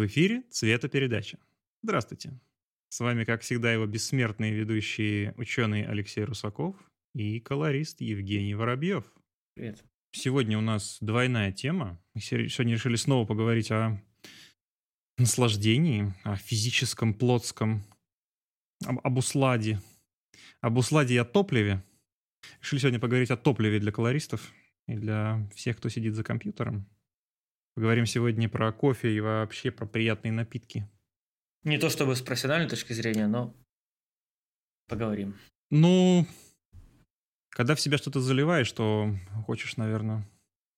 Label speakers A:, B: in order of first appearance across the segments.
A: В эфире «Цветопередача». Здравствуйте. С вами, как всегда, его бессмертные ведущие ученый Алексей Русаков и колорист Евгений Воробьев.
B: Привет.
A: Сегодня у нас двойная тема. Мы сегодня решили снова поговорить о наслаждении, о физическом, плотском, об, об усладе, об усладе и о топливе. Решили сегодня поговорить о топливе для колористов и для всех, кто сидит за компьютером. Поговорим сегодня про кофе и вообще про приятные напитки.
B: Не то чтобы с профессиональной точки зрения, но поговорим.
A: Ну, когда в себя что-то заливаешь, то хочешь, наверное,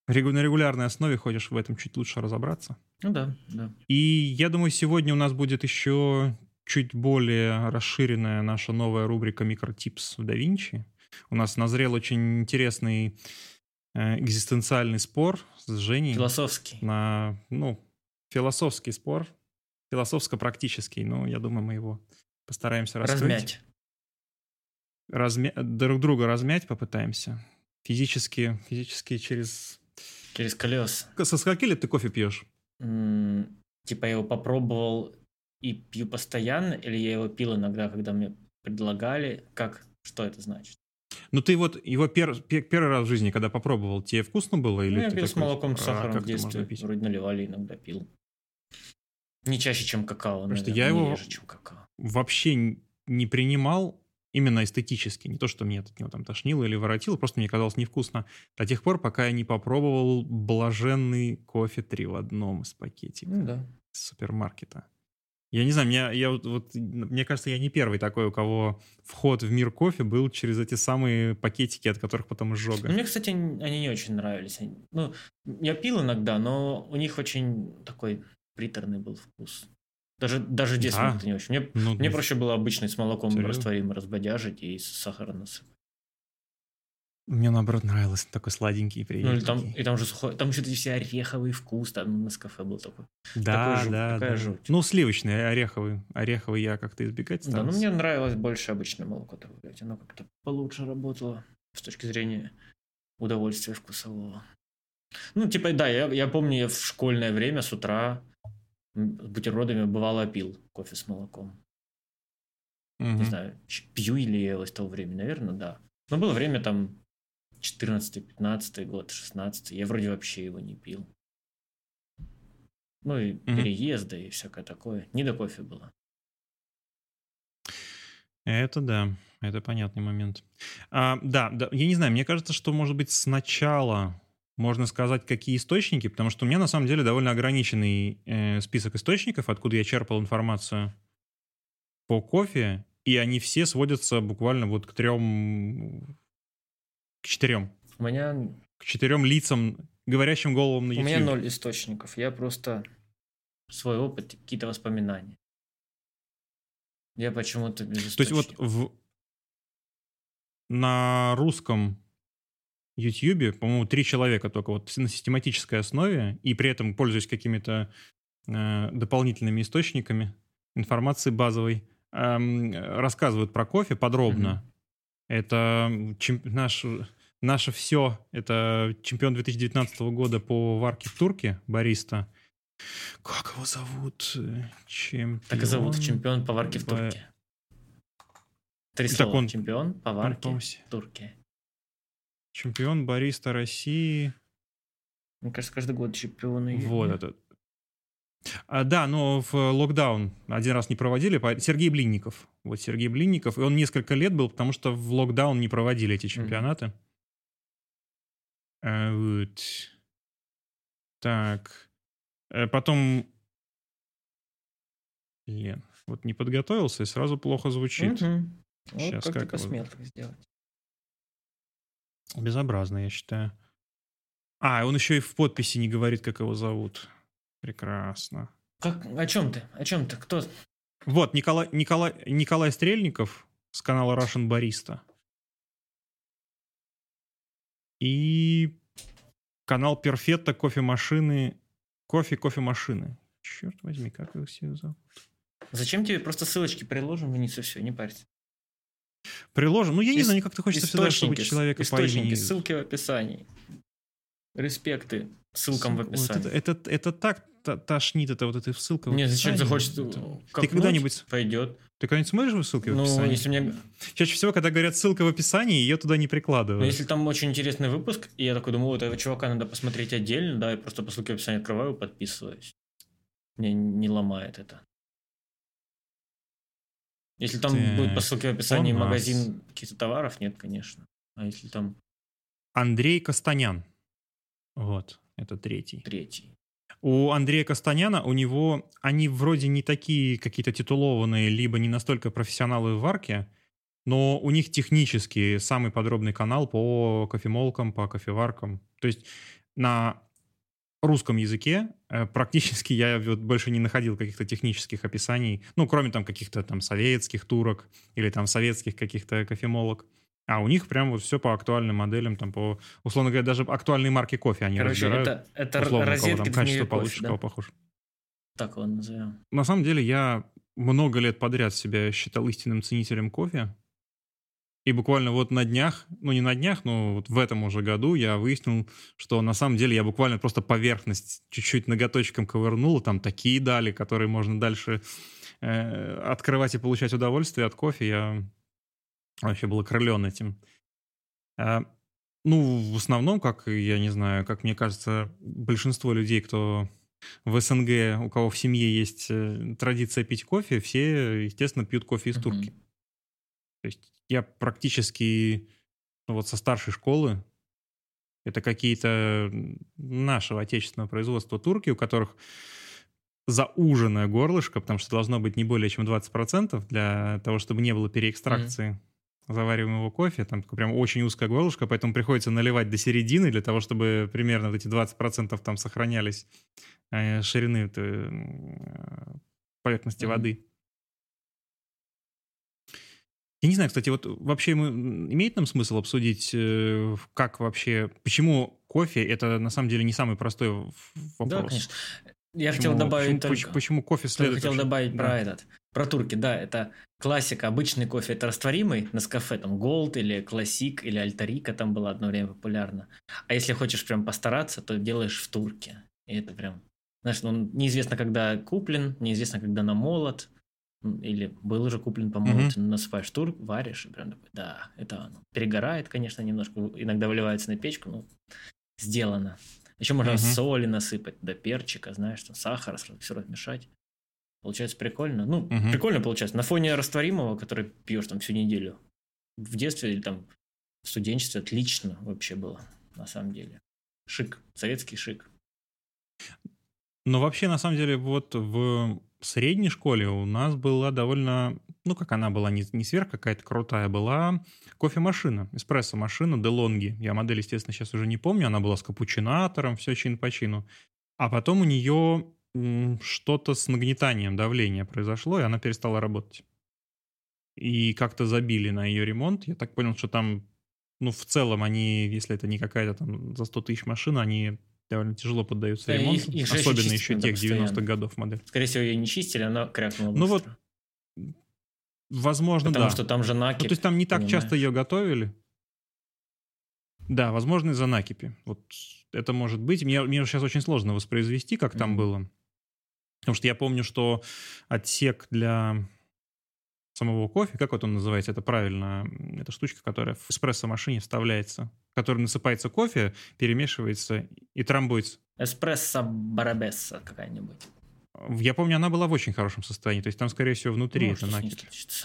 A: на регулярной основе хочешь в этом чуть лучше разобраться.
B: Ну да, да.
A: И я думаю, сегодня у нас будет еще чуть более расширенная наша новая рубрика «Микротипс в DaVinci». У нас назрел очень интересный экзистенциальный спор с Женей.
B: Философский.
A: На, ну, философский спор, философско-практический, но я думаю, мы его постараемся раскрыть.
B: Размять.
A: Размя... Друг друга размять попытаемся. Физически, физически через...
B: Через колес.
A: Со скольки лет ты кофе пьешь?
B: М, Типа я его попробовал и пью постоянно, или я его пил иногда, когда мне предлагали. Как? Что это значит?
A: Ну ты вот его пер... пе- первый раз в жизни, когда попробовал, тебе вкусно было? Или
B: Ну, я пил с молоком, с
A: «А,
B: сахаром
A: как
B: в детстве.
A: пить?»
B: Вроде наливали, иногда пил. Не чаще, чем какао,
A: Потому что я его-
B: реже, чем какао.
A: Вообще не принимал именно эстетически. Не то, что меня от него там тошнило или воротило, просто мне казалось невкусно. До тех пор, пока я не попробовал блаженный кофе 3 в одном из пакетика.
B: Ну да.
A: супермаркета. Я не знаю, меня, я вот, вот, мне кажется, я не первый такой, у кого вход в мир кофе был через эти самые пакетики, от которых потом изжога.
B: Мне, кстати, они не очень нравились. Они- Ну, я пил иногда, но у них очень такой приторный был вкус. Даже, даже в детстве
A: Да.
B: как-то не очень. Мне,
A: Ну,
B: мне проще было обычный с молоком
A: Серьезно?
B: растворимый разбодяжить и с сахаром насыпать.
A: Мне наоборот нравилось, такой сладенький и
B: Ну, или там, и там же сухой, там еще эти все ореховый вкус, там на кафе был такой.
A: да,
B: такой жуть,
A: да,
B: такая
A: да.
B: жуть.
A: Ну, сливочный, ореховый. Ореховый я как-то избегать
B: Да, но
A: старался.
B: мне нравилось больше обычное молоко добавлять. Оно как-то получше работало с точки зрения удовольствия вкусового. Ну, типа, да, я, я помню, я в школьное время с утра с бутербродами бывало пил кофе с молоком.
A: Мгм.
B: Не знаю, пью или я его с того времени, наверное, да. Но было время там 14-15 год, 16 я вроде вообще его не пил. Ну и
A: Мгм.
B: переезды и всякое такое. Не до кофе было.
A: Это да, это понятный момент. А, да, да, я не знаю, мне кажется, что, может быть, сначала можно сказать, какие источники, потому что у меня на самом деле довольно ограниченный э, список источников, откуда я черпал информацию по кофе, и они все сводятся буквально вот к трем, к четырем,
B: У меня
A: к четырем лицам, говорящим головам на
B: У
A: YouTube.
B: меня ноль источников. Я просто свой опыт, какие-то воспоминания. Я почему-то без
A: То есть вот
B: источников.
A: в... на русском YouTube, по-моему, три человека только вот на систематической основе, и при этом пользуясь какими-то э, дополнительными источниками информации базовой, эм, рассказывают про кофе подробно. Это чем- наш, наше все. Это чемпион 2019 года по варке в турке, бариста. Как его зовут? Чемпион.
B: Так и зовут чемпион поварки в
A: в-
B: Турке. Три
A: Так
B: слова.
A: он-
B: Чемпион
A: Он,
B: поварки
A: по-моему,
B: в Турке.
A: Чемпион бариста России.
B: Мне кажется, каждый год чемпионы.
A: Вот это. А, да, но в локдаун один раз не проводили. Сергей Блинников. Вот Сергей Блинников. И он несколько лет был, потому что в локдаун не проводили эти чемпионаты. А, вот. Так. Э, Потом... Блин, вот не подготовился и сразу плохо звучит.
B: Мгм. Вот
A: Щас,
B: как, ты
A: как его-
B: посмел так сделать.
A: Безобразно, я считаю. А, он еще и в подписи не говорит, как его зовут. Прекрасно.
B: Как, о чем ты? О чем ты? Кто?
A: Вот, Николай, Николай, Николай Стрельников с канала Russian Barista. И канал Перфетто кофемашины. Кофе, кофемашины. Черт возьми, как его все зовут?
B: Зачем тебе просто ссылочки приложим вниз и все, не парься.
A: Приложим. Ну, я не
B: Ис-
A: знаю, мне как-то хочется всегда, чтобы человека по имени...
B: ссылки в описании. Респекты. Ссылкам в описании.
A: Вот это, это, это так тошнит, это вот эта ссылка
B: в Нет, зачем захочет
A: Ты когда-нибудь...
B: Пойдет.
A: Ты когда-нибудь смотришь в
B: ну,
A: описании?
B: если мне...
A: Чаще всего, когда говорят ссылка в описании, ее туда не прикладывают.
B: Но если там очень интересный выпуск, и я такой думаю, вот этого чувака надо посмотреть отдельно, да, и просто по ссылке в описании открываю, подписываюсь. Мне не ломает это. Если там так, будет по ссылке в описании магазин каких-то товаров, нет, конечно. А если там...
A: Андрей Костанян. Вот, это третий.
B: Третий.
A: У Андрея Костаняна, у него, они вроде не такие какие-то титулованные, либо не настолько профессионалы в варке, но у них технически самый подробный канал по кофемолкам, по кофеваркам. То есть на русском языке э, практически я вот больше не находил каких-то технических описаний, ну, кроме там каких-то там советских турок или там советских каких-то кофемолок. А у них прям вот все по актуальным моделям, там по, условно говоря, даже актуальные марки кофе они
B: Короче,
A: разбирают.
B: это, это условно, розетки
A: кого там качество получше, да? кого похож.
B: Так его назовем.
A: На самом деле я много лет подряд себя считал истинным ценителем кофе. И буквально вот на днях, ну не на днях, но вот в этом уже году я выяснил, что на самом деле я буквально просто поверхность чуть-чуть ноготочком ковырнул, там такие дали, которые можно дальше э, открывать и получать удовольствие от кофе. Я вообще был окрылен этим. А, ну, в основном, как, я не знаю, как мне кажется, большинство людей, кто в СНГ, у кого в семье есть э, традиция пить кофе, все, естественно, пьют кофе из турки. Mm-hmm. То есть я практически ну, вот со старшей школы, это какие-то нашего отечественного производства турки, у которых зауженное горлышко, потому что должно быть не более чем 20% для того, чтобы не было переэкстракции. Mm-hmm завариваемого кофе, там прям очень узкое горлышко, поэтому приходится наливать до середины для того, чтобы примерно вот эти 20% там сохранялись э, ширины э, поверхности mm-hmm. воды. Я не знаю, кстати, вот вообще мы, имеет нам смысл обсудить, э, как вообще, почему кофе это на самом деле не самый простой вопрос.
B: Да, конечно. Я почему, хотел добавить
A: почему, только... Почему кофе следует...
B: Я хотел добавить да. про этот, про турки, да, это классика, обычный кофе, это растворимый на кафе, там, Gold или Классик или Альтарика там было одно время популярно. А если хочешь прям постараться, то делаешь в турке. И это прям, знаешь, он неизвестно, когда куплен, неизвестно, когда намолот, или был уже куплен помолот, mm-hmm. насыпаешь тур, варишь, и прям такой, да, это оно. Перегорает, конечно, немножко, иногда выливается на печку, но сделано. Еще можно uh-huh. соли насыпать, до перчика, знаешь, там сахара, все размешать. Получается прикольно. Ну, uh-huh. прикольно получается. На фоне растворимого, который пьешь там всю неделю. В детстве или там в студенчестве отлично вообще было, на самом деле. Шик, советский шик.
A: Но вообще, на самом деле, вот в средней школе у нас была довольно, ну, как она была, не, не сверх какая-то крутая, была кофемашина, эспрессо-машина Делонги. Я модель, естественно, сейчас уже не помню. Она была с капучинатором, все чин по чину. А потом у нее что-то с нагнетанием давления произошло, и она перестала работать. И как-то забили на ее ремонт. Я так понял, что там, ну, в целом они, если это не какая-то там за 100 тысяч машина, они довольно тяжело поддаются да, ремонту. Их, их особенно еще тех 90-х годов модель.
B: Скорее всего, ее не чистили, она крякнула
A: быстро. Ну вот, Возможно,
B: Потому
A: да.
B: что там же накипь.
A: Ну, то есть там не так понимаешь? часто ее готовили. Да, возможно, из-за накипи. Вот это может быть. Мне, мне сейчас очень сложно воспроизвести, как mm-hmm. там было. Потому что я помню, что отсек для самого кофе, как вот он называется, это правильно, это штучка, которая в эспрессо-машине вставляется, в которой насыпается кофе, перемешивается и трамбуется.
B: Эспрессо барабесса какая-нибудь.
A: Я помню, она была в очень хорошем состоянии. То есть там, скорее всего, внутри ну, это накипь.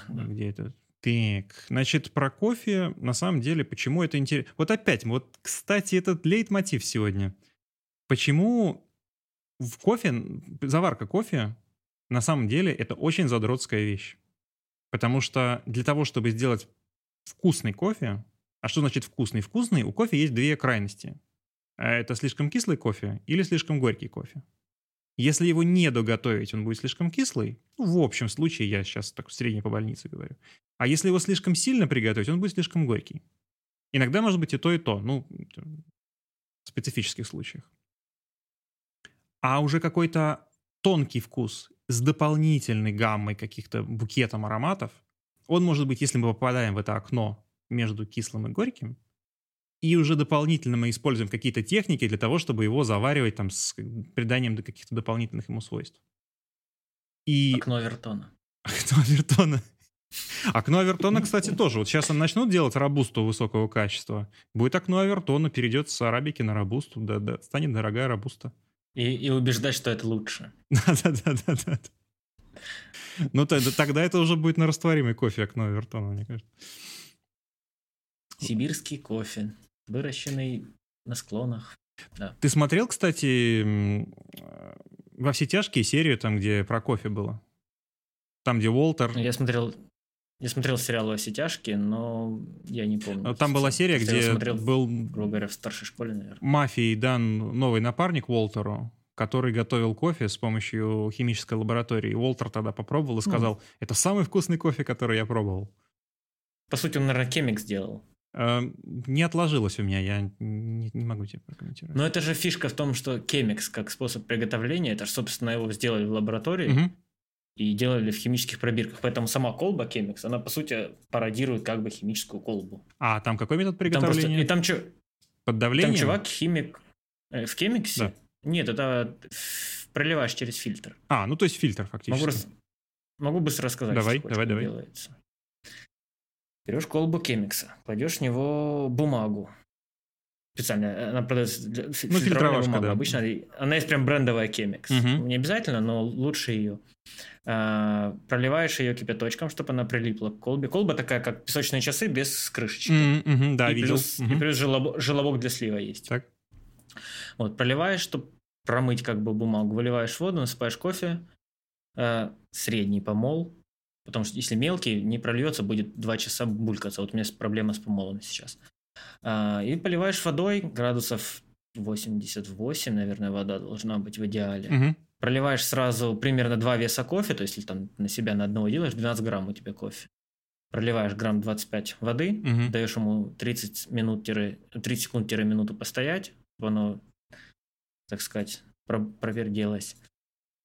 A: Да. Где это? Так, значит, про кофе, на самом деле, почему это интересно? Вот опять, вот, кстати, этот лейтмотив сегодня. Почему в кофе, заварка кофе, на самом деле, это очень задротская вещь. Потому что для того, чтобы сделать вкусный кофе, а что значит вкусный? Вкусный, у кофе есть две крайности. А это слишком кислый кофе или слишком горький кофе. Если его не доготовить, он будет слишком кислый. Ну, в общем случае, я сейчас так в средней по больнице говорю. А если его слишком сильно приготовить, он будет слишком горький. Иногда может быть и то, и то. Ну, в специфических случаях. А уже какой-то тонкий вкус с дополнительной гаммой каких-то букетом ароматов, он может быть, если мы попадаем в это окно между кислым и горьким, и уже дополнительно мы используем какие-то техники для того, чтобы его заваривать там с приданием каких-то дополнительных ему свойств.
B: И... Окно Вертона.
A: Окно Вертона. Окно Авертона, кстати, тоже. Вот сейчас они начнут делать рабусту высокого качества. Будет окно Авертона, перейдет с арабики на рабусту. Да, да, станет дорогая рабуста.
B: И, и убеждать, что это лучше.
A: Да-да-да-да. Ну, тогда это уже будет на растворимый кофе окно Авертона, мне кажется.
B: Сибирский кофе, выращенный на склонах.
A: Да. Ты смотрел, кстати, во все тяжкие серию, там, где про кофе было? Там, где Уолтер...
B: Я смотрел я смотрел сериал «Во все тяжкие», но я не помню.
A: Там была серия, где смотрел, был,
B: грубо говоря, в старшей школе, наверное.
A: Мафии дан новый напарник Уолтеру, который готовил кофе с помощью химической лаборатории. Уолтер тогда попробовал и сказал, mm. это самый вкусный кофе, который я пробовал.
B: По сути, он, наверное, кемик сделал.
A: Э, не отложилось у меня, я не, не могу тебе прокомментировать.
B: Но это же фишка в том, что кемикс как способ приготовления, это же, собственно, его сделали в лаборатории.
A: Угу
B: и делали в химических пробирках. Поэтому сама колба Chemex, она по сути пародирует как бы химическую колбу.
A: А там какой метод приготовления?
B: Там, просто, и там,
A: Под давлением?
B: Там чувак химик э, в Chemex? Да. Нет, это проливаешь через фильтр.
A: А, ну то есть фильтр фактически.
B: Могу, могу быстро рассказать.
A: Давай, давай, давай.
B: Делается. Берешь колбу кемикса, кладешь в него бумагу, специально, она продается для
A: ну, фильтровашка, бумага.
B: да. Обычно она есть прям брендовая Chemex. Угу. Не обязательно, но лучше ее. А, проливаешь ее кипяточком, чтобы она прилипла к колбе. Колба такая, как песочные часы, без крышечки.
A: Mm-hmm, да,
B: и
A: видел.
B: Плюс, mm-hmm. И плюс желобок, желобок для слива есть.
A: Так.
B: Вот, проливаешь, чтобы промыть как бы бумагу. Выливаешь воду, насыпаешь кофе. Э, средний помол. Потому что если мелкий, не прольется, будет 2 часа булькаться. Вот у меня проблема с помолом сейчас. Э, и поливаешь водой, градусов 88, наверное, вода должна быть в идеале.
A: Угу
B: проливаешь сразу примерно два веса кофе, то есть если там на себя на одного делаешь, 12 грамм у тебя кофе. Проливаешь грамм 25 воды,
A: угу.
B: даешь ему 30 минут 30 секунд-минуту постоять, чтобы оно, так сказать, проверделось.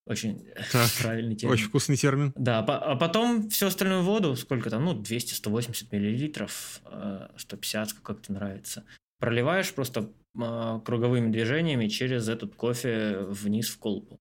B: Очень так, правильный термин.
A: Очень вкусный термин.
B: Да, а потом всю остальную воду, сколько там, ну, 200-180 миллилитров, 150, э, как тебе нравится, проливаешь просто а, круговыми движениями через этот кофе вниз в колбу.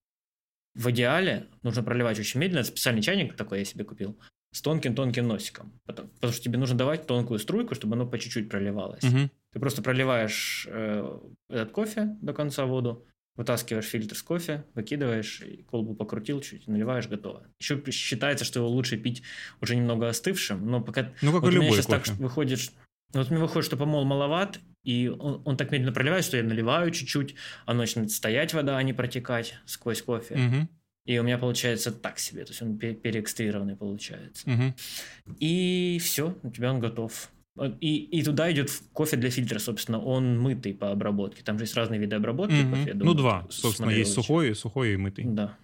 B: В идеале нужно проливать очень медленно. Специальный чайник такой я себе купил с тонким-тонким носиком. Потому, потому что тебе нужно давать тонкую струйку, чтобы оно по чуть-чуть проливалось.
A: Угу.
B: Ты просто проливаешь э, этот кофе до конца воду, вытаскиваешь фильтр с кофе, выкидываешь, и колбу покрутил чуть, наливаешь, готово. Еще считается, что его лучше пить уже немного остывшим, но пока...
A: Ну, как
B: вот
A: и любой
B: сейчас
A: кофе.
B: так выходит... Вот мне выходит, что помол маловат, и он, он так медленно проливает, что я наливаю чуть-чуть, оно начинает стоять вода, а не протекать сквозь кофе.
A: Угу.
B: И у меня получается так себе, то есть он переэкстрированный получается.
A: Угу.
B: И все, у тебя он готов. И, и туда идет кофе для фильтра, собственно, он мытый по обработке. Там же есть разные виды обработки
A: mm
B: кофе.
A: Думаю, ну, два, собственно, есть сухой, сухой и мытый.
B: Да.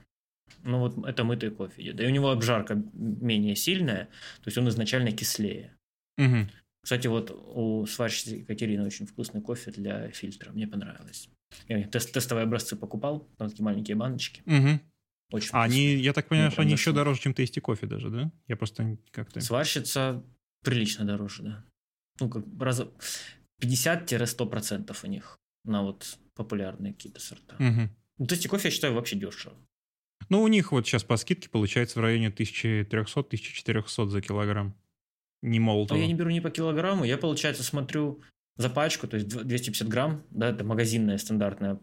B: Ну, вот это мытый кофе идет. И у него обжарка менее сильная, то есть он изначально кислее.
A: Угу.
B: Кстати, вот у сварщицы Екатерины очень вкусный кофе для фильтра. Мне понравилось. Я тест тестовые образцы покупал, там такие маленькие баночки.
A: Угу.
B: Очень
A: а они, я так понимаю, что они еще дороже, чем тести кофе даже, да? Я просто как-то...
B: Сварщица прилично дороже, да. Ну, как раза 50-100% у них на вот популярные какие-то сорта.
A: Угу.
B: Ну, тести кофе, я считаю, вообще дешево.
A: Ну, у них вот сейчас по скидке получается в районе 1300-1400 за килограмм. Не молотого.
B: Но я не беру ни по килограмму, я, получается, смотрю за пачку, то есть 250 грамм, да, это магазинная стандартная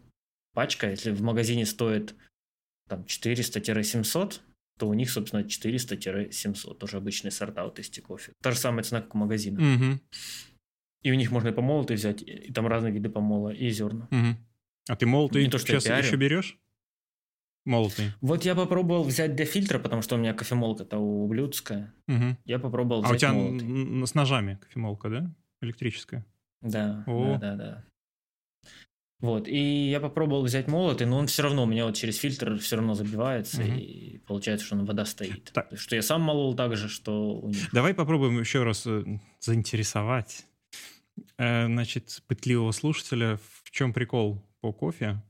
B: пачка. Если в магазине стоит там 400-700, то у них, собственно, 400-700, тоже обычные сорта вот тести кофе. Та же самая цена, как у магазина.
A: Угу.
B: И у них можно и помолотый взять, и там разные виды помола, и зерна.
A: Угу. А ты молотый Не то, что сейчас еще берешь? Молотый.
B: Вот я попробовал взять для фильтра, потому что у меня кофемолка-то ублюдская.
A: Угу.
B: Я попробовал взять
A: А у тебя
B: молотый.
A: с ножами кофемолка, да? Электрическая?
B: Да, О. да, да, да. Вот, и я попробовал взять молотый, но он все равно у меня вот через фильтр все равно забивается, угу. и получается, что вода стоит. Так. То есть, что я сам молол так же, что у них.
A: Давай попробуем еще раз э, заинтересовать, э, значит, пытливого слушателя, в чем прикол по кофе.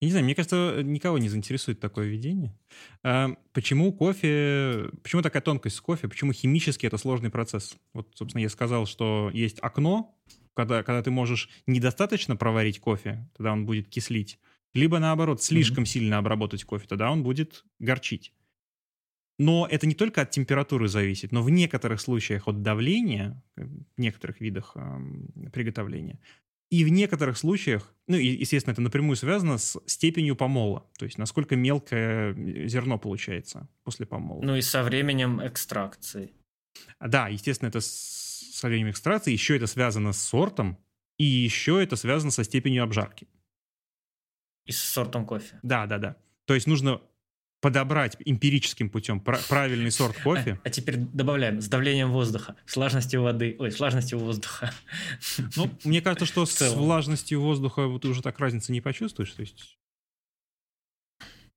A: Я не знаю, мне кажется, никого не заинтересует такое видение. Э, почему кофе, почему такая тонкость с кофе, почему химически это сложный процесс? Вот, собственно, я сказал, что есть окно, когда, когда ты можешь недостаточно проварить кофе, тогда он будет кислить, либо наоборот, слишком mm-hmm. сильно обработать кофе, тогда он будет горчить. Но это не только от температуры зависит, но в некоторых случаях от давления, в некоторых видах э, приготовления, и в некоторых случаях, ну, и, естественно, это напрямую связано с степенью помола, то есть насколько мелкое зерно получается после помола.
B: Ну и со временем экстракции.
A: Да, естественно, это со временем экстракции, еще это связано с сортом, и еще это связано со степенью обжарки.
B: И с сортом кофе.
A: Да, да, да. То есть нужно подобрать эмпирическим путем правильный сорт кофе.
B: А, а теперь добавляем с давлением воздуха, с влажностью воды, ой, с влажностью воздуха.
A: Ну, мне кажется, что с влажностью воздуха ты уже так разницы не почувствуешь. То есть,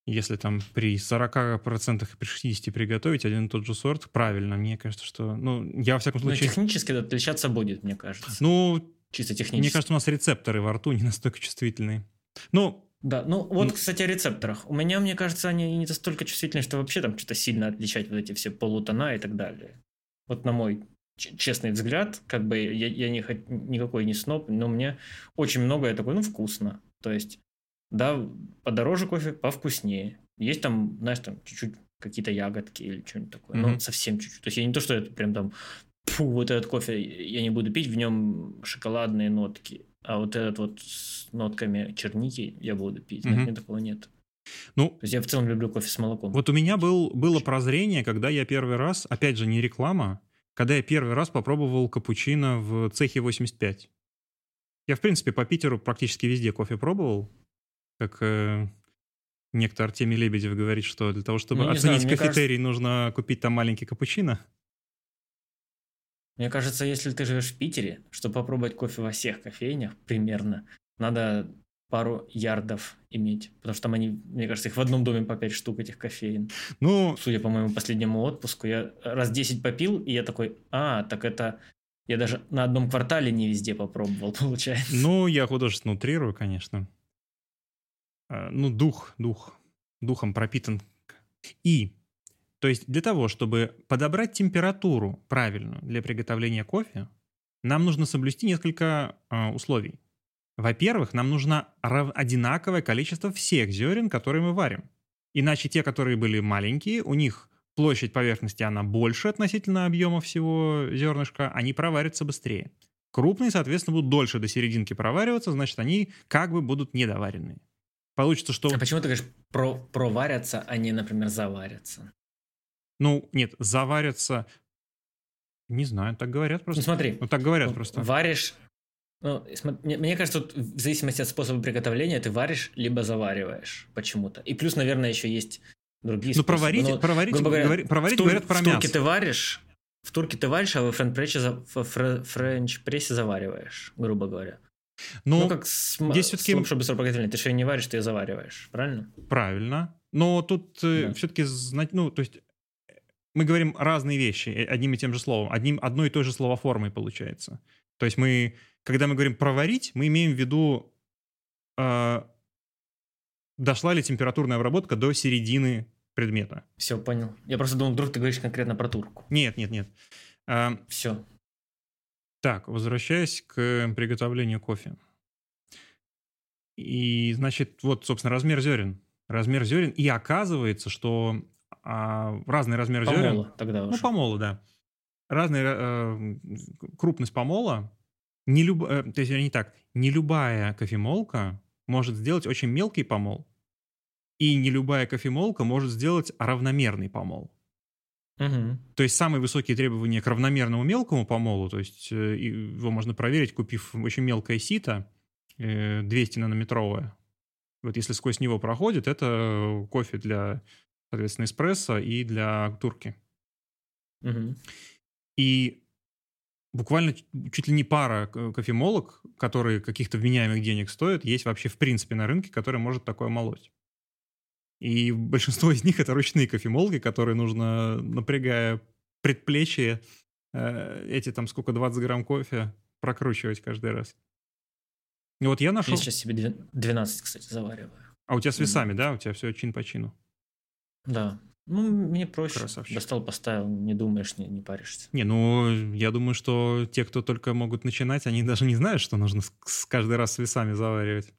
A: если там при 40% и при 60% приготовить один и тот же сорт, правильно, мне кажется, что, ну, я во всяком случае...
B: Но технически это отличаться будет, мне кажется.
A: Ну,
B: чисто технически.
A: Мне кажется, у нас рецепторы во рту не настолько чувствительные. Ну,
B: да, ну вот, кстати, о рецепторах. У меня, мне кажется, они не настолько чувствительны, что вообще там что-то сильно отличать вот эти все полутона и так далее. Вот на мой честный взгляд, как бы я, я не, никакой не сноб, но мне очень многое такое, ну, вкусно. То есть, да, подороже кофе, повкуснее. Есть там, знаешь, там чуть-чуть какие-то ягодки или что-нибудь такое, mm-hmm. но совсем чуть-чуть. То есть я не то, что это прям там, фу, вот этот кофе я не буду пить, в нем шоколадные нотки. А вот этот вот с нотками черники я буду пить. Угу. Нет, такого нет. Ну, То есть я в целом люблю кофе с молоком.
A: Вот у меня был, было прозрение, когда я первый раз, опять же, не реклама, когда я первый раз попробовал капучино в цехе 85. Я, в принципе, по Питеру практически везде кофе пробовал. Как э, некто Артемий Лебедев говорит, что для того, чтобы ну, оценить знаю, кафетерий, кажется... нужно купить там маленький капучино.
B: Мне кажется, если ты живешь в Питере, чтобы попробовать кофе во всех кофейнях примерно, надо пару ярдов иметь, потому что там они, мне кажется, их в одном доме по пять штук этих кофеин. Ну, судя по моему последнему отпуску, я раз 10 попил, и я такой, а, так это я даже на одном квартале не везде попробовал, получается.
A: Ну, я художественно утрирую, конечно. А, ну, дух, дух, духом пропитан. И то есть для того, чтобы подобрать температуру правильную для приготовления кофе, нам нужно соблюсти несколько э, условий. Во-первых, нам нужно одинаковое количество всех зерен, которые мы варим. Иначе те, которые были маленькие, у них площадь поверхности, она больше относительно объема всего зернышка, они проварятся быстрее. Крупные, соответственно, будут дольше до серединки провариваться, значит, они как бы будут недоваренные. Получится, что...
B: А почему ты говоришь про проварятся, а не, например, заварятся?
A: Ну, нет, заварятся... Не знаю, так говорят просто.
B: Ну, смотри.
A: Ну, так говорят просто.
B: Варишь... Ну, мне, мне кажется, тут в зависимости от способа приготовления ты варишь либо завариваешь почему-то. И плюс, наверное, еще есть другие
A: ну, способы. Проварить, Но, проварить, говоря, говори, проварить в говорят про
B: в мясо. В турке ты варишь, в турке ты варишь, а во френч-прессе, френч-прессе завариваешь, грубо говоря. Ну, ну как с, здесь все-таки... с быстро приготовления. Ты же ее не варишь, ты ее завариваешь, правильно?
A: Правильно. Но тут э, да. все-таки знать, ну, то есть мы говорим разные вещи э, одним и тем же словом, одним, одной и той же словоформой получается. То есть мы, когда мы говорим проварить, мы имеем в виду, э, дошла ли температурная обработка до середины предмета.
B: Все, понял. Я просто думал, вдруг ты говоришь конкретно про турку.
A: Нет, нет, нет. Э,
B: Все.
A: Так, возвращаясь к приготовлению кофе. И, значит, вот, собственно, размер зерен. Размер зерен. И оказывается, что а, разный размер помола зерен.
B: тогда
A: уже. Ну, помола, да. Разная э, крупность помола. Не люб, э, то есть, не так. Не любая кофемолка может сделать очень мелкий помол. И не любая кофемолка может сделать равномерный помол.
B: Угу.
A: То есть самые высокие требования к равномерному мелкому помолу, то есть э, его можно проверить, купив очень мелкое сито, 200 э, нанометровое. Вот если сквозь него проходит, это кофе для соответственно, эспрессо и для турки.
B: Угу.
A: И буквально чуть ли не пара кофемолок, которые каких-то вменяемых денег стоят, есть вообще в принципе на рынке, который может такое молоть. И большинство из них это ручные кофемолки, которые нужно, напрягая предплечье, э, эти там сколько, 20 грамм кофе прокручивать каждый раз. И вот я нашел...
B: Я сейчас себе 12, кстати, завариваю.
A: А у тебя с весами, mm-hmm. да? У тебя все чин по чину.
B: Да. Ну, мне проще.
A: Красавчик.
B: Достал, поставил, не думаешь, не, не паришься.
A: Не, ну, я думаю, что те, кто только могут начинать, они даже не знают, что нужно с каждый раз с весами заваривать.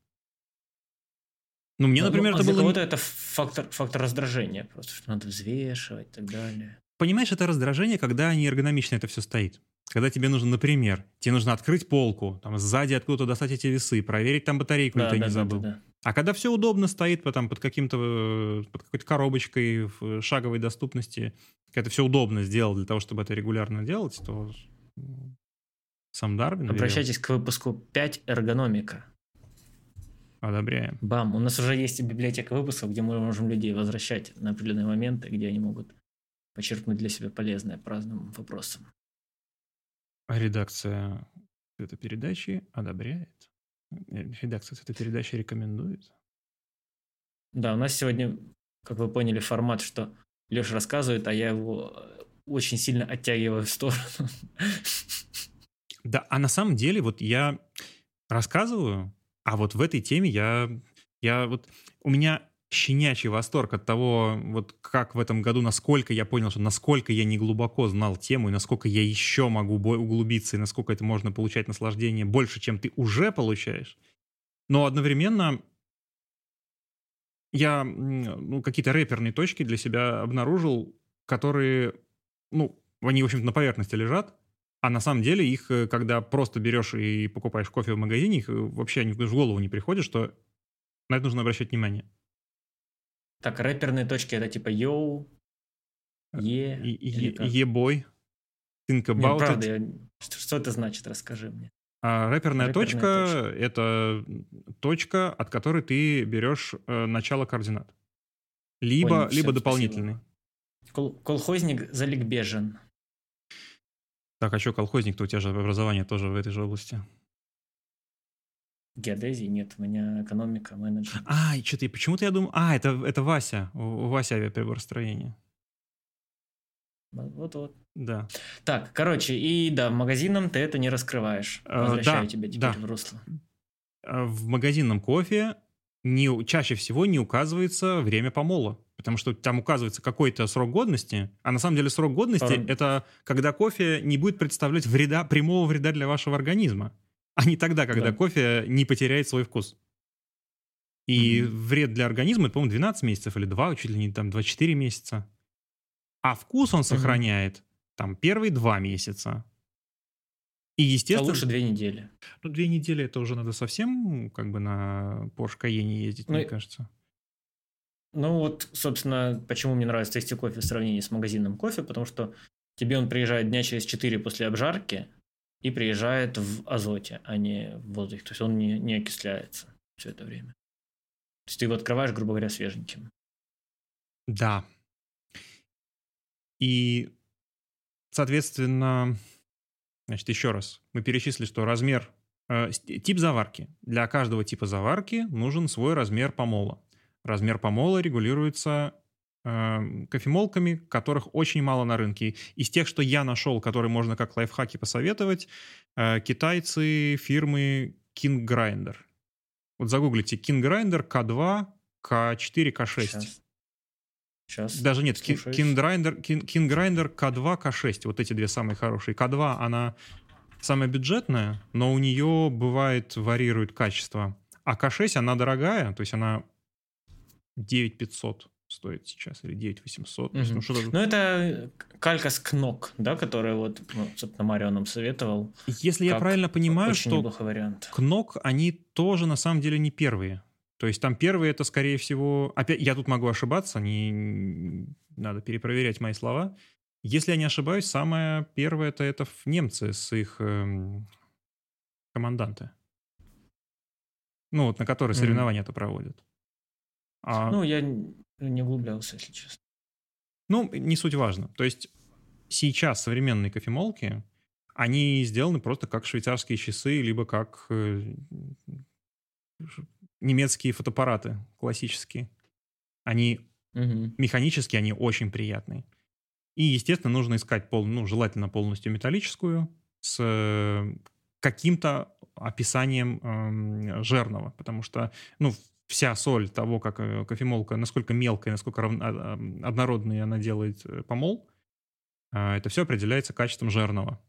A: Ну, мне,
B: Ну,
A: например,
B: а
A: это было...
B: кого-то это фактор, фактор раздражения просто, что надо взвешивать и так далее.
A: Понимаешь, это раздражение, когда не эргономично это все стоит. Когда тебе нужно, например, тебе нужно открыть полку, там сзади откуда-то достать эти весы, проверить там батарейку,
B: Да,
A: ты
B: да,
A: не
B: да,
A: забыл.
B: да, да.
A: А когда все удобно стоит потом под каким-то э, под какой-то коробочкой в шаговой доступности, когда все удобно сделал для того, чтобы это регулярно делать, то сам Дарвин.
B: Обращайтесь к выпуску 5 эргономика.
A: Одобряем.
B: Бам, у нас уже есть библиотека выпусков, где мы можем людей возвращать на определенные моменты, где они могут почерпнуть для себя полезное по разным вопросам.
A: Редакция этой передачи одобряет. Э, Редакция этой передачи рекомендует.
B: Да, у нас сегодня, как вы поняли, формат, что Леша рассказывает, а я его э, очень сильно оттягиваю в сторону.
A: Да, а на самом деле вот я рассказываю, а вот в этой теме я, я вот у меня щенячий восторг от того, вот как в этом году, насколько я понял, что насколько я не глубоко знал тему, и насколько я еще могу углубиться, и насколько это можно получать наслаждение больше, чем ты уже получаешь. Но одновременно я ну, какие-то рэперные точки для себя обнаружил, которые, ну, они, в общем-то, на поверхности лежат, а на самом деле их, э, когда просто берешь и покупаешь кофе в магазине, их э, вообще они в голову не приходят, что на это нужно обращать внимание.
B: Так, рэперные точки это типа йоу, е, или как?
A: Е-бой, think
B: Не,
A: about
B: правда,
A: it.
B: я- что, что это значит, расскажи мне.
A: А рэперная,
B: Рэперная
A: точка — это точка, от которой ты берешь э, начало координат. Либо,
B: Понял,
A: либо
B: всё,
A: дополнительный.
B: Кол- колхозник заликбежен.
A: Так, а что, колхозник-то у тебя же образование тоже в этой же области.
B: Геодезии нет, у меня экономика, менеджмент.
A: А, и что-то, почему-то я думал... А, это, это Вася, у Вася авиаприборостроение.
B: Вот-вот.
A: Да.
B: Так, короче, и да, магазинам ты это не раскрываешь.
A: Э,
B: Возвращаю
A: да,
B: тебя теперь
A: да.
B: в русло.
A: А В магазинном кофе не, чаще всего не указывается время помола. Потому что там указывается какой-то срок годности, а на самом деле срок годности
B: Порой-
A: это когда кофе не будет представлять вреда, прямого вреда для вашего организма, а не тогда, когда
B: Да.
A: кофе не потеряет свой вкус. И
B: Мгм.
A: вред для организма, это, по-моему, 12 месяцев или 2, чуть ли не там 24 месяца. А вкус он сохраняет там первые 2 месяца. И,
B: А
A: естественно...
B: лучше две недели.
A: Ну, две недели это уже надо совсем как бы на Porsche Cayenne ездить,
B: Ну,
A: мне кажется.
B: Ну вот, собственно, почему мне нравится тести кофе в сравнении с магазинным кофе, потому что тебе он приезжает дня через 4 после обжарки и приезжает в азоте, а не в воздухе. То есть он не, не окисляется все это время. То есть ты его открываешь, грубо говоря, свеженьким.
A: Да. И, соответственно, значит, еще раз, мы перечислили, что размер, э, тип заварки. Для каждого типа заварки нужен свой размер помола. Размер помола регулируется э, кофемолками, которых очень мало на рынке. Из тех, что я нашел, которые можно как лайфхаки посоветовать, э, китайцы фирмы King Grinder. Вот загуглите King Grinder K2, K4, K6.
B: Сейчас. Сейчас.
A: Даже нет. King Grinder, King, Grinder K2, K6. Вот эти две самые хорошие. K2, она самая бюджетная, но у нее бывает варьирует качество. А K6, она дорогая, то есть она 9500 стоит сейчас, или 9800. То есть,
B: Мгм.
A: ну, что-то-
B: Ну, это калька с Кнок, да, которая вот, ну, собственно, Марио нам советовал.
A: Если я правильно понимаю, что
B: вариант.
A: Кнок, они тоже на самом деле не первые. То есть там первые это, скорее всего... Опять, я тут могу ошибаться, не... надо перепроверять мои слова. Если я не ошибаюсь, самое первое это, это немцы с их эм, команданты. Ну, вот на которые
B: Мгм.
A: соревнования-то проводят. А,
B: Ну, я не углублялся, если честно.
A: Ну, не суть важно. То есть сейчас современные кофемолки, они сделаны просто как швейцарские часы, либо как э, немецкие фотоаппараты классические. Они
B: Мгм.
A: механически, они очень приятные. И, естественно, нужно искать, пол, ну, желательно полностью металлическую, с э, каким-то описанием эм, жирного, потому что, ну, вся соль того, как э, кофемолка, насколько мелкая, насколько рав... А, однородный она делает э, помол, а, это все определяется качеством жирного.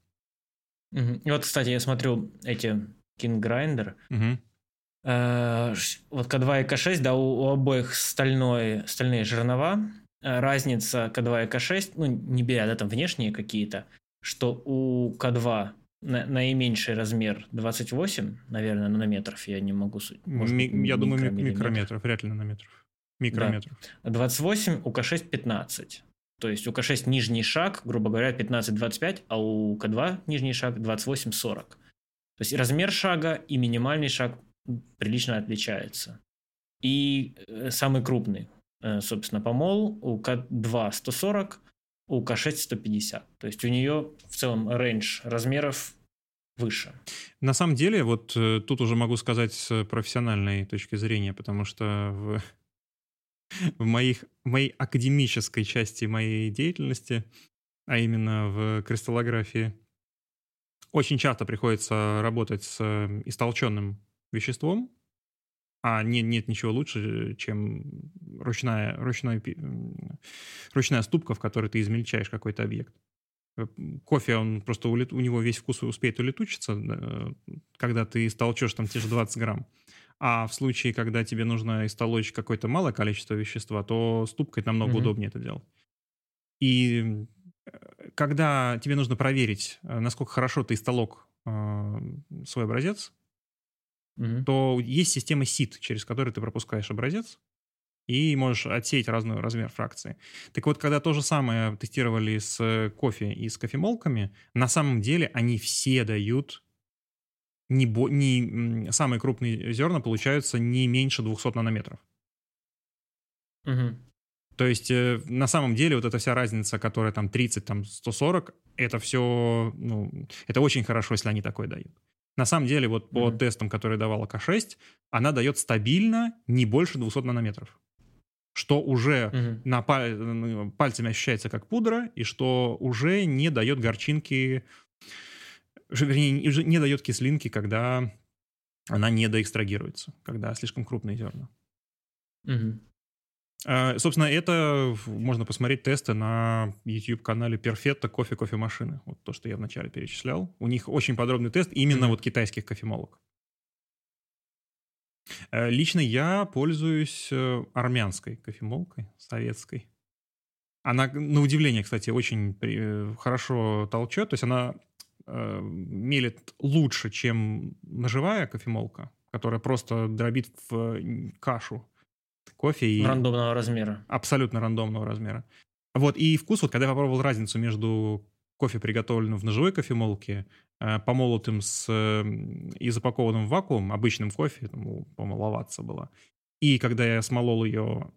B: Угу. И вот, кстати, я смотрю эти King Grinder.
A: Угу.
B: Э, вот К2 и К6, да, у, у обоих стальной, стальные жернова. Разница К2 и К6, ну, не беря, да, там внешние какие-то, что у К2 на, наименьший размер 28, наверное, нанометров, я не могу...
A: Может, Ми, я думаю, микрометров, вряд ли нанометров. Микрометров.
B: Да. 28, у К6 15. То есть у К6 нижний шаг, грубо говоря, 15-25, а у К2 нижний шаг 28-40. То есть размер шага и минимальный шаг прилично отличается. И э, самый крупный, э, собственно, помол у К2 140, у К6 150. То есть у нее в целом range размеров выше.
A: На самом деле, вот э, тут уже могу сказать с профессиональной точки зрения, потому что в, в, моих, моей академической части моей деятельности, а именно в кристаллографии, очень часто приходится работать с истолченным веществом, а нет, нет ничего лучше, чем ручная, ручной, ручная ступка, в которой ты измельчаешь какой-то объект. Э, кофе, он просто улет, у него весь вкус успеет улетучиться, когда ты истолчешь там те же 20 грамм. А в случае, когда тебе нужно истолочь какое-то малое количество вещества, то ступкой намного mm-hmm. удобнее это делать. И э, когда тебе нужно проверить, э, насколько хорошо ты истолок э, свой образец, mm-hmm. то есть система SIT, через которую ты пропускаешь образец, и можешь отсеять разный размер фракции. Так вот, когда то же самое тестировали с кофе и с кофемолками, на самом деле они все дают не, бо, не самые крупные зерна получаются не меньше 200 нанометров.
B: Угу.
A: То есть э, на самом деле вот эта вся разница, которая там 30, там 140, это все, ну, это очень хорошо, если они такое дают. На самом деле вот по mm тестам, которые давала К6, она дает стабильно не больше 200 нанометров. Что уже mm на паль, ну, пальцами ощущается как пудра, и что уже не дает горчинки вернее, не дает кислинки, когда она не доэкстрагируется, когда слишком крупные зерна.
B: Угу.
A: Собственно, это можно посмотреть тесты на YouTube-канале Perfetto кофе кофемашины. Вот то, что я вначале перечислял. У них очень подробный тест именно mm вот китайских кофемолок. Э, лично я пользуюсь э, армянской кофемолкой, советской. Она, на удивление, кстати, очень э, хорошо толчет. То есть она э, мелит лучше, чем ножевая кофемолка, которая просто дробит в кашу кофе. И...
B: Рандомного размера.
A: Абсолютно рандомного размера. Вот, и вкус, вот когда я попробовал разницу между кофе, приготовленным в ножевой кофемолке, э, помолотым с, э, и запакованным в вакуум, обычным кофе, там, по-моему, было, и когда я смолол ее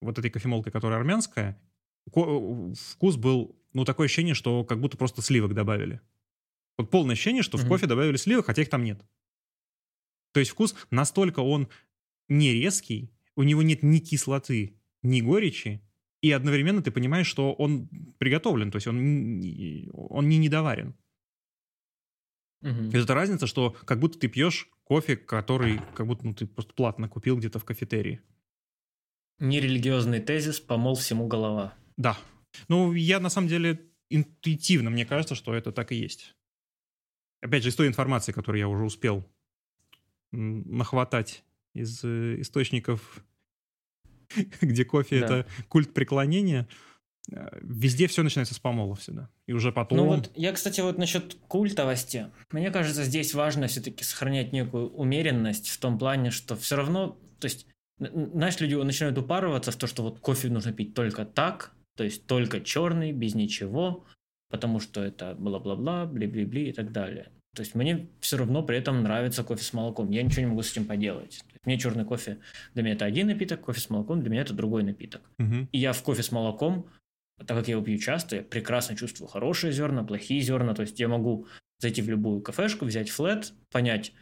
A: вот этой кофемолкой, которая армянская, вкус был, ну, такое ощущение, что как будто просто сливок добавили. Вот полное ощущение, что mm-hmm. в кофе добавили сливы, хотя их там нет. То есть вкус настолько он не резкий, у него нет ни кислоты, ни горечи, и одновременно ты понимаешь, что он приготовлен, то есть он, он не недоварен.
B: Угу.
A: Это разница, что как будто ты пьешь кофе, который как будто ну, ты просто платно купил где-то в кафетерии.
B: Нерелигиозный тезис «помол всему голова».
A: Да. Ну, я на самом деле интуитивно, мне кажется, что это так и есть опять же, из той информации, которую я уже успел нахватать из э, источников, где кофе да. это культ преклонения, э, везде все начинается с помола всегда. И уже потом...
B: Ну вот, я, кстати, вот насчет культовости. Мне кажется, здесь важно все-таки сохранять некую умеренность в том плане, что все равно, то есть, знаешь, люди начинают упарываться в то, что вот кофе нужно пить только так, то есть только черный, без ничего, потому что это бла-бла-бла, бли-бли-бли и так далее. То есть мне все равно при этом нравится кофе с молоком. Я ничего не могу с этим поделать. Мне черный кофе для меня это один напиток, кофе с молоком для меня это другой напиток.
A: Угу.
B: И я в кофе с молоком, так как я его пью часто, я прекрасно чувствую хорошие зерна, плохие зерна. То есть я могу зайти в любую кафешку, взять флет, понять,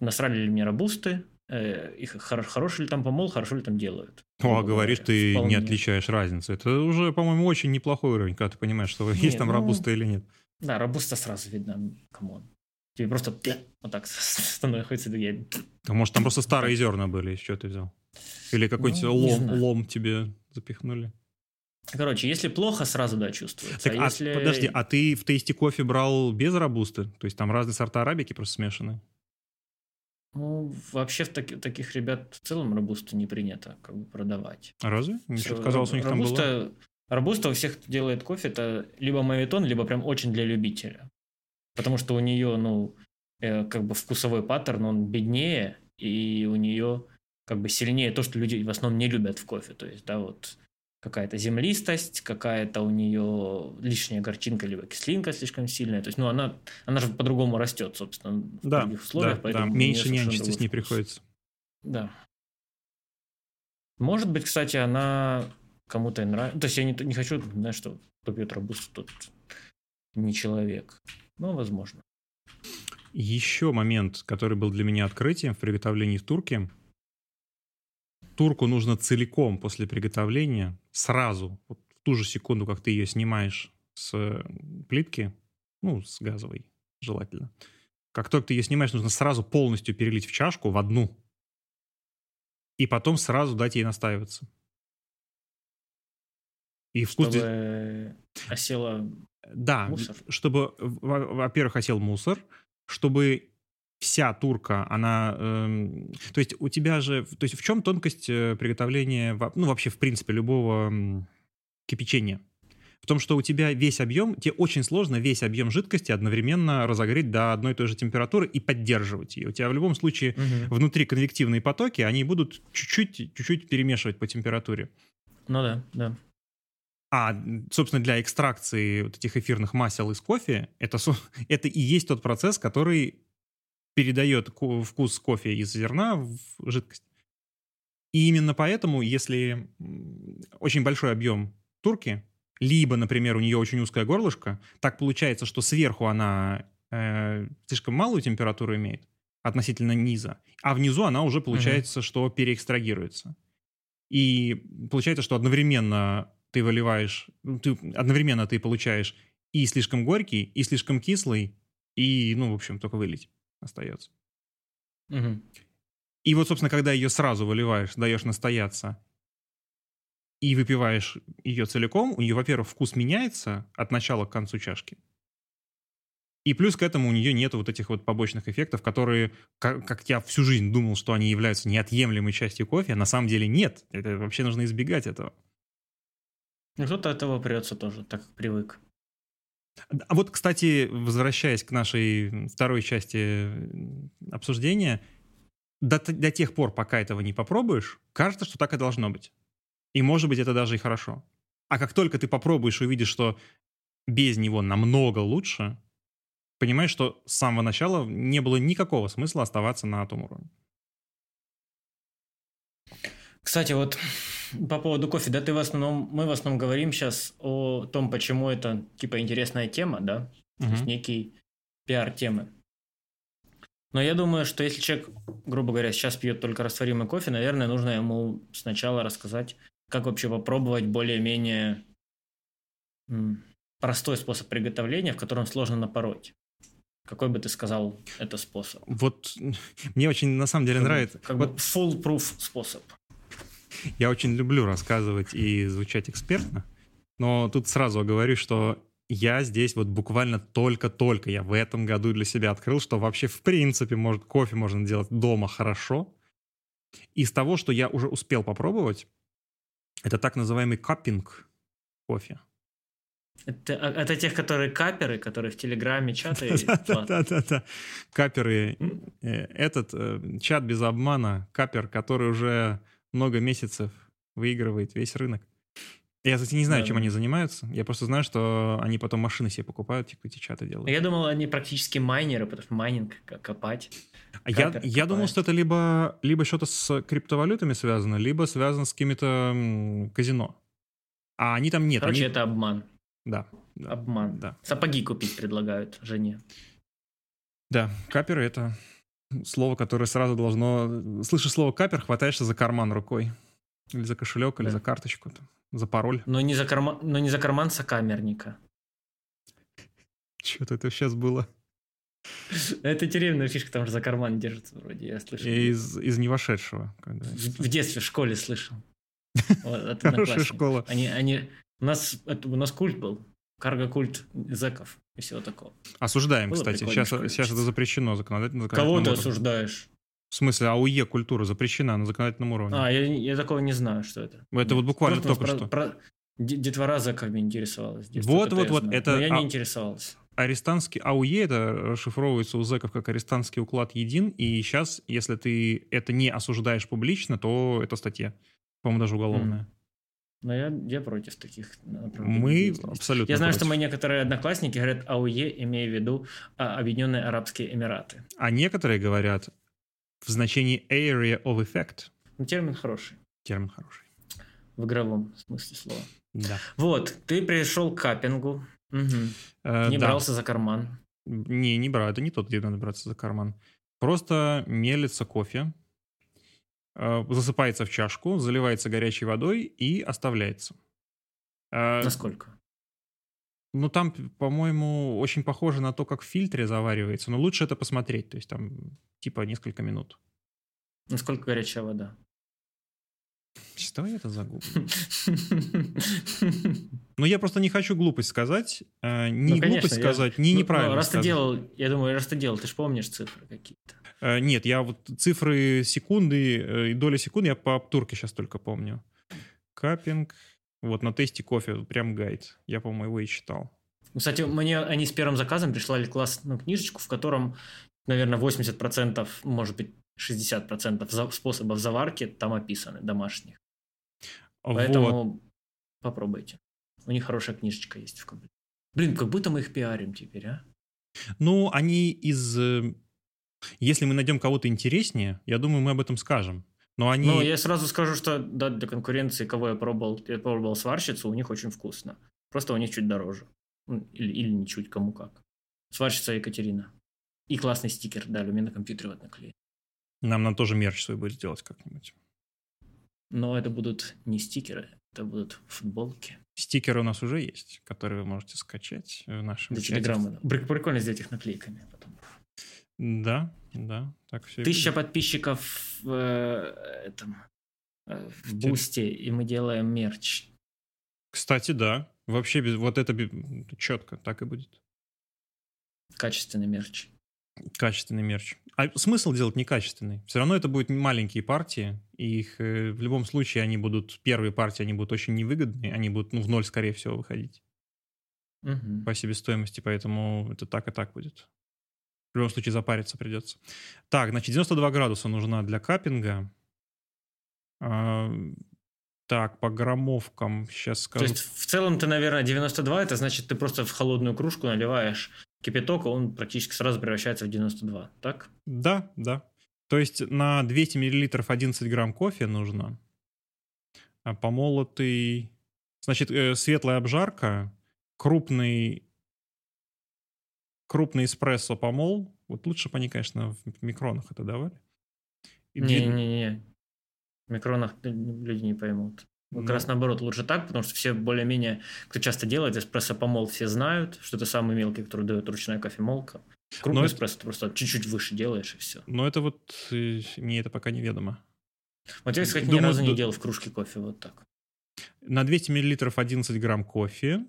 B: насрали ли мне робусты, э, их хор- хороший ли там помол, хорошо ли там делают.
A: О, а говоришь, ты вполне. не отличаешь разницу. Это уже, по-моему, очень неплохой уровень, когда ты понимаешь, что нет, есть там ну, робуста или нет.
B: Да, робуста сразу видно, come on. Тебе просто вот так становится, я...
A: А может, там просто старые зерна были, из чего ты взял? Или какой-нибудь
B: Ну,
A: лом, лом тебе запихнули?
B: Короче, если плохо, сразу да, чувствуется.
A: Так,
B: а
A: а
B: если...
A: подожди, а ты в тесте кофе брал без робусты? То есть там разные сорта арабики просто смешаны?
B: Ну, вообще в таки- таких ребят в целом робусту не принято как бы продавать.
A: А Разве? Мне что-то казалось, у них там было.
B: робуста у всех, кто делает кофе, это либо мавитон, либо прям очень для любителя. Потому что у нее, ну, э, как бы вкусовой паттерн, он беднее, и у нее как бы сильнее то, что люди в основном не любят в кофе. То есть, да, вот какая-то землистость, какая-то у нее лишняя горчинка, либо кислинка слишком сильная. То есть, ну, она, она же по-другому растет, собственно, в
A: Да,
B: других
A: да,
B: условиях.
A: да,
B: поэтому неё
A: меньше нянчиться с ней приходится.
B: Да. Может быть, кстати, она кому-то и нравится. То есть я не, не хочу, знаешь, что кто пьет робусту, тот не человек. Но возможно.
A: Еще момент, который был для меня открытием в приготовлении в турке. Турку нужно целиком после приготовления, сразу, вот в ту же секунду, как ты ее снимаешь с э, плитки, ну, с газовой, желательно. Как только ты ее снимаешь, нужно сразу полностью перелить в чашку, в одну. И потом сразу дать ей настаиваться. И вкус... здесь-
B: Чтобы осела...
A: Да,
B: Мусор.
A: чтобы, во- во-первых, осел мусор, чтобы вся турка, она... эм, то есть у тебя же... То есть в чем тонкость э, приготовления, ну, вообще, в принципе, любого кипячения? В том, что у тебя весь объем, тебе очень сложно весь объем жидкости одновременно разогреть до одной и той же температуры и поддерживать ее. У тебя в любом случае внутри конвективные потоки, они будут чуть-чуть, чуть-чуть перемешивать по температуре.
B: Ну да, да.
A: А, собственно, для экстракции вот этих эфирных масел из кофе, это, это и есть тот процесс, который передает вкус кофе из зерна в жидкость. И именно поэтому, если очень большой объем турки, либо, например, у нее очень узкое горлышко, так получается, что сверху она э, слишком малую температуру имеет относительно низа, а внизу она уже получается, что переэкстрагируется. И получается, что одновременно ты выливаешь, ну, ты, одновременно ты получаешь и слишком горький, и слишком кислый, и, ну, в общем, только вылить остается.
B: Мгм.
A: И вот, собственно, когда ее сразу выливаешь, даешь настояться и выпиваешь ее целиком, у нее, во-первых, вкус меняется от начала к концу чашки. И плюс к этому у нее нет вот этих вот побочных эффектов, которые, как, как я всю жизнь думал, что они являются неотъемлемой частью кофе, а на самом деле нет. Это вообще нужно избегать этого.
B: Ну, Кто-то от этого прется тоже, так как привык.
A: А вот, кстати, возвращаясь к нашей второй части обсуждения, до, до тех пор, пока этого не попробуешь, кажется, что так и должно быть. И, может быть, это даже и хорошо. А как только ты попробуешь и увидишь, что без него намного лучше, понимаешь, что с самого начала не было никакого смысла оставаться на том уровне.
B: Кстати, вот по поводу кофе, да, ты в основном, мы в основном говорим сейчас о том, почему это типа интересная тема, да, то есть некий пиар темы. Но я думаю, что если человек, грубо говоря, сейчас пьет только растворимый кофе, наверное, нужно ему сначала рассказать, как вообще попробовать более-менее простой способ приготовления, в котором сложно напороть. Какой бы ты сказал это способ?
A: Вот мне очень на самом деле
B: Как
A: нравится.
B: Как
A: вот
B: бы full-proof способ.
A: Я очень люблю рассказывать и звучать экспертно, но тут сразу говорю, что я здесь вот буквально только-только, я в этом году для себя открыл, что вообще в принципе может кофе можно делать дома хорошо. Из того, что я уже успел попробовать, это так называемый каппинг кофе.
B: Это, а- это тех, которые каперы, которые в Телеграме чаты.
A: Да-да-да. Каперы. э, Этот э, чат без обмана, капер, который уже много месяцев выигрывает весь рынок. Я, кстати, не знаю,
B: Да,
A: чем
B: да.
A: они занимаются. Я просто знаю, что они потом машины себе покупают, типа эти чаты делают.
B: Я думал, они практически майнеры, потому что майнинг копать.
A: А я,
B: капер
A: я думал, что это либо, либо что-то с криптовалютами связано, либо связано с какими-то казино. А они там нет.
B: Короче,
A: они-
B: это обман.
A: Да. да,
B: Обман.
A: Да.
B: Сапоги купить предлагают жене.
A: Да, каперы — это слово, которое сразу должно... Слышишь слово капер, хватаешься за карман рукой. Или за кошелек, или
B: Да.
A: за карточку, там, за пароль.
B: Но не за карман, но не за карман сокамерника.
A: Что-то это сейчас было.
B: Это тюремная фишка, там же за карман держится вроде, я слышал.
A: Из, из невошедшего. когда-
B: В, в детстве в школе слышал. Вот,
A: Хорошая школа.
B: Они, они, у нас, у нас культ был, карго-культ зэков и всего такого.
A: Осуждаем,
B: Было
A: кстати. Сейчас, сейчас это запрещено законодательно.
B: Кого ты осуждаешь?
A: В смысле, АУЕ культура запрещена на законодательном уровне.
B: А, я, я такого не знаю, что это.
A: Это вот буквально
B: Просто
A: только
B: про-
A: что.
B: про- де- детвора зэками интересовалась.
A: Вот, вот,
B: я
A: вот, это-
B: Но я
A: а-
B: не интересовался.
A: Арестантский АУЕ, это расшифровывается у зэков как арестантский уклад един, и сейчас, если ты это не осуждаешь публично, то это статья. По-моему, даже уголовная.
B: Но я, я против таких направлений
A: Мы абсолютно
B: Я знаю, что
A: против.
B: мои некоторые одноклассники говорят АУЕ, имея в виду а, Объединенные Арабские Эмираты.
A: А некоторые говорят в значении area of effect.
B: Ну, термин хороший
A: Термин хороший.
B: в игровом смысле слова.
A: Да.
B: Вот, ты пришел к капингу, Мгм.
A: Э,
B: не
A: да.
B: брался за карман.
A: Не, не брал. Это не тот, где надо браться за карман. Просто мелится кофе, засыпается в чашку, заливается горячей водой и оставляется. Э,
B: Насколько?
A: Ну, там, по-моему, очень похоже на то, как в фильтре заваривается. Но лучше это посмотреть. То есть там типа несколько минут.
B: Насколько горячая вода?
A: Что я это загуглю? Ну, я просто не хочу глупость сказать. э, Ни
B: Ну, конечно,
A: глупость
B: я-
A: сказать, ни
B: Ну,
A: неправильно
B: ну, Раз ты делал, я думаю, раз ты делал, ты же помнишь цифры какие-то.
A: Э, Нет, я вот цифры секунды э, и доли секунды я по турке сейчас только помню. Капинг. Вот на тесте кофе прям гайд. Я, по-моему, его и читал.
B: Кстати, мне они с первым заказом прислали классную книжечку, в котором, наверное, 80%, может быть, 60% за- способов заварки там описаны, домашних.
A: Вот.
B: Поэтому попробуйте. У них хорошая книжечка есть в комплекте. Блин, как будто мы их пиарим теперь, а?
A: Ну, они из... Если мы найдем кого-то интереснее, я думаю, мы об этом скажем. Но они...
B: Ну, я сразу скажу, что да, для конкуренции, кого я пробовал, я пробовал сварщицу, у них очень вкусно. Просто у них чуть дороже. Ну, Или, или не чуть, кому как. Сварщица Екатерина. И классный стикер дали, у меня на компьютере вот наклеен.
A: Нам надо тоже мерч свой будет сделать как-нибудь.
B: Но это будут не стикеры, это будут футболки.
A: Стикеры у нас уже есть, которые вы можете скачать в нашем
B: Для
A: чате.
B: Прик- Прикольно сделать их наклейками. Потом.
A: Да, да, так все.
B: Тысяча подписчиков в, э, этом, э, в
A: Те-
B: Бусте, и мы делаем мерч.
A: Кстати, да. Вообще, без- вот это четко, так и будет.
B: Качественный мерч.
A: Качественный мерч. А смысл делать некачественный? Все равно это будут маленькие партии, и их э, в любом случае они будут, первые партии, они будут очень невыгодные, они будут ну, в ноль, скорее всего, выходить
B: Мгм.
A: по себестоимости, поэтому это так и так будет. В любом случае запариться придется. Так, значит, 92 градуса нужна для капинга. А, так, по граммовкам сейчас
B: То
A: скажу.
B: есть, в целом ты, наверное, 92, это значит, ты просто в холодную кружку наливаешь кипяток, и он практически сразу превращается в 92, так?
A: Да, да. То есть на 200 миллилитров 11 грамм кофе нужно. А помолотый... Значит, э, светлая обжарка, крупный, крупный эспрессо помол. Вот лучше бы они, конечно, в микронах это давали.
B: Не-не-не. В микронах люди не поймут.
A: Ну,
B: Как раз наоборот, лучше так, потому что все более-менее, кто часто делает эспрессо помол, все знают, что это самый мелкий, который дает ручная кофемолка. Крупный
A: Но это-
B: эспрессо ты просто чуть-чуть выше делаешь, и все.
A: Но это вот э, мне это пока неведомо.
B: Вот я, кстати, ни
A: Думаю,
B: разу не
A: д-
B: делал в кружке кофе вот так.
A: На 200 миллилитров 11 грамм кофе.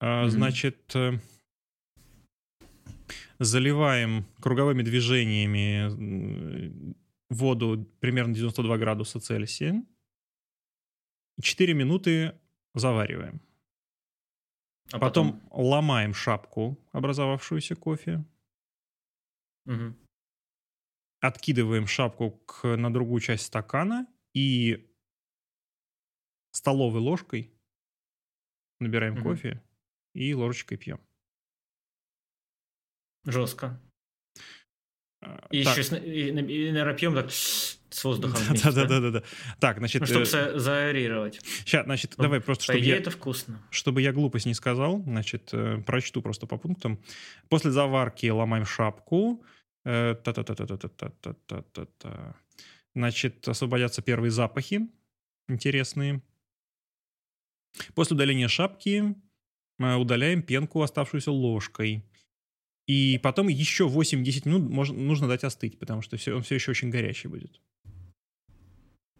B: Мгм.
A: Значит, э, заливаем круговыми движениями воду примерно 92 градуса Цельсия. 4 минуты завариваем.
B: А
A: Потом, ломаем шапку, образовавшуюся кофе.
B: Мгм.
A: Откидываем шапку к, на другую часть стакана и столовой ложкой набираем
B: Мгм.
A: кофе и ложечкой пьем.
B: Жестко.
A: А,
B: И
A: так.
B: еще, и, и, наверное, пьем так с воздухом
A: Да, да, да, да, да. Так, значит,
B: Ну, чтобы зааэрировать.
A: сейчас, значит,
B: Ну,
A: давай просто,
B: По
A: чтобы
B: идее,
A: я,
B: это вкусно.
A: чтобы я глупость не сказал, значит, э, прочту просто по пунктам. После заварки ломаем шапку. Э, Та-та-та-та-та-та-та-та-та. Значит, освободятся первые запахи интересные. После удаления шапки э, удаляем пенку, оставшуюся ложкой. И потом еще 8-10 минут можно, нужно дать остыть, потому что все, он все еще очень горячий будет.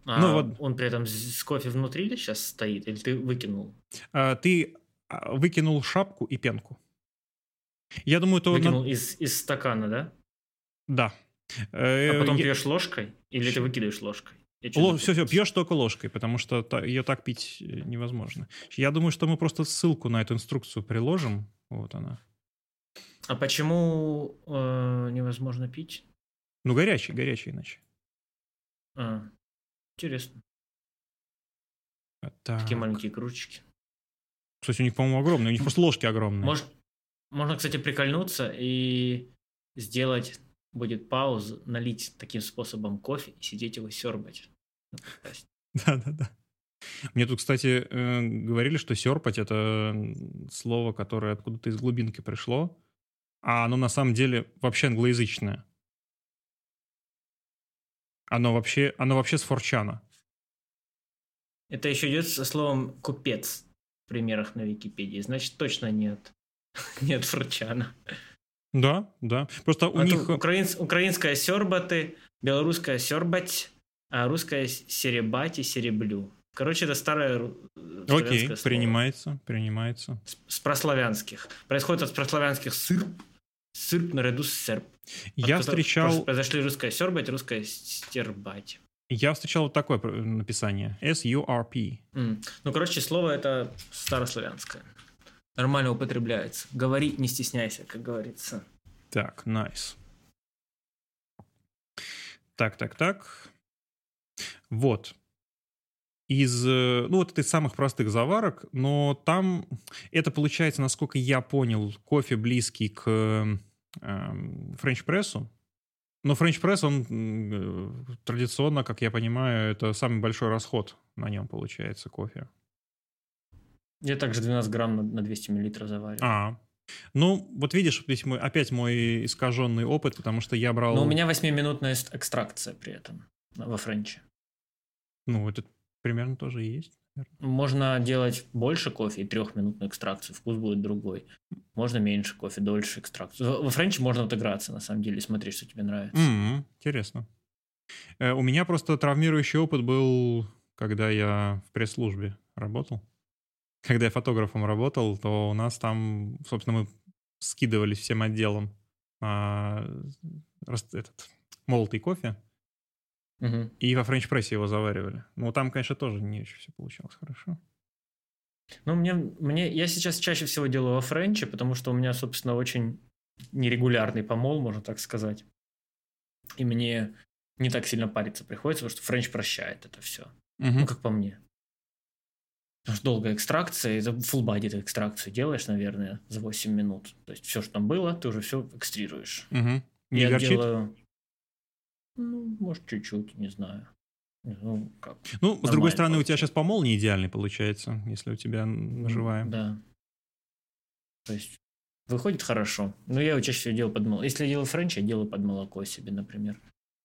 B: А ну, вот. он при этом с кофе внутри или сейчас стоит? Или ты выкинул?
A: А, ты а, выкинул шапку и пенку. Я думаю, то...
B: Выкинул на... из, из стакана, да?
A: Да.
B: А потом я... пьешь ложкой? Или ты выкидываешь ложкой?
A: Ло... Все, все, пьешь только ложкой, потому что ее так пить э, невозможно. Я думаю, что мы просто ссылку на эту инструкцию приложим. Вот она.
B: А почему э, невозможно пить?
A: Ну, горячий, горячий иначе.
B: А, интересно.
A: Так.
B: Такие маленькие кружечки.
A: Кстати, у них, по-моему, огромные. У них просто ложки огромные.
B: Мож... Можно, кстати, прикольнуться и сделать будет пауза, налить таким способом кофе и сидеть его сербать.
A: Да-да-да. Мне тут, кстати, э, говорили, что серпать — это слово, которое откуда-то из глубинки пришло, а оно на самом деле вообще англоязычное. Оно вообще, оно вообще с форчана.
B: Это еще идет со словом «купец» в примерах на Википедии. Значит, точно нет. Нет форчана.
A: Да, да. Просто у
B: а
A: них...
B: Украинс... Украинская сербаты, белорусская сербать, а русская серебать и сереблю. Короче, это старое
A: Окей, слово. принимается, принимается.
B: С, с прославянских. Происходит от прославянских сырп, сырп наряду с серб.
A: Я встречал...
B: Произошли русская сербать, русская стербать.
A: Я встречал вот такое написание. S-U-R-P.
B: Mm. Ну, короче, слово это старославянское нормально употребляется. Говори, не стесняйся, как говорится.
A: Так, nice. Так, так, так. Вот. Из, э, ну, вот из самых простых заварок, но там это получается, насколько я понял, кофе близкий к э, френч-прессу. Но френч-пресс, он э, традиционно, как я понимаю, это самый большой расход на нем получается кофе.
B: Я также 12 грамм на 200 миллилитров завариваю.
A: А, ну, вот видишь, здесь мой, опять мой искаженный опыт, потому что я брал...
B: Но у меня 8-минутная экстракция при этом во френче.
A: Ну, это примерно тоже и есть.
B: Можно делать больше кофе и трехминутную экстракцию, вкус будет другой. Можно меньше кофе, дольше экстракцию. Во френче можно отыграться, на самом деле, смотри, что тебе нравится.
A: Mm-hmm, интересно. Э, у меня просто травмирующий опыт был, когда я в пресс-службе работал когда я фотографом работал, то у нас там, собственно, мы скидывались всем отделом а, этот молотый кофе,
B: угу.
A: и во френч-прессе его заваривали. Ну, там, конечно, тоже не очень все получалось хорошо.
B: Ну, мне, мне, я сейчас чаще всего делаю во френче, потому что у меня, собственно, очень нерегулярный помол, можно так сказать. И мне не так сильно париться приходится, потому что френч прощает это все. Угу. Ну, как по мне. Потому что долгая экстракция, это full body экстракцию делаешь, наверное, за 8 минут. То есть все, что там было, ты уже все экстрируешь.
A: Угу.
B: Не Я горчит? делаю... Ну, может, чуть-чуть, не знаю. Ну, как?
A: ну с другой стороны, получается. у тебя сейчас помол не идеальный получается, если у тебя ножевая.
B: Да. То есть выходит хорошо. Но я его чаще всего делаю под молоко. Если я делаю френч, я делаю под молоко себе, например.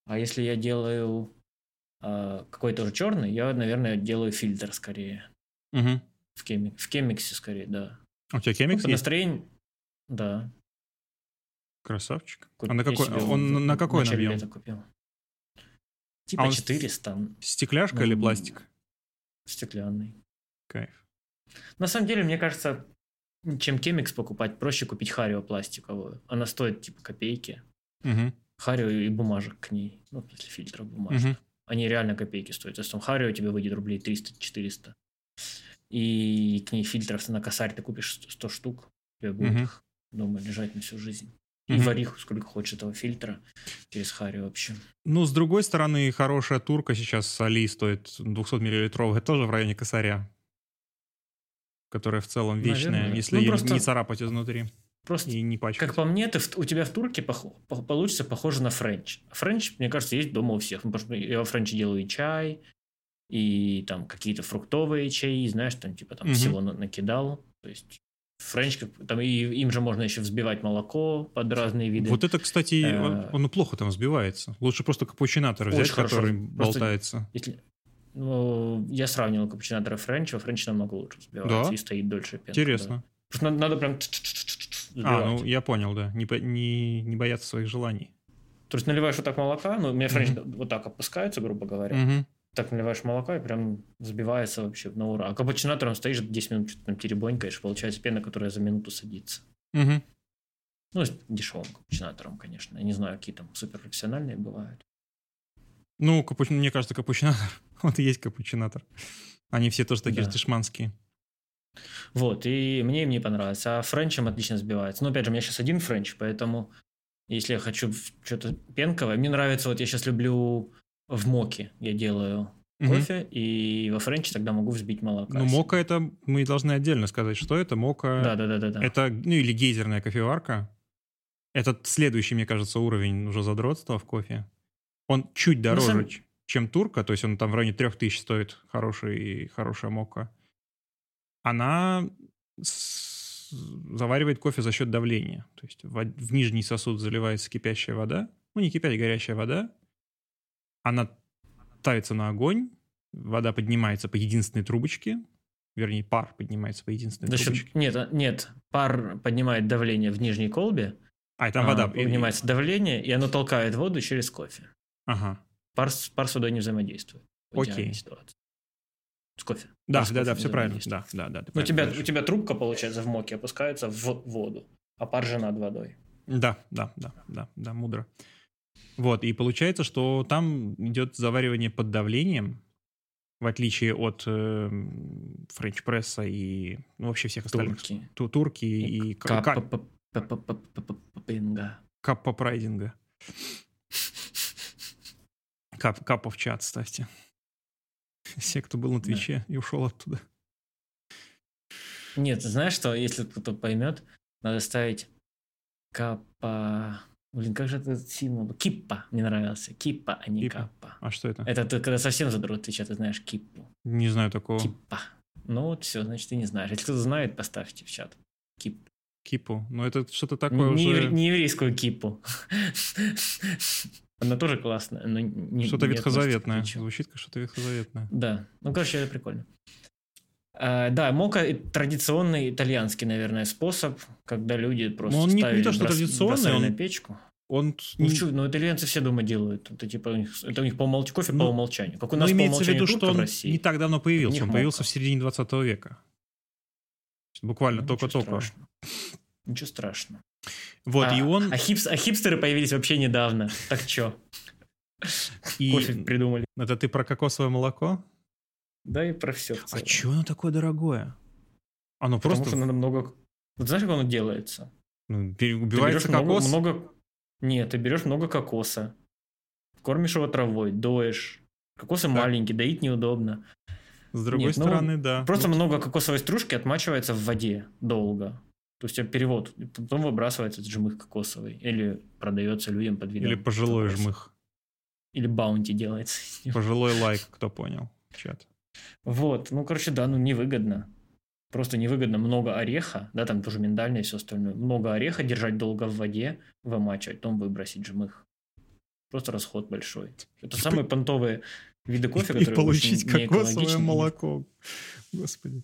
B: А если я делаю э, какой-то уже черный, я, наверное, делаю фильтр скорее.
A: Угу.
B: В, кемек, в кемексе скорее, да.
A: У тебя кемикс ну,
B: есть? настроение, да.
A: Красавчик. Куп... А на какой, он на какой объем?
B: купил. Типа а 400.
A: Стекляшка ну, или пластик?
B: Стеклянный.
A: Кайф.
B: На самом деле, мне кажется, чем кемикс покупать, проще купить харио пластиковую. Она стоит типа копейки.
A: Угу.
B: Харио и бумажек к ней. Ну, после фильтров бумажек. Угу. Они реально копейки стоят. То есть там харио тебе выйдет рублей 300-400 и к ней фильтров на косарь ты купишь 100 штук, у тебя будет угу. их дома лежать на всю жизнь. И угу. вари сколько хочешь этого фильтра через Hario вообще.
A: Ну, с другой стороны, хорошая турка сейчас с Али стоит 200 миллилитровая, тоже в районе косаря. Которая в целом вечная, Наверное. если ну, просто... не царапать изнутри.
B: Просто, и не пачкать. как по мне, ты, у тебя в турке пох, получится похоже на френч. Френч, мне кажется, есть дома у всех. Ну, потому что я во френче делаю и чай, и там какие-то фруктовые чаи, знаешь, там типа там угу. всего накидал. То есть френч, там и им же можно еще взбивать молоко под разные виды.
A: Вот это, кстати, э, он, он плохо там взбивается. Лучше просто капучинатор взять, хорошо. который просто болтается.
B: Если, ну, я сравнивал капучинатор и френч, а френч намного лучше взбивается да? и стоит дольше.
A: Пенка, Интересно. Да.
B: Просто надо, надо прям
A: А, ну я понял, да. Не, не, не бояться своих желаний.
B: То есть наливаешь вот так молока, ну, у меня френч mm-hmm. вот так опускается, грубо говоря. Mm-hmm. Так наливаешь молока и прям взбивается вообще на ура. А капучинатором стоишь 10 минут, что-то там теребонькаешь, получается пена, которая за минуту садится.
A: Mm-hmm.
B: Ну, с дешевым капучинатором, конечно. Я не знаю, какие там суперпрофессиональные бывают.
A: Ну, капуч... мне кажется, капучинатор. вот и есть капучинатор. Они все тоже такие да. дешманские.
B: Вот, и мне им не понравилось. А френчем отлично сбивается. Но опять же, у меня сейчас один френч, поэтому если я хочу что-то пенковое, мне нравится, вот я сейчас люблю в моке, я делаю кофе, угу. и во френче тогда могу взбить молоко.
A: Ну, мока это, мы должны отдельно сказать, что это мока.
B: Да, да, да, да, да.
A: Это, ну, или гейзерная кофеварка. Это следующий, мне кажется, уровень уже задротства в кофе. Он чуть ну, дороже, сам... чем турка, то есть он там в районе 3000 стоит хороший, хорошая мока. Она с... заваривает кофе за счет давления. То есть в, в нижний сосуд заливается кипящая вода, ну не кипящая, горячая вода, она ставится на огонь, вода поднимается по единственной трубочке, вернее, пар поднимается по единственной За трубочке.
B: Нет, нет, пар поднимает давление в нижней колбе,
A: а, и там вода.
B: Поднимается давление, и оно толкает воду через кофе.
A: Ага.
B: Пар, пар с водой не взаимодействует.
A: Окей.
B: Ситуации. С кофе.
A: Да, да, да, да, все правильно. Да, да, да.
B: У тебя, у тебя трубка, получается, в моке опускается в воду, а пар же над водой. Да,
A: да, да, да, да, мудро. Вот, и получается, что там идет заваривание под давлением, в отличие от э, френч-пресса и ну, вообще всех остальных.
B: Турки.
A: Ту, турки и...
B: Каппа-прайдинга.
A: Каппа-прайдинга. Кап, капа в чат ставьте. Все, кто был на Твиче да. и ушел оттуда.
B: Нет, знаешь что, если кто-то поймет, надо ставить капа... Блин, как же это сильно... Киппа мне нравился. Киппа, а не Киппа. каппа.
A: А что это?
B: Это ты когда совсем задрот Твича, ты знаешь киппу.
A: Не знаю такого.
B: Киппа. Ну вот все, значит, ты не знаешь. Если кто-то знает, поставьте в чат. Кип.
A: Кипу. Ну это что-то такое
B: не,
A: уже...
B: Не еврейскую кипу. Она тоже классная, но
A: не Что-то ветхозаветное. Звучит как что-то ветхозаветное.
B: Да. Ну, короче, это прикольно. А, да, мока традиционный итальянский, наверное, способ, когда люди просто
A: Но он ставят не, не то, что традиционный, он,
B: на печку.
A: Он...
B: Ну, что, ну, итальянцы все дома делают. Это типа у них, это у них по умолч... кофе ну, по умолчанию. Как у нас
A: ну,
B: по
A: имеется в виду, что
B: он
A: не так давно появился. Он мока. появился в середине 20 века. Буквально ну, только-только.
B: Ничего страшного.
A: Вот,
B: а,
A: и он...
B: А, хипс, а хипстеры появились вообще недавно. Так что?
A: И... Кофе придумали. Это ты про кокосовое молоко?
B: Да, и про все.
A: А что оно такое дорогое? Оно
B: Потому
A: просто...
B: что надо много... Вот знаешь, как оно делается?
A: Ну, убивается кокос?
B: Много, много... Нет, ты берешь много кокоса, кормишь его травой, доешь. Кокосы так. маленькие, доить неудобно.
A: С другой Нет, ну, стороны, ну, да.
B: Просто вот. много кокосовой стружки отмачивается в воде долго. То есть перевод, потом выбрасывается жмых кокосовый. Или продается людям под видом.
A: Или пожилой кокоса. жмых.
B: Или баунти делается.
A: Пожилой лайк, кто понял. Чат.
B: Вот, ну, короче, да, ну, невыгодно. Просто невыгодно много ореха, да, там тоже миндальное и все остальное. Много ореха держать долго в воде, вымачивать, потом выбросить жмых. Просто расход большой. Это самые понтовые виды кофе,
A: которые И получить кокосовое молоко. Господи.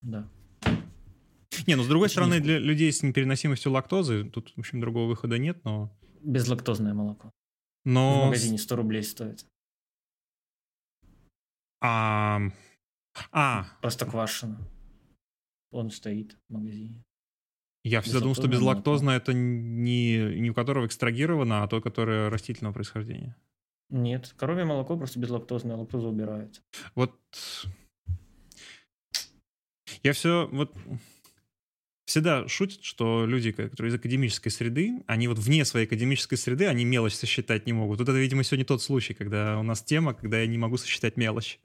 B: Да.
A: Не, ну с другой стороны, для людей с непереносимостью лактозы тут, в общем, другого выхода нет, но...
B: Безлактозное молоко.
A: Но...
B: В магазине 100 рублей стоит.
A: А... А.
B: Простоквашино. Он стоит в магазине.
A: Я всегда думал, что безлактозное это не, не у которого экстрагировано, а то, которое растительного происхождения.
B: Нет, коровье молоко просто безлактозное, лактоза убирается.
A: Вот я все вот всегда шутят, что люди, которые из академической среды, они вот вне своей академической среды, они мелочь сосчитать не могут. Вот это, видимо, сегодня тот случай, когда у нас тема, когда я не могу сосчитать мелочь.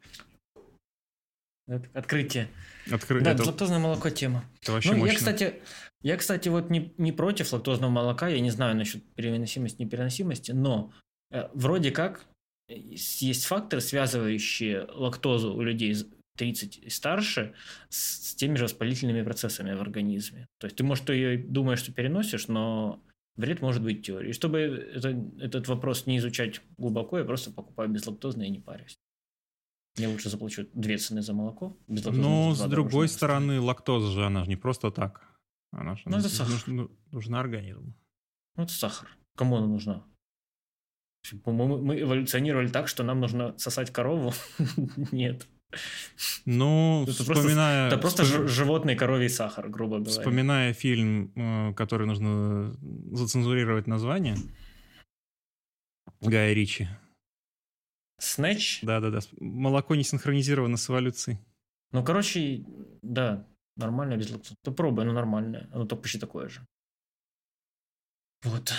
B: Открытие.
A: Откры...
B: Да, это... лактозное молоко тема.
A: Это вообще ну, мощно.
B: я, кстати, я, кстати, вот не, не против лактозного молока, я не знаю насчет переносимости, непереносимости, но э, вроде как есть факторы, связывающие лактозу у людей 30 и старше с, с теми же воспалительными процессами в организме. То есть ты, может, ее думаешь, что переносишь, но вред может быть теорией. Чтобы это, этот вопрос не изучать глубоко, я просто покупаю безлактозное и не парюсь. Мне лучше заплачу две цены за молоко.
A: Но, с другой стороны, стоит. лактоза же, она же не просто так. Она же
B: Ну, это сахар.
A: нужна, нужна организму.
B: Ну, это сахар. Кому она нужна? Мы, мы эволюционировали так, что нам нужно сосать корову? Нет.
A: Ну,
B: Это просто-
A: вспоминая...
B: Это просто ж- животный коровий сахар, грубо говоря.
A: Вспоминая фильм, э, который нужно зацензурировать название, Гая Ричи.
B: Снэч?
A: Да-да-да. Молоко не синхронизировано с эволюцией.
B: Ну, короче, да, нормально без лактозы. Попробуй, оно нормальное. Оно только почти такое же. Вот.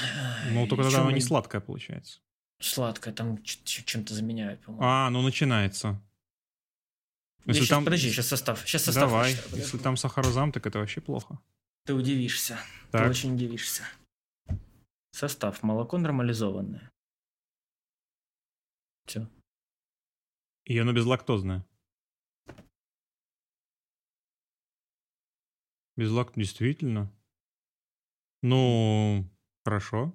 A: Ну, только
B: И
A: тогда оно
B: мы-
A: не сладкое получается.
B: Сладкое, там чем-то заменяют, по-моему.
A: А, ну начинается. Если
B: щас-
A: там...
B: Подожди, сейчас состав. Сейчас состав
A: Давай.
B: подожди.
A: Если там сахарозам, так это вообще плохо.
B: Ты удивишься. Ты
A: Так.
B: очень удивишься. Состав. Молоко нормализованное. Все.
A: И оно безлактозное. Безлак... Действительно? Ну, хорошо.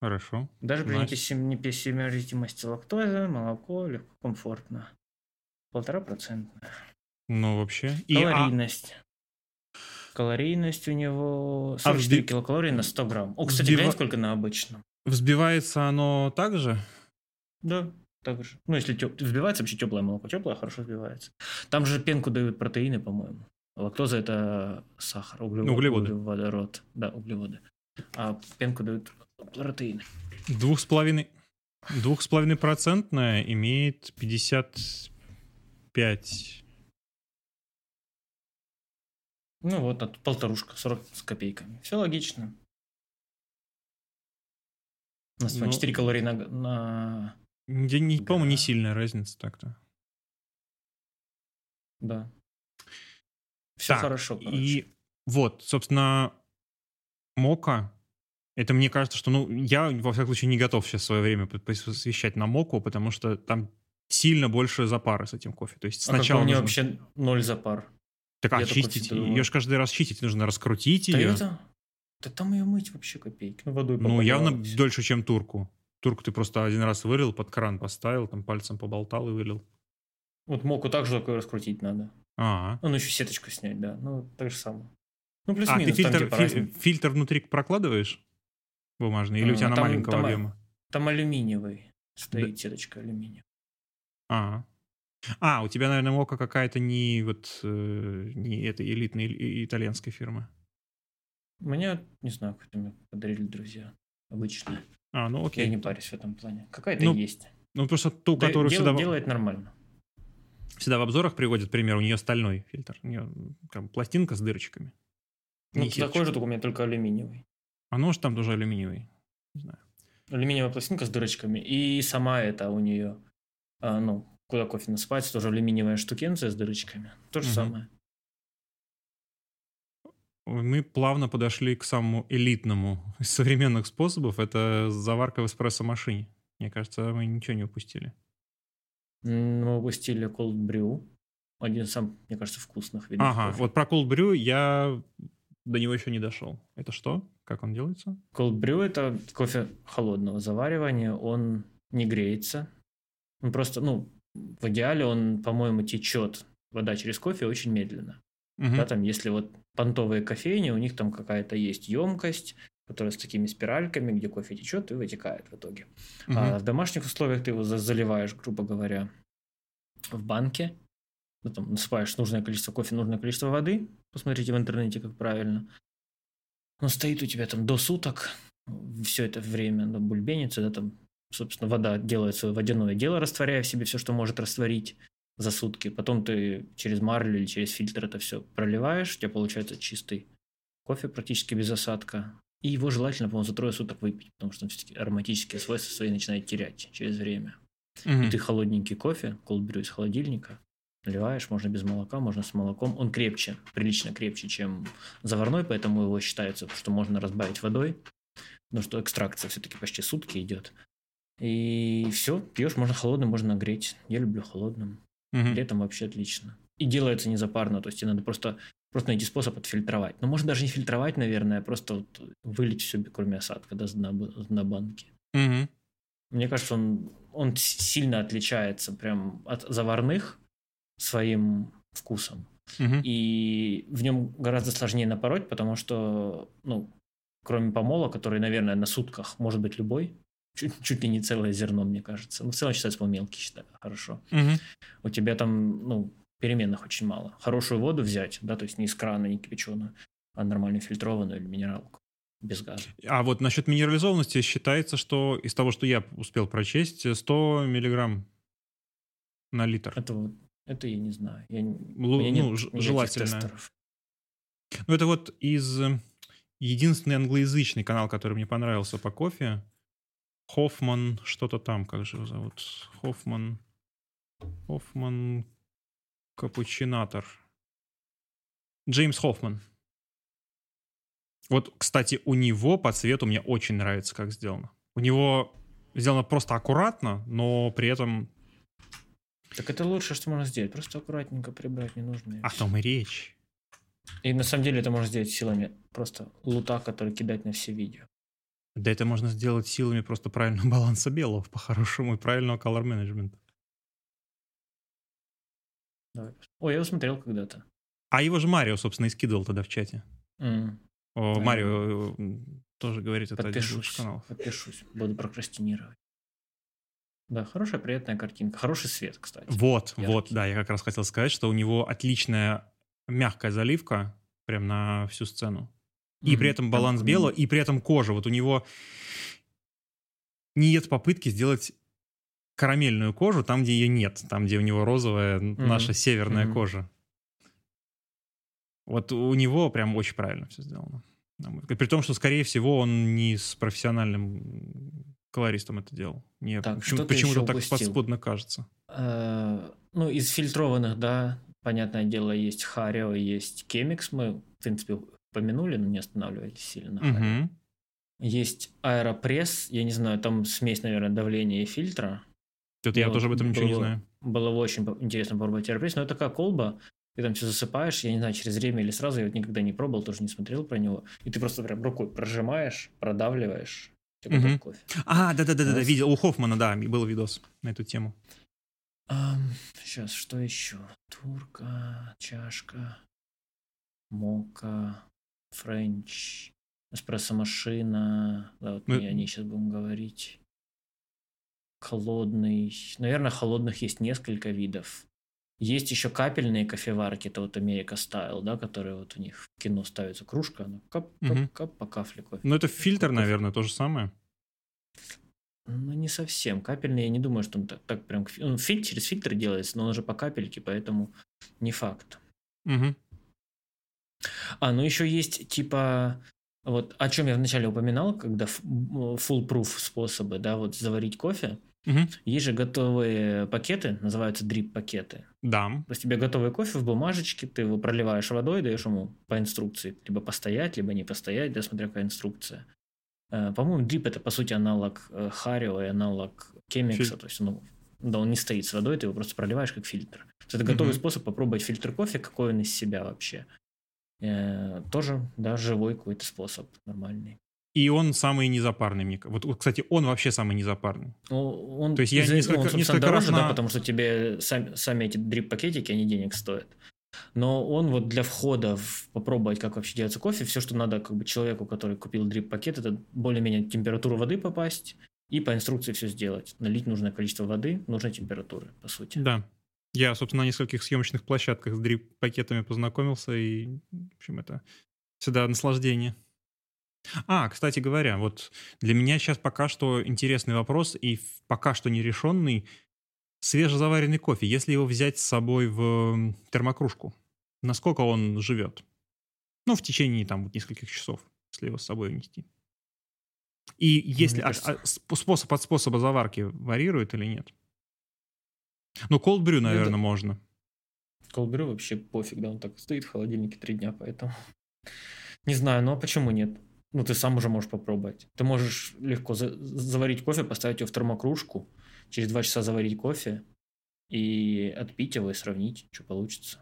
A: Хорошо.
B: Даже при неписемеритимости лактозы молоко легко комфортно. Полтора процентное.
A: Ну, вообще. И, а,
B: Калорийность. Калорийность у него
A: А
B: 44
A: взби-
B: килокалорий на 100 грамм. О, кстати,
A: взбива-
B: глянь, сколько на обычном.
A: взбивается оно так же?
B: Да, так же. Ну, если теп... взбивается вообще теплое молоко. Теплое хорошо взбивается. Там же пенку дают протеины, по-моему. Лактоза это сахар, углевод,
A: Углеводы.
B: углеводород. Да, углеводы. А пенку дают протеины.
A: Двух с половиной... Двух с половиной процентная имеет 55.
B: Ну вот, тут полторушка, 40 с копейками. Все логично. У нас
A: Ну,
B: 4 калории на, на...
A: Я не, по-моему, не
B: Да.
A: сильная разница так-то.
B: Да. Все
A: Так,
B: хорошо, короче.
A: И вот, собственно, Мока. Это мне кажется, что, ну, я, во всяком случае, не готов сейчас свое время посвящать на Моку, потому что там сильно больше запары с этим кофе. То есть
B: А
A: сначала
B: какой у меня
A: нужно...
B: вообще ноль запар.
A: Так, а чистить? Ее же каждый раз чистить нужно, раскрутить
B: Да
A: ее.
B: это... Да там ее мыть вообще копейки. Ну, водой
A: Ну, явно дольше, чем турку. Турку ты просто один раз вылил, под кран поставил, там пальцем поболтал и вылил.
B: Вот моку также такое раскрутить надо.
A: А,
B: Ну, ну, еще сеточку снять, да. Ну, так же самое. Ну,
A: а ты
B: плюс-минус, там
A: фильтр,
B: типа
A: фи-
B: разница.
A: фильтр внутри прокладываешь бумажный? Или у
B: А,
A: тебя на
B: там-
A: маленького
B: там-
A: объема?
B: Там алюминиевый стоит сеточка алюминия.
A: А. А, у тебя, наверное, Мока какая-то не вот э, не этой элитной итальянской фирмы.
B: Мне, не знаю, какой-то мне подарили друзья. Обычная.
A: А, ну
B: Я
A: окей.
B: не парюсь в этом плане. Какая-то
A: Ну,
B: есть.
A: Ну, просто ту,
B: Да,
A: которую
B: дел-
A: всегда,
B: делает нормально.
A: всегда в обзорах приводят пример, у нее стальной фильтр. У нее прям пластинка с дырочками.
B: Ну, такой же, только у меня только алюминиевый.
A: А нож там тоже алюминиевый. Не знаю.
B: Алюминиевая пластинка с дырочками. И сама это у нее, а, ну, куда кофе насыпается, тоже алюминиевая штукенция с дырочками. То же
A: Мгм.
B: самое.
A: Мы плавно подошли к самому элитному из современных способов. Это заварка в эспрессо-машине. Мне кажется, мы ничего не упустили.
B: Мы упустили cold brew. Один из самых, мне кажется, вкусных видов
A: Ага,
B: кофе.
A: вот про cold brew я до него еще не дошел. Это что? Как он делается?
B: Cold brew – это кофе холодного заваривания. Он не греется. Он просто, ну, в идеале он, по-моему, течет вода через кофе очень медленно.
A: Мгм.
B: Да, там, если вот понтовые кофейни, у них там какая-то есть емкость, которая с такими спиральками, где кофе течет и вытекает в итоге.
A: Мгм.
B: А в домашних условиях ты его за- заливаешь, грубо говоря, в банке, ну, там, насыпаешь нужное количество кофе, нужное количество воды, посмотрите в интернете, как правильно. Он стоит у тебя там до суток, все это время ну, бульбенится, да, там, собственно, вода делает свое водяное дело, растворяя в себе все, что может растворить за сутки. Потом ты через марлю или через фильтр это все проливаешь, у тебя получается чистый кофе практически без осадка. И его желательно, по-моему, за трое суток выпить, потому что он все-таки ароматические свойства свои начинает терять через время.
A: Мгм.
B: И ты холодненький кофе, brew из холодильника, наливаешь, можно без молока, можно с молоком. Он крепче, прилично крепче, чем заварной, поэтому его считается, что можно разбавить водой, потому что экстракция все-таки почти сутки идет. И все, пьешь, можно холодным, можно греть. Я люблю холодным.
A: Мгм.
B: Летом вообще отлично. И делается не запарно, то есть тебе надо просто, просто найти способ отфильтровать. Но можно даже не фильтровать, наверное, а просто вот вылить все, кроме осадка, да, с дна, б- с дна банки.
A: Мгм.
B: Мне кажется, он, он сильно отличается прям от заварных своим вкусом.
A: Мгм.
B: и в нем гораздо сложнее напороть, потому что, ну, кроме помола, который, наверное, на сутках может быть любой, чуть, чуть ли не целое зерно, мне кажется. Ну, в целом считается, по мелкий, считаю, хорошо.
A: Мгм.
B: У тебя там, ну, переменных очень мало. Хорошую воду взять, да, то есть не из крана, не кипяченую, а нормально фильтрованную или минералку без газа.
A: А вот насчет минерализованности считается, что из того, что я успел прочесть, 100 миллиграмм на литр.
B: Это вот, это я не знаю. Я,
A: Лу- ну,
B: нет
A: желательно.
B: тестеров.
A: Ну, это вот из э, единственный англоязычный канал, который мне понравился по кофе. Хоффман, что-то там, как же его зовут? Хоффман. Хоффман Капучинатор. Джеймс Хоффман. Вот, кстати, у него по цвету мне очень нравится, как сделано. У него сделано просто аккуратно, но при этом
B: Так это лучшее, что можно сделать. Просто аккуратненько прибрать ненужные.
A: о том и речь.
B: И на самом деле это можно сделать силами просто лута, который кидать на все видео.
A: Да это можно сделать силами просто правильного баланса белого, по-хорошему, и правильного color менеджмента.
B: Ой, я его смотрел когда-то.
A: А его же Марио, собственно, и скидывал тогда в чате.
B: М,
A: О,
B: Да.
A: Марио тоже говорит, это один из
B: Подпишусь.
A: каналов.
B: Подпишусь. Буду прокрастинировать. Да, хорошая, приятная картинка. Хороший свет, кстати.
A: Вот,
B: Яркий.
A: вот, да, я как раз хотел сказать, что у него отличная мягкая заливка прям на всю сцену. И при этом баланс белого, и при этом кожа. Вот у него нет попытки сделать карамельную кожу там, где ее нет, там, где у него розовая наша северная кожа. Вот у него прям очень правильно все сделано. При том, что, скорее всего, он не с профессиональным колористом это делал. Мне
B: Так,
A: почему- почему-то так
B: упустил?
A: подспудно кажется.
B: Э, Ну, из фильтрованных, да, понятное дело, есть Харио, есть Кемикс. Мы, в принципе, помянули, но не останавливались сильно.
A: Мгм.
B: Есть Аэропресс. Я не знаю, там смесь, наверное, давления и фильтра.
A: Тут я
B: Вот
A: тоже об этом ничего не
B: было-
A: знаю.
B: Было бы очень интересно попробовать Аэропресс, но это такая колба, ты там все засыпаешь, я не знаю, через время или сразу, я вот никогда не пробовал, тоже не смотрел про него. И ты просто прям рукой прожимаешь, продавливаешь, у тебя готов
A: Мгм.
B: кофе.
A: А, да-да-да,
B: Раз.
A: видел. У Хоффмана, да, был видос на эту тему.
B: сейчас, что еще? Турка, чашка, мока, френч, эспрессо-машина. Да, вот
A: Ну,
B: мы о ней сейчас будем говорить. Холодный. Наверное, холодных есть несколько видов. Есть еще капельные кофеварки, это вот America style, да, которые вот у них в кино ставится кружка, она кап, кап,
A: Мгм.
B: кап по капле кофе.
A: Ну, это фильтр,
B: Кофе.
A: наверное, то же самое.
B: Ну, не совсем. Капельный, я не думаю, что он так, так прям... Он фильтр, через фильтр делается, но он уже по капельке, поэтому не факт.
A: Мгм.
B: А, ну еще есть типа... Вот о чем я вначале упоминал, когда full-proof способы, да, вот заварить кофе.
A: Мгм.
B: Есть же готовые пакеты, называются дрип-пакеты.
A: Да.
B: То есть тебе готовый кофе в бумажечке, ты его проливаешь водой, даешь ему по инструкции, либо постоять, либо не постоять, да, смотря какая инструкция. Э, По-моему, дрип это по сути аналог э, Харио и аналог Кемикса, то есть ну, да, он не стоит с водой, ты его просто проливаешь как фильтр. То есть Это готовый
A: Мгм.
B: способ попробовать фильтр кофе, какой он из себя вообще. Э, Тоже, да, живой какой-то способ нормальный.
A: И он самый незапарный, мне Вот, кстати, он вообще самый незапарный.
B: Ну, он,
A: То есть я несколько-
B: он,
A: несколько
B: дороже,
A: раз
B: да,
A: на-
B: потому что тебе сами, сами эти дрип-пакетики, они денег стоят. Но он вот для входа в попробовать, как вообще делается кофе, все, что надо как бы человеку, который купил дрип-пакет, это более-менее температуру воды попасть и по инструкции все сделать. Налить нужное количество воды, нужной температуры, по сути.
A: Да. Я, собственно, на нескольких съемочных площадках с дрип-пакетами познакомился, и, в общем, это всегда наслаждение. А, кстати говоря, вот для меня сейчас пока что интересный вопрос, и пока что нерешенный, свежезаваренный кофе, если его взять с собой в термокружку, насколько он живет? Ну, в течение там вот нескольких часов, если его с собой унести. И если от-
B: кажется-
A: от- сп- способ от способа заварки варьирует или нет? Ну, cold brew,
B: да.
A: наверное, можно.
B: Колбрю вообще пофиг, да, он так стоит в холодильнике три дня, поэтому... Не знаю, ну а почему нет? Ну, ты сам уже можешь попробовать. Ты можешь легко за- заварить кофе, поставить его в термокружку, через два часа заварить кофе и отпить его и сравнить, что получится.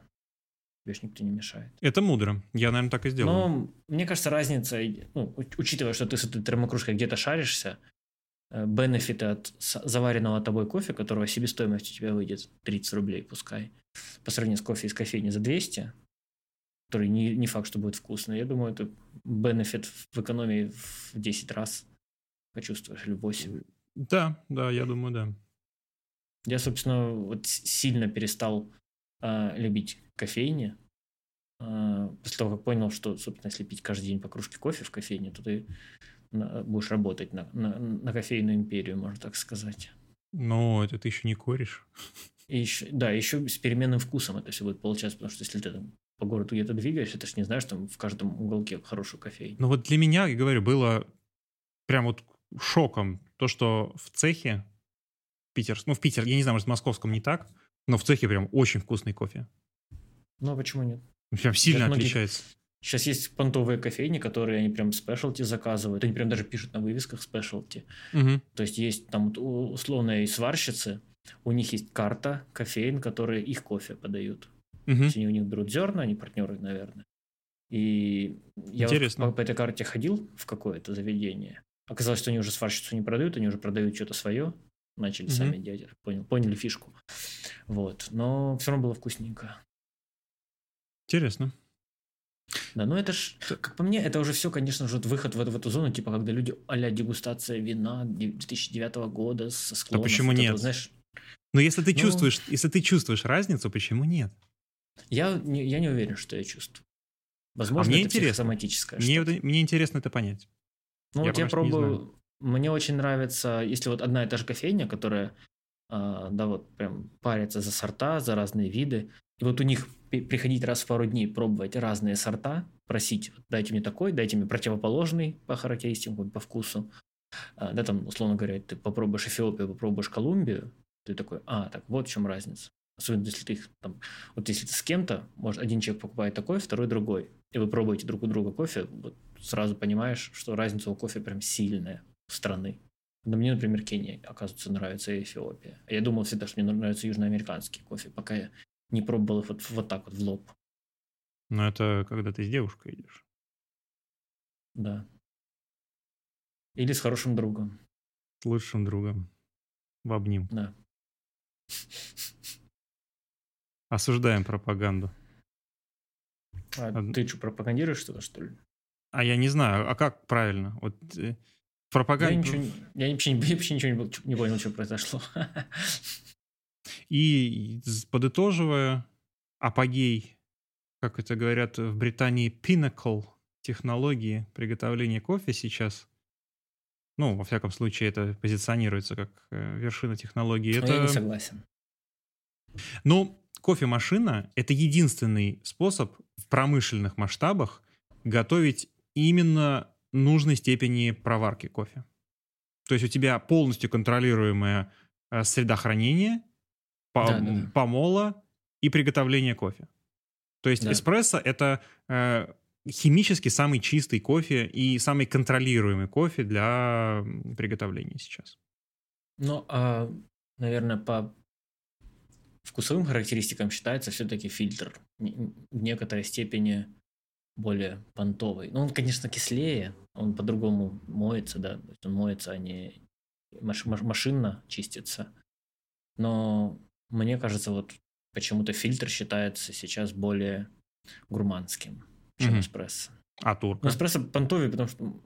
B: Тебе ж никто не мешает.
A: Это мудро. Я, наверное, так и сделаю.
B: Но мне кажется, разница, ну, учитывая, что ты с этой термокружкой где-то шаришься, бенефиты от заваренного тобой кофе, которого себестоимость у тебя выйдет 30 рублей, пускай, по сравнению с кофе из кофейни за 200, который не, не факт, что будет вкусно. Я думаю, это бенефит в экономии в 10 раз почувствуешь, или 8.
A: Да, да, я думаю, да.
B: Я, собственно, вот сильно перестал э, любить кофейни. Э, после того, как понял, что, собственно, если пить каждый день по кружке кофе в кофейне, то ты на, будешь работать на, на, на кофейную империю, можно так сказать.
A: Но это ты еще не коришь.
B: И еще, да, еще с переменным вкусом это все будет получаться, потому что если ты там по городу где-то двигаешься, ты же не знаешь, там в каждом уголке хорошую кофейню.
A: Ну вот для меня, я говорю, было прям вот шоком то, что в цехе Питер, ну в Питер, я не знаю, может в московском не так, но в цехе прям очень вкусный кофе.
B: Ну а почему нет?
A: Прям сильно Сейчас отличается.
B: Сейчас есть понтовые кофейни, которые они прям спешлти заказывают. Они прям даже пишут на вывесках спешлти.
A: Угу.
B: То есть есть там условные сварщицы, у них есть карта кофеин, которые их кофе подают. Угу. То есть они у них берут зерна, они партнеры, наверное. И я Интересно. Вот по, по этой карте ходил в какое-то заведение. Оказалось, что они уже сварщицу не продают, они уже продают что-то свое. Начали угу. сами делать. Понял, поняли фишку. Вот. Но все равно было вкусненько.
A: Интересно.
B: Да, ну это ж, как по мне, это уже все, конечно же, выход в, в эту зону, типа, когда люди а дегустация вина 2009 года со склонов.
A: А почему нет? Вот, знаешь, но если ты ну, чувствуешь, если ты чувствуешь разницу, почему нет?
B: Я не, я не уверен, что я чувствую. Возможно,
A: а мне
B: это
A: интересно.
B: соматическое.
A: Мне, мне интересно это понять.
B: Ну, я вот я пробую. Мне очень нравится, если вот одна и та же кофейня, которая, э, да, вот прям парится за сорта, за разные виды. И вот у них приходить раз в пару дней, пробовать разные сорта, просить, дайте мне такой, дайте мне противоположный по характеристикам, по вкусу. А, да, там, условно говоря, ты попробуешь Эфиопию, попробуешь Колумбию, ты такой, а, так вот в чем разница. Особенно если ты там, вот если ты с кем-то, может, один человек покупает такой, второй другой, и вы пробуете друг у друга кофе, вот сразу понимаешь, что разница у кофе прям сильная в страны. Но мне, например, Кения, оказывается, нравится Эфиопия. Я думал всегда, что мне нравится южноамериканский кофе, пока я не пробовал их вот, вот так вот в лоб.
A: Но это когда ты с девушкой идешь.
B: Да. Или с хорошим другом.
A: С лучшим другом. В обнимку.
B: Да.
A: Осуждаем пропаганду.
B: А Од... ты что, пропагандируешь что-то, что ли?
A: А я не знаю, а как правильно? Вот э, пропаганда...
B: Я, ничего, я вообще, я вообще ничего не, не понял, что произошло.
A: И подытоживая, апогей, как это говорят в Британии, pinnacle технологии приготовления кофе сейчас, ну, во всяком случае, это позиционируется как э, вершина технологии. Это...
B: Я не согласен.
A: Ну, кофемашина – это единственный способ в промышленных масштабах готовить именно нужной степени проварки кофе. То есть у тебя полностью контролируемая э, среда хранения, да, да. помола и приготовления кофе. То есть да. эспрессо — это э, химически самый чистый кофе и самый контролируемый кофе для приготовления сейчас.
B: Ну, а, наверное, по вкусовым характеристикам считается все-таки фильтр в некоторой степени более понтовый. Ну, он, конечно, кислее, он по-другому моется, да, то есть он моется, а не маш- машинно чистится. Но мне кажется, вот почему-то фильтр считается сейчас более гурманским, чем mm-hmm. эспрессо.
A: А турка?
B: Ну, эспрессо понтовый, потому что...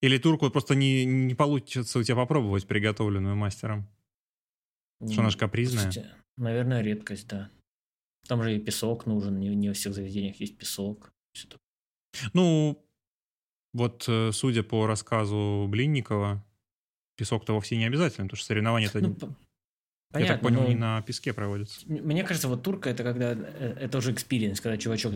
A: Или турку просто не, не получится у тебя попробовать приготовленную мастером? Что она же капризная? Слушайте,
B: наверное, редкость, да. Там же и песок нужен, не, не во всех заведениях есть песок.
A: Ну, вот э, судя по рассказу Блинникова, песок-то вовсе не обязательно, потому что соревнования это ну, Понятно, Я так понял, но... не на песке проводится.
B: Мне кажется, вот турка это когда э, это уже experience, когда чувачок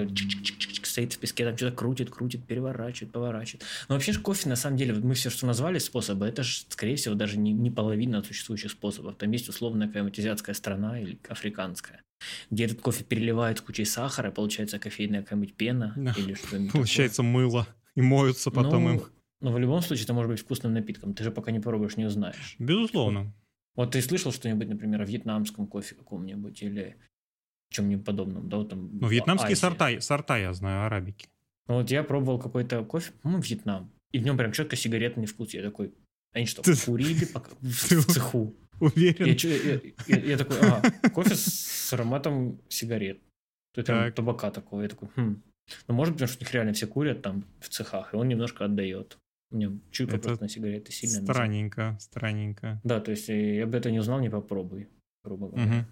B: стоит в песке, там что-то крутит, крутит, переворачивает, поворачивает. Но вообще же кофе, на самом деле, вот мы все, что назвали способы, это же, скорее всего, даже не, не половина от существующих способов. Там есть условная какая-нибудь азиатская страна или африканская, где этот кофе переливают с кучей сахара, получается кофейная какая-нибудь пена да. или что-нибудь
A: Получается такое. мыло, и моются потом ну, им.
B: Но в любом случае это может быть вкусным напитком. Ты же пока не пробуешь, не узнаешь.
A: Безусловно.
B: Вот ты слышал что-нибудь, например, о вьетнамском кофе каком-нибудь или чем-нибудь подобном, да, вот там.
A: Ну, вьетнамские сорта, сорта я знаю, арабики.
B: Ну, вот я пробовал какой-то кофе, ну, Вьетнам, и в нем прям четко сигаретный вкус. Я такой, Они что,
A: Ты-
B: курили пока в,
A: Ты
B: в цеху?
A: Уверен?
B: Я, я- я- я такой, ага, кофе с ароматом сигарет. Есть прям
A: Так.
B: табака такого. Я такой, хм. Ну, может, потому что у них реально все курят там в цехах, и он немножко отдает. У меня
A: Это
B: просто на сигареты сильно.
A: Странненько, странненько.
B: Да, то есть э, я бы это не узнал, не попробуй, грубо говоря.
A: Мгм.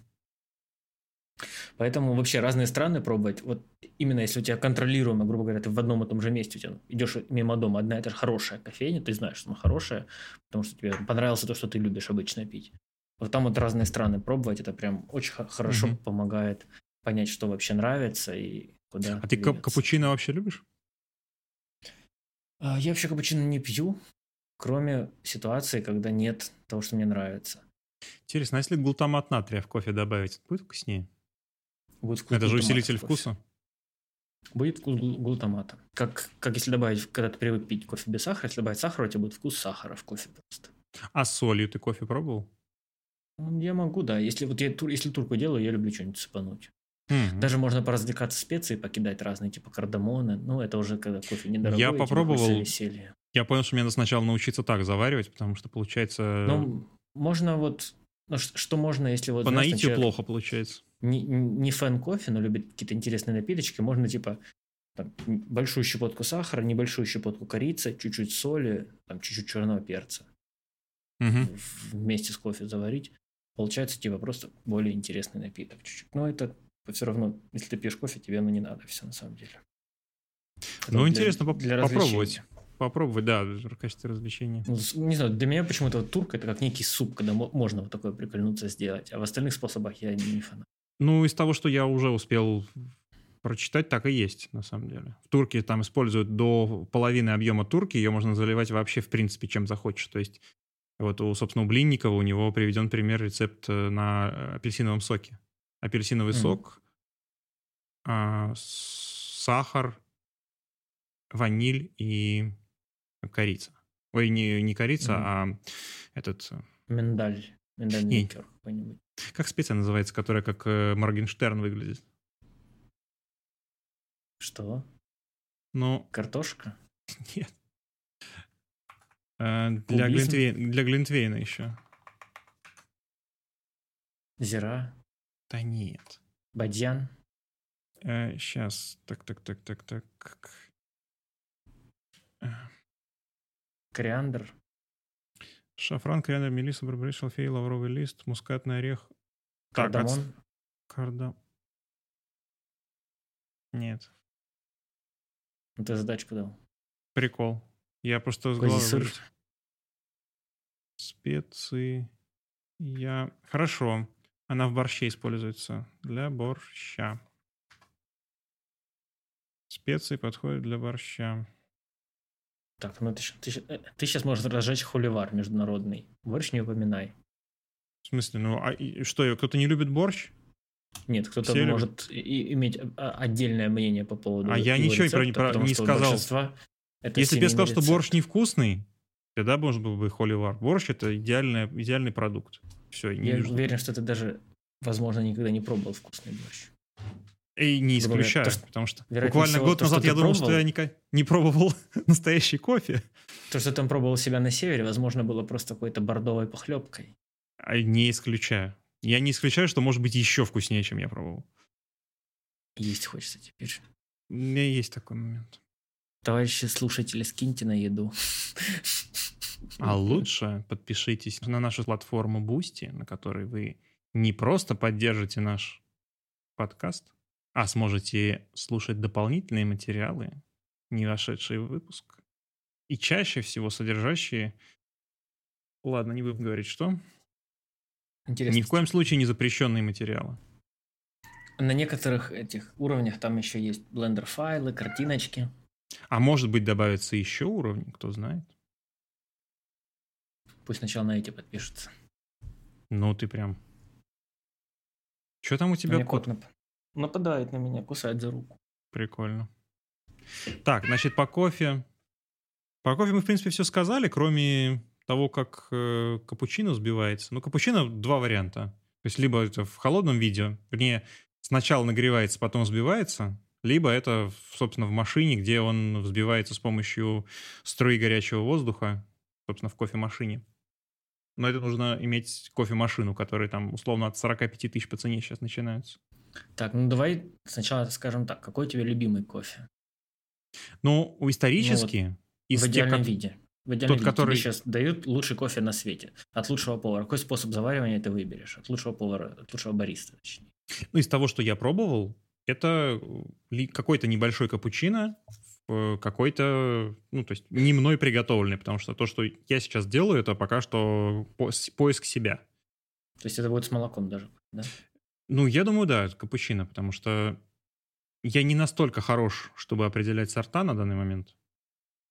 B: Поэтому вообще разные страны пробовать. Вот именно если у тебя контролируемо, грубо говоря, ты в одном и том же месте, у тебя идешь мимо дома, одна та же хорошая кофейня, ты знаешь, что она хорошая, потому что тебе понравилось то, что ты любишь обычно пить. Вот там вот разные страны пробовать, это прям очень хорошо
A: Мгм.
B: помогает понять, что вообще нравится и куда
A: А ты кап- капучино вообще любишь?
B: А, Я вообще капучино не пью, кроме ситуации, когда нет того, что мне нравится.
A: Интересно, а если глутамат натрия в кофе добавить, будет вкуснее?
B: Будет вкус
A: Это же усилитель вкуса.
B: Будет вкус глу- глутамата. Как, как если добавить, когда ты привык пить кофе без сахара, если добавить сахара, у тебя будет вкус сахара в кофе просто.
A: А с солью ты кофе пробовал?
B: Я могу, да. Если вот я тур- если турку делаю, я люблю что-нибудь сыпануть.
A: Мгм.
B: Даже можно поразвлекаться специи, покидать разные, типа кардамоны. Ну, это уже когда кофе недорогой.
A: Я попробовал.
B: веселья.
A: Я понял, что мне надо сначала научиться так заваривать, потому что получается
B: Ну, можно вот... Ну, ш- что можно, если вот...
A: по
B: знаешь,
A: наитию
B: человек
A: плохо получается.
B: Не, не фэн кофе, но любит какие-то интересные напиточки, можно типа там, большую щепотку сахара, небольшую щепотку корицы, чуть-чуть соли, там чуть-чуть черного перца. В- вместе с кофе заварить, получается типа просто более интересный напиток чуть-чуть. Но это все равно, если ты пьешь кофе, тебе оно не надо все на самом деле. Это
A: Ну,
B: для-
A: интересно поп-
B: для
A: попробовать. Попробовать, да, в качестве развлечения.
B: Ну, Не знаю, для меня почему-то вот турка это как некий суп, когда мо- можно вот такое прикольнуться сделать, а в остальных способах я не фанат.
A: Ну, из того, что я уже успел прочитать, так и есть, на самом деле. В турке там используют до половины объема турки, ее можно заливать вообще, в принципе, чем захочешь. То есть, вот у, собственно, у Блинникова у него приведен пример рецепт э, на э, апельсиновом соке. Апельсиновый
B: Мгм.
A: сок, а, сахар, ваниль и корица. Ой, не, не корица,
B: Мгм.
A: а этот... э,
B: Миндаль, миндальный ликер какой-нибудь.
A: Как специя называется, которая как э, Моргенштерн выглядит?
B: Что?
A: Ну,
B: Картошка?
A: Нет. Э, Для? Глинтвей- для Глинтвейна еще.
B: Зира?
A: Да нет.
B: Бадьян?
A: сейчас. Так, так, так, так, так. Э,
B: Кориандр?
A: Шафран, кориандр, мелисса, барбарис, шалфей, лавровый лист, мускатный орех. Так, от-
B: Кардамон?
A: Карда. Нет.
B: Ну, ты задачку дал.
A: Прикол. Я просто с головы. Специи. Я... Хорошо. Она в борще используется. Для борща. Специи подходят для борща.
B: Так, ну ты, ты, э, ты сейчас можешь разжечь холивар международный. Борщ не упоминай.
A: В смысле, ну а и- что, кто-то не любит борщ?
B: Нет, кто-то
A: Все
B: может и- и иметь а, отдельное мнение по поводу
A: А я
B: его
A: ничего про-
B: рецепта,
A: про-
B: потому
A: не сказал. Если бы я сказал,
B: семейный
A: что борщ
B: рецепт.
A: невкусный, тогда может был бы холивар. Борщ это идеальный, идеальный продукт. Все, не
B: Я
A: вижу.
B: уверен, что ты даже, возможно, никогда не пробовал вкусный борщ.
A: И не исключаю,
B: то, что-
A: потому что буквально
B: всего,
A: год
B: то, что
A: назад я думал, что
B: пробовал-
A: я ника- не пробовал настоящий кофе.
B: То, что ты там пробовал себя на севере, возможно, было просто какой-то бордовой похлебкой.
A: А Не исключаю. Я не исключаю, что может быть еще вкуснее, чем я пробовал.
B: Есть хочется теперь.
A: У меня есть такой момент.
B: Товарищи слушатели, скиньте на еду.
A: А лучше подпишитесь на нашу платформу Boosty, на которой вы не просто поддержите наш подкаст, а сможете слушать дополнительные материалы, не вошедшие в выпуск, и чаще всего содержащие... Ладно, не будем говорить, что.
B: Интересно.
A: Ни в коем случае не запрещенные материалы.
B: На некоторых этих уровнях там еще есть блендер-файлы, картиночки.
A: А может быть, добавятся еще уровни, кто знает.
B: Пусть сначала на эти подпишутся.
A: Ну, ты прям... Что там у тебя кот?
B: кот нап- нападает на меня, кусает за руку.
A: Прикольно. Так, значит, по кофе. По кофе мы, в принципе, все сказали, кроме того, как э, капучино взбивается. Ну, капучино два варианта. То есть, либо это в холодном виде, вернее, сначала нагревается, потом взбивается, либо это, собственно, в машине, где он взбивается с помощью струи горячего воздуха, собственно, в кофемашине. Но это нужно иметь кофемашину, которая там условно от 45 тысяч по цене сейчас начинаются.
B: Так, ну давай сначала скажем так, какой у тебя любимый кофе?
A: Ну, исторически... Ну, вот
B: из в идеальном тех, виде. В идеальном Тот, виде который... тебе сейчас дают лучший кофе на свете. От лучшего повара. Какой способ заваривания ты выберешь? От лучшего повара, от лучшего бариста, точнее.
A: Ну, из того, что я пробовал, это какой-то небольшой капучино, какой-то, ну, то есть не мной приготовленный, потому что то, что я сейчас делаю, это пока что поиск себя.
B: То есть это будет с молоком даже, да?
A: Ну, я думаю, да, это капучино, потому что я не настолько хорош, чтобы определять сорта на данный момент.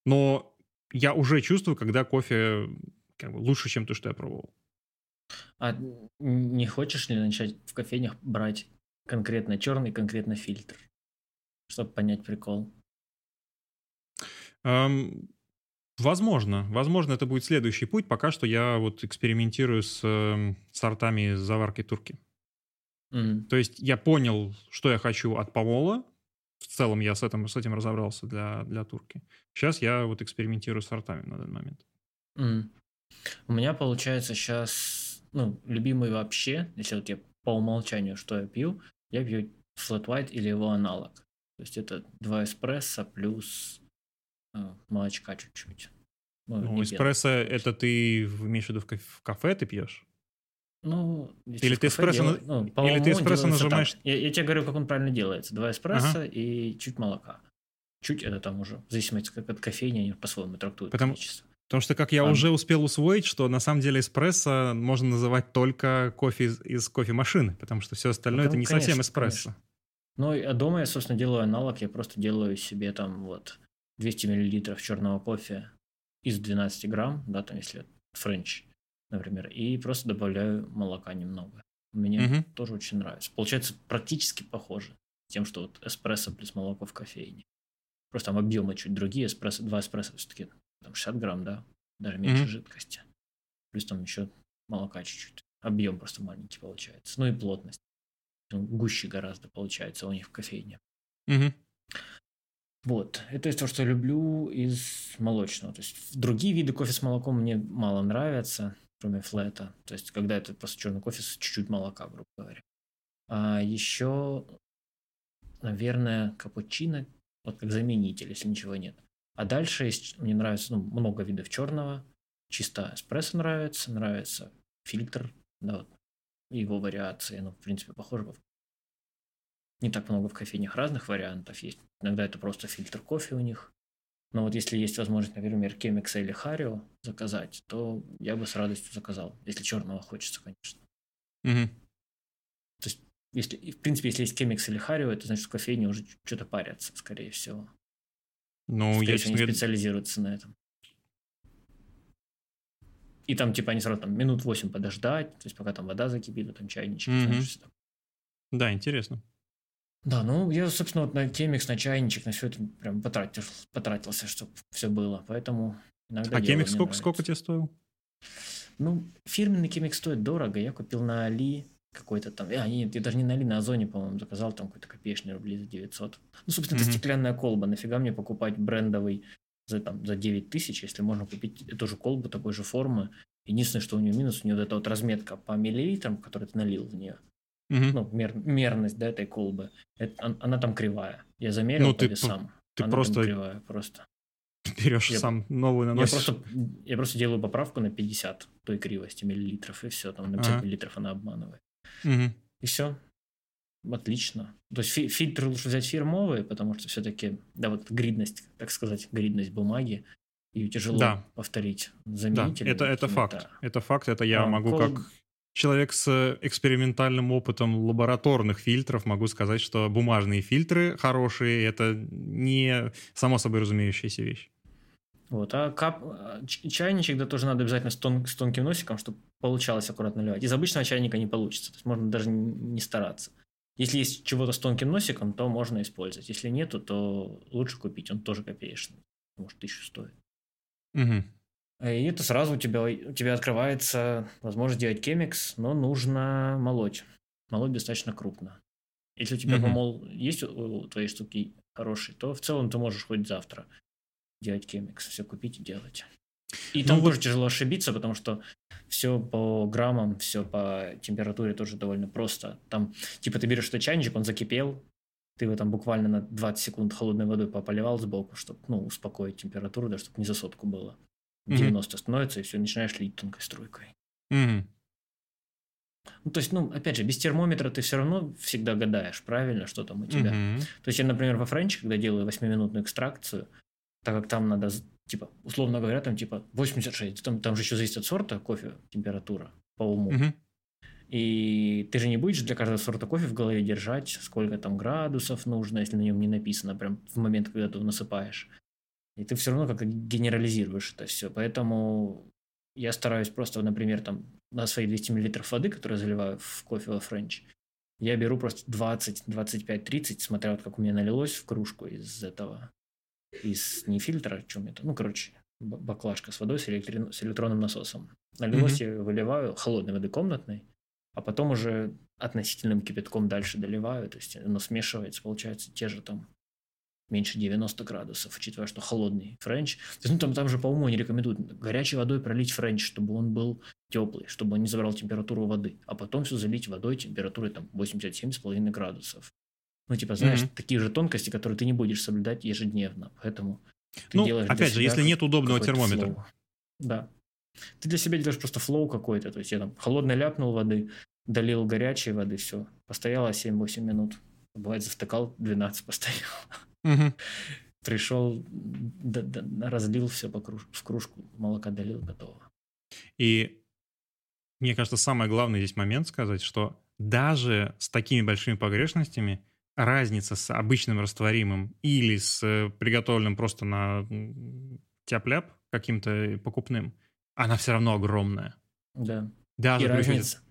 A: Но я уже чувствую, когда кофе как бы, лучше, чем то, что я пробовал.
B: А не хочешь ли начать в кофейнях брать конкретно черный, конкретно фильтр, чтобы понять прикол?
A: Um, возможно. Возможно, это будет следующий путь. Пока что я вот экспериментирую с э, сортами заварки турки. Mm. То есть я понял, что я хочу от помола. В целом я с этим, с этим разобрался для, для турки. Сейчас я вот экспериментирую с сортами на данный момент.
B: Mm. У меня получается сейчас, ну, любимый вообще, если вот я по умолчанию, что я пью, я пью flat white или его аналог. То есть это два эспрессо плюс э, молочка чуть-чуть.
A: Ну, ну эспрессо это ты имеешь в виду в кафе ты пьешь?
B: Ну,
A: или ты эспрессо, делает, ну, или ты эспрессо нажимаешь...
B: Я, я тебе говорю, как он правильно делается. Два эспрессо ага. и чуть молока. Чуть это там уже, в зависимости как от кофейни, они по-своему трактуют
A: Потому, количество. Потому что, как я а... уже успел усвоить, что на самом деле эспрессо можно называть только кофе из, из кофемашины, потому что все остальное ну, это не конечно, совсем эспрессо. Конечно.
B: Ну, а дома я, собственно, делаю аналог, я просто делаю себе там вот 200 миллилитров черного кофе из 12 грамм, да, там если french, например, и просто добавляю молока немного. Мне угу. тоже очень нравится. Получается практически похоже тем, что вот эспрессо плюс молоко в кофейне. Просто там объемы чуть другие, эспрессо, два эспрессо все-таки там 60 грамм, да, даже меньше mm-hmm. жидкости. Плюс там еще молока чуть-чуть. Объем просто маленький получается. Ну и плотность. Ну, гуще гораздо получается у них в кофейне.
A: Mm-hmm.
B: Вот, это то, что я люблю из молочного. То есть другие виды кофе с молоком мне мало нравятся кроме флета. То есть, когда это просто черный кофе с чуть-чуть молока, грубо говоря. А еще, наверное, капучино, вот как заменитель, если ничего нет. А дальше есть, мне нравится ну, много видов черного. Чисто эспрессо нравится, нравится фильтр, да, его вариации, ну, в принципе, похоже. Не так много в кофейнях разных вариантов есть. Иногда это просто фильтр кофе у них. Но вот если есть возможность, например, Кемикса или Харио заказать, то я бы с радостью заказал, если черного хочется, конечно.
A: Угу.
B: То есть, если, в принципе, если есть Кемикс или Харио, это значит, в кофейне уже что-то парятся, скорее всего.
A: Ну, скорее
B: я всего, они специализируются на этом. И там, типа, они сразу там минут 8 подождать, то есть пока там вода закипит, а там чайничек. Mm-hmm. Знаешь, там.
A: Да, интересно.
B: Да, ну я, собственно, вот на Кемикс, на чайничек, на все это прям потратил, потратился, чтобы все было. Поэтому
A: иногда. А Кемикс сколько, сколько тебе стоил?
B: Ну, фирменный Кемикс стоит дорого. Я купил на Али какой-то там. А, нет, я даже не на Али, на Озоне, по-моему, заказал там какой-то копеечный рублей за 900. Ну, собственно, mm-hmm. это стеклянная колба. Нафига мне покупать брендовый за, там, за 9 тысяч, если можно купить эту же колбу такой же формы. Единственное, что у нее минус, у нее вот эта вот разметка по миллилитрам, которую ты налил в нее угу. ну, мер, мерность да, этой колбы, это, она там кривая. Я замерил ну, по ты, весам.
A: Ты она просто...
B: кривая, просто.
A: Берешь я, сам новую наносишь.
B: Я просто, я просто делаю поправку на 50 той кривости миллилитров, и все, там на 50 ага. миллилитров она обманывает.
A: Угу.
B: И все. Отлично. То есть фи- фильтры лучше взять фирмовые, потому что все-таки, да, вот гридность, так сказать, гридность бумаги, ее тяжело да. повторить.
A: Заменитель. Да, это, это факт. Да. Это факт, это я а, могу кол... как человек с экспериментальным опытом лабораторных фильтров, могу сказать, что бумажные фильтры хорошие, это не само собой разумеющаяся вещь.
B: Вот, а кап... чайничек, да, тоже надо обязательно с, тон... с тонким носиком, чтобы получалось аккуратно наливать. Из обычного чайника не получится, то есть можно даже не стараться. Если есть чего-то с тонким носиком, то можно использовать. Если нету, то лучше купить, он тоже копеечный, может, тысячу стоит.
A: Угу.
B: И это сразу у тебя, у тебя открывается возможность делать кемикс, но нужно молоть. Молоть достаточно крупно. Если у тебя mm-hmm. помол есть у твоей штуки хороший, то в целом ты можешь хоть завтра делать кемикс, все купить и делать. И там ну, тоже вот... тяжело ошибиться, потому что все по граммам, все по температуре тоже довольно просто. Там, типа, ты берешь этот чайничек, он закипел, ты его там буквально на 20 секунд холодной водой пополивал сбоку, чтобы, ну, успокоить температуру, да, чтобы не за сотку было. 90 mm-hmm. становится, и все, начинаешь лить тонкой струйкой.
A: Mm-hmm.
B: Ну, то есть, ну, опять же, без термометра ты все равно всегда гадаешь, правильно, что там у тебя. Mm-hmm. То есть, я, например, во френче, когда делаю 8-минутную экстракцию, так как там надо, типа, условно говоря, там, типа, 86, там, там же еще зависит от сорта кофе, температура по уму. Mm-hmm. И ты же не будешь для каждого сорта кофе в голове держать, сколько там градусов нужно, если на нем не написано прям в момент, когда ты его насыпаешь. И ты все равно как-то генерализируешь это все. Поэтому я стараюсь просто, например, там на свои 200 мл воды, которые заливаю в кофе во french, я беру просто 20, 25, 30, смотря вот как у меня налилось в кружку из этого, из не фильтра, чем это, ну, короче, баклажка с водой с, электри... с электронным насосом. Налилось, mm-hmm. я выливаю холодной воды комнатной, а потом уже относительным кипятком дальше доливаю, то есть оно смешивается, получается, те же там меньше 90 градусов, учитывая, что холодный french. То есть, ну, там, там же по уму не рекомендуют горячей водой пролить french, чтобы он был теплый, чтобы он не забрал температуру воды, а потом все залить водой температурой там 87,5 градусов. Ну, типа, знаешь, mm-hmm. такие же тонкости, которые ты не будешь соблюдать ежедневно, поэтому
A: ты ну, делаешь опять же, если нет удобного термометра.
B: Флоу. Да. Ты для себя делаешь просто флоу какой-то, то есть я там холодно ляпнул воды, долил горячей воды, все, постояла 7-8 минут. Бывает, завтыкал 12 постоял.
A: Угу.
B: Пришел, разлил все по круж- в кружку, молока долил, готово.
A: И мне кажется, самый главный здесь момент сказать, что даже с такими большими погрешностями разница с обычным растворимым или с приготовленным просто на тяп-ляп каким-то покупным, она все равно огромная.
B: Да.
A: Даже
B: и разница,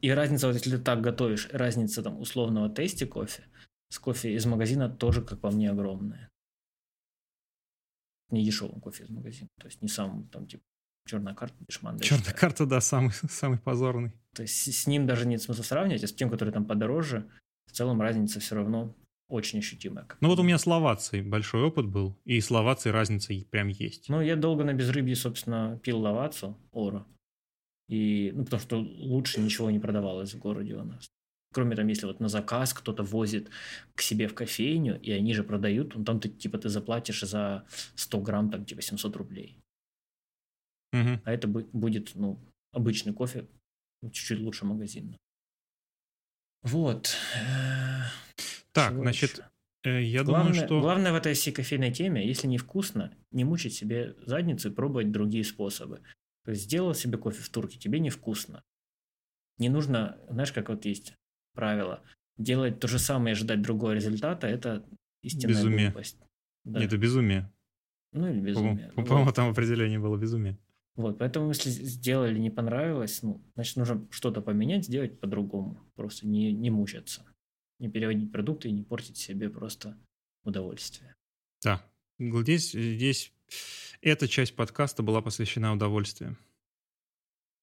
B: и разница, вот если ты так готовишь, разница там условного тесте кофе с кофе из магазина тоже, как по мне, огромная. Не дешевым кофе из магазина. То есть не сам там типа черная карта дешман.
A: Черная карта, да, самый, самый позорный.
B: То есть с ним даже нет смысла сравнивать, а с тем, который там подороже, в целом разница все равно очень ощутимая.
A: Ну вот у меня с лавацией большой опыт был, и с лавацией разница прям есть.
B: Ну я долго на безрыбье, собственно, пил лавацу, ора. И, ну, потому что лучше ничего не продавалось в городе у нас. Кроме там, если вот на заказ кто-то возит к себе в кофейню, и они же продают, ну, там ты, типа, ты заплатишь за 100 грамм, там, типа, 700 рублей.
A: Угу.
B: А это будет, ну, обычный кофе, чуть-чуть лучше магазина. Вот.
A: Так, Чего значит, еще? Э, я
B: главное,
A: думаю, что...
B: Главное в этой всей кофейной теме, если не вкусно, не мучить себе задницу и пробовать другие способы. То есть сделал себе кофе в турке, тебе невкусно. Не нужно, знаешь, как вот есть правило, делать то же самое и ожидать другого результата, это истинная безумие. глупость.
A: Да. Это безумие.
B: Ну или безумие.
A: По-моему, вот. там определение было безумие.
B: Вот, поэтому если сделали, не понравилось, ну, значит, нужно что-то поменять, сделать по-другому. Просто не, не мучаться. Не переводить продукты и не портить себе просто удовольствие.
A: Да. Здесь, здесь эта часть подкаста была посвящена удовольствию.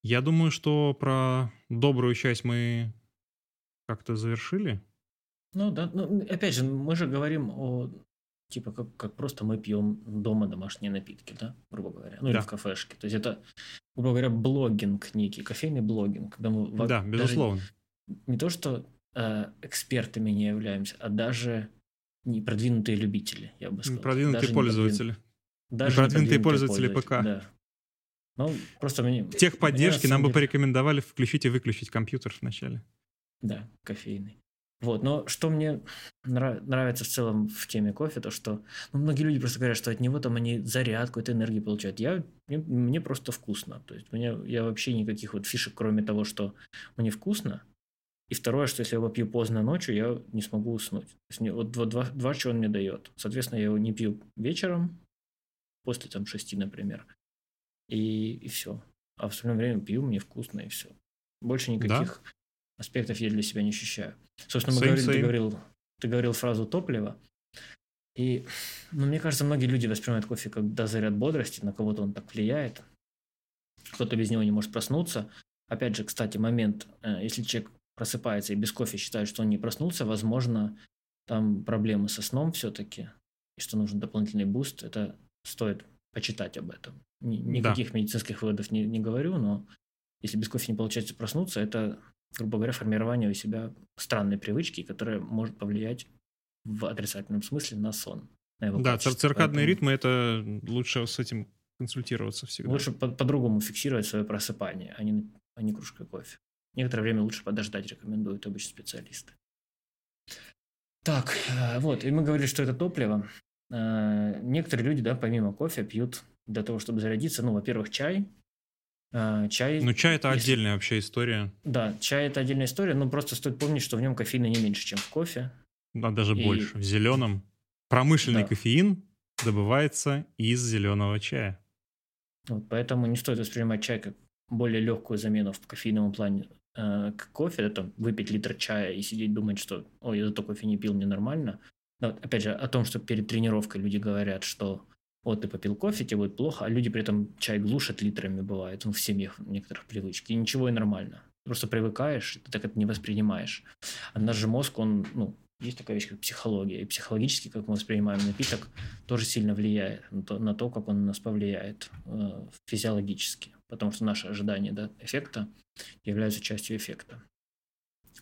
A: Я думаю, что про добрую часть мы как-то завершили.
B: Ну да, ну, опять же, мы же говорим о типа как, как просто мы пьем дома домашние напитки, да, грубо говоря, ну да. или в кафешке. То есть это, грубо говоря, блогинг некий, кофейный блогинг, когда мы
A: да, безусловно.
B: не то что э, экспертами не являемся, а даже не продвинутые любители, я бы сказал.
A: Продвинутые даже пользователи.
B: Даже
A: продвинутые пользователи, ПК.
B: Да. Ну, просто мне...
A: В техподдержке нам бы порекомендовали включить и выключить компьютер вначале.
B: Да, кофейный. Вот, но что мне нрав- нравится в целом в теме кофе, то что ну, многие люди просто говорят, что от него там они заряд какой-то энергии получают. Я, мне, мне просто вкусно. То есть мне, я вообще никаких вот фишек, кроме того, что мне вкусно. И второе, что если я его пью поздно ночью, я не смогу уснуть. То есть мне, вот два, два, два, что он мне дает. Соответственно, я его не пью вечером, после там шести, например. И, и все. А в остальное время пью, мне вкусно и все. Больше никаких да? Аспектов я для себя не ощущаю. Собственно, мы same, говорили, same. Ты, говорил, ты говорил фразу топливо. И, ну, мне кажется, многие люди воспринимают кофе как да, заряд бодрости, на кого-то он так влияет. Кто-то без него не может проснуться. Опять же, кстати, момент, э, если человек просыпается и без кофе считает, что он не проснулся, возможно, там проблемы со сном все-таки, и что нужен дополнительный boost, это стоит почитать об этом. Ни- Никаких медицинских выводов не, не говорю, но если без кофе не получается проснуться, это, грубо говоря, формирование у себя странной привычки, которая может повлиять в отрицательном смысле на сон. на его
A: Да, циркадные
B: Поэтому
A: ритмы это лучше с этим консультироваться всегда.
B: Лучше по- по-другому фиксировать свое просыпание, а не, а не кружкой кофе. Некоторое время лучше подождать, рекомендуют обычно специалисты. Так, э, вот, и мы говорили, что это топливо. Э, Некоторые люди, да, помимо кофе, пьют для того, чтобы зарядиться, ну, во-первых, чай. Э, Чай,
A: Ну, чай это
B: если-
A: отдельная вообще история,
B: да, чай это отдельная история, но просто стоит помнить, что в нем кофеина не меньше, чем в кофе.
A: а даже
B: И-
A: больше. В зеленом промышленный
B: Да.
A: кофеин добывается из зеленого чая.
B: Вот, поэтому не стоит воспринимать чай как более легкую замену в кофейном плане э, к кофе. Это выпить литр чая и сидеть думать, что ой, я зато кофе не пил, мне нормально. Но, опять же, о том, что перед тренировкой люди говорят, что вот ты попил кофе, тебе будет плохо, а люди при этом чай глушат литрами бывает, ну, в семьях некоторых привычки, и ничего и нормально. Просто привыкаешь, ты так это не воспринимаешь. А наш же мозг, он, ну, есть такая вещь, как психология. И психологически, как мы воспринимаем напиток, тоже сильно влияет на то, на то как он на нас повлияет э, физиологически. Потому что наши ожидания да, эффекта являются частью эффекта.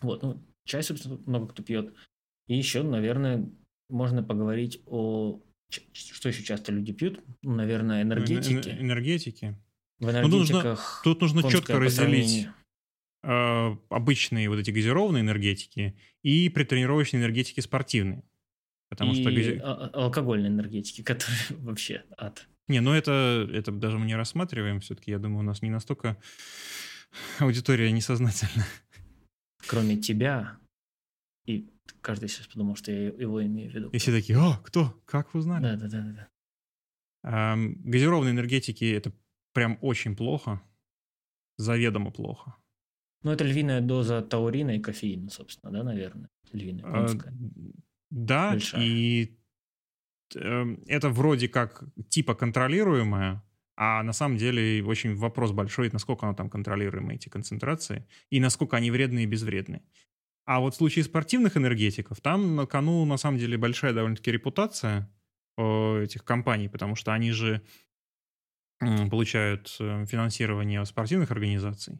B: Вот, ну, чай, собственно, много кто пьет. И еще, наверное, можно поговорить о... Что еще часто люди пьют? Ну, наверное,
A: Эн-
B: энергетики.
A: эн- Энергетики.
B: В
A: Ну, нужно-
B: энергетиках...
A: Тут нужно четко разделить э, обычные вот эти газированные энергетики и предтренировочные энергетики спортивные. Потому
B: и
A: что... гази-
B: а- а- алкогольной энергетики, которые вообще ад.
A: Не, ну это, это даже мы не рассматриваем. Все-таки, я думаю, у нас не настолько аудитория несознательна.
B: Кроме тебя. И каждый сейчас подумал, что я его имею в виду.
A: И все такие, о, кто? Как вы узнали?
B: Да, да, да, да.
A: Ам, газированные энергетики это прям очень плохо. Заведомо плохо.
B: Ну, это львиная доза таурина и кофеина, собственно, да, наверное. Львиная,
A: А,
B: конская.
A: Да,
B: Большая.
A: и эм, это вроде как типа контролируемое, а на самом деле очень вопрос большой, насколько оно там контролируемое, эти концентрации, и насколько они вредные и безвредные. А вот в случае спортивных энергетиков, там на кону на самом деле большая довольно-таки репутация у этих компаний, потому что они же получают э, финансирование спортивных организаций.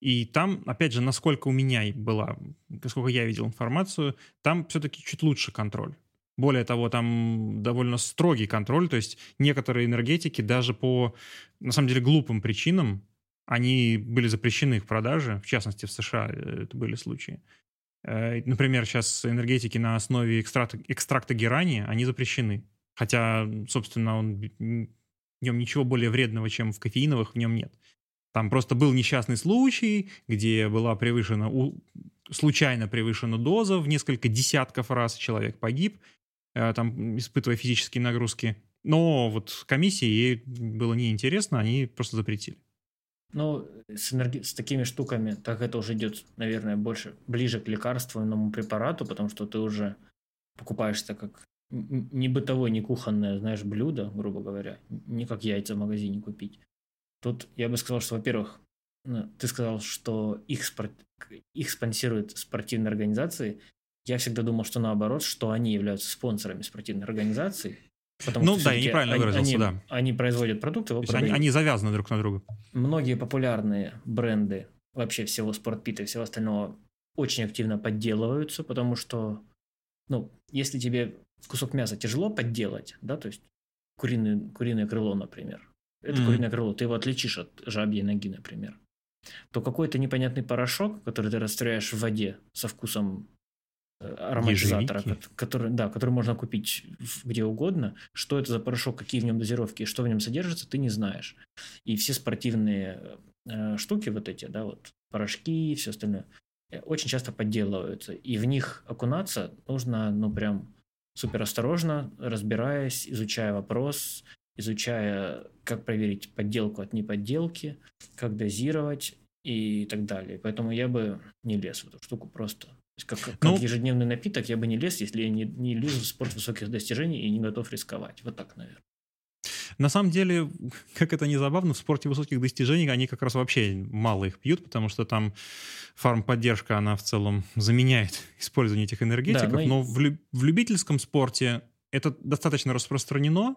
A: И там, опять же, насколько у меня была, насколько я видел информацию, там все-таки чуть лучше контроль. Более того, там довольно строгий контроль, то есть некоторые энергетики даже по, на самом деле, глупым причинам, они были запрещены их продажи, в частности, в США э, это были случаи. Э, Например, сейчас энергетики на основе экстракта, экстракта герани, они запрещены. Хотя, собственно, он, в нем ничего более вредного, чем в кофеиновых, в нем нет. Там просто был несчастный случай, где была превышена, у- случайно превышена доза в несколько десятков раз, человек погиб, э, там, испытывая физические нагрузки. Но вот комиссии ей было неинтересно, они просто запретили.
B: Ну, с, энерги- с такими штуками, так это уже идет, наверное, больше ближе к лекарственному препарату, потому что ты уже покупаешь это как не бытовое, не кухонное, знаешь, блюдо, грубо говоря, не как яйца в магазине купить. Тут я бы сказал, что, во-первых, ну, ты сказал, что их, спор- их спонсируют спортивные организации. Я всегда думал, что наоборот, что они являются спонсорами спортивных организаций. Потому
A: Ну
B: что
A: да, я неправильно
B: они-
A: выразился,
B: они,
A: да.
B: Они производят продукт, его
A: они, они завязаны друг на друга.
B: многие популярные бренды вообще всего спортпита и всего остального очень активно подделываются, потому что, ну, если тебе кусок мяса тяжело подделать, да, то есть куриный, куриное крыло, например, это
A: Мгм.
B: куриное крыло, ты его отличишь от жабьей ноги, например, то какой-то непонятный порошок, который ты растворяешь в воде со вкусом ароматизатора,
A: Ежевики?
B: который, да, который можно купить где угодно, что это за порошок, какие в нем дозировки, что в нем содержится, ты не знаешь. И все спортивные э, штуки вот эти, да, вот порошки и все остальное, э, очень часто подделываются. И в них окунаться нужно, ну, прям супер осторожно, разбираясь, изучая вопрос, изучая, как проверить подделку от неподделки, как дозировать и так далее. Поэтому я бы не лез в эту штуку просто. Как, как
A: Ну-
B: ежедневный напиток я бы не лез, если я не, не лезу в спорт высоких достижений и не готов рисковать. Вот так, наверное.
A: На самом деле, как это не забавно, в спорте высоких достижений они как раз вообще мало их пьют, потому что там фармподдержка, она в целом заменяет использование этих энергетиков.
B: Да, ну и-
A: но в, лю- в любительском спорте это достаточно распространено,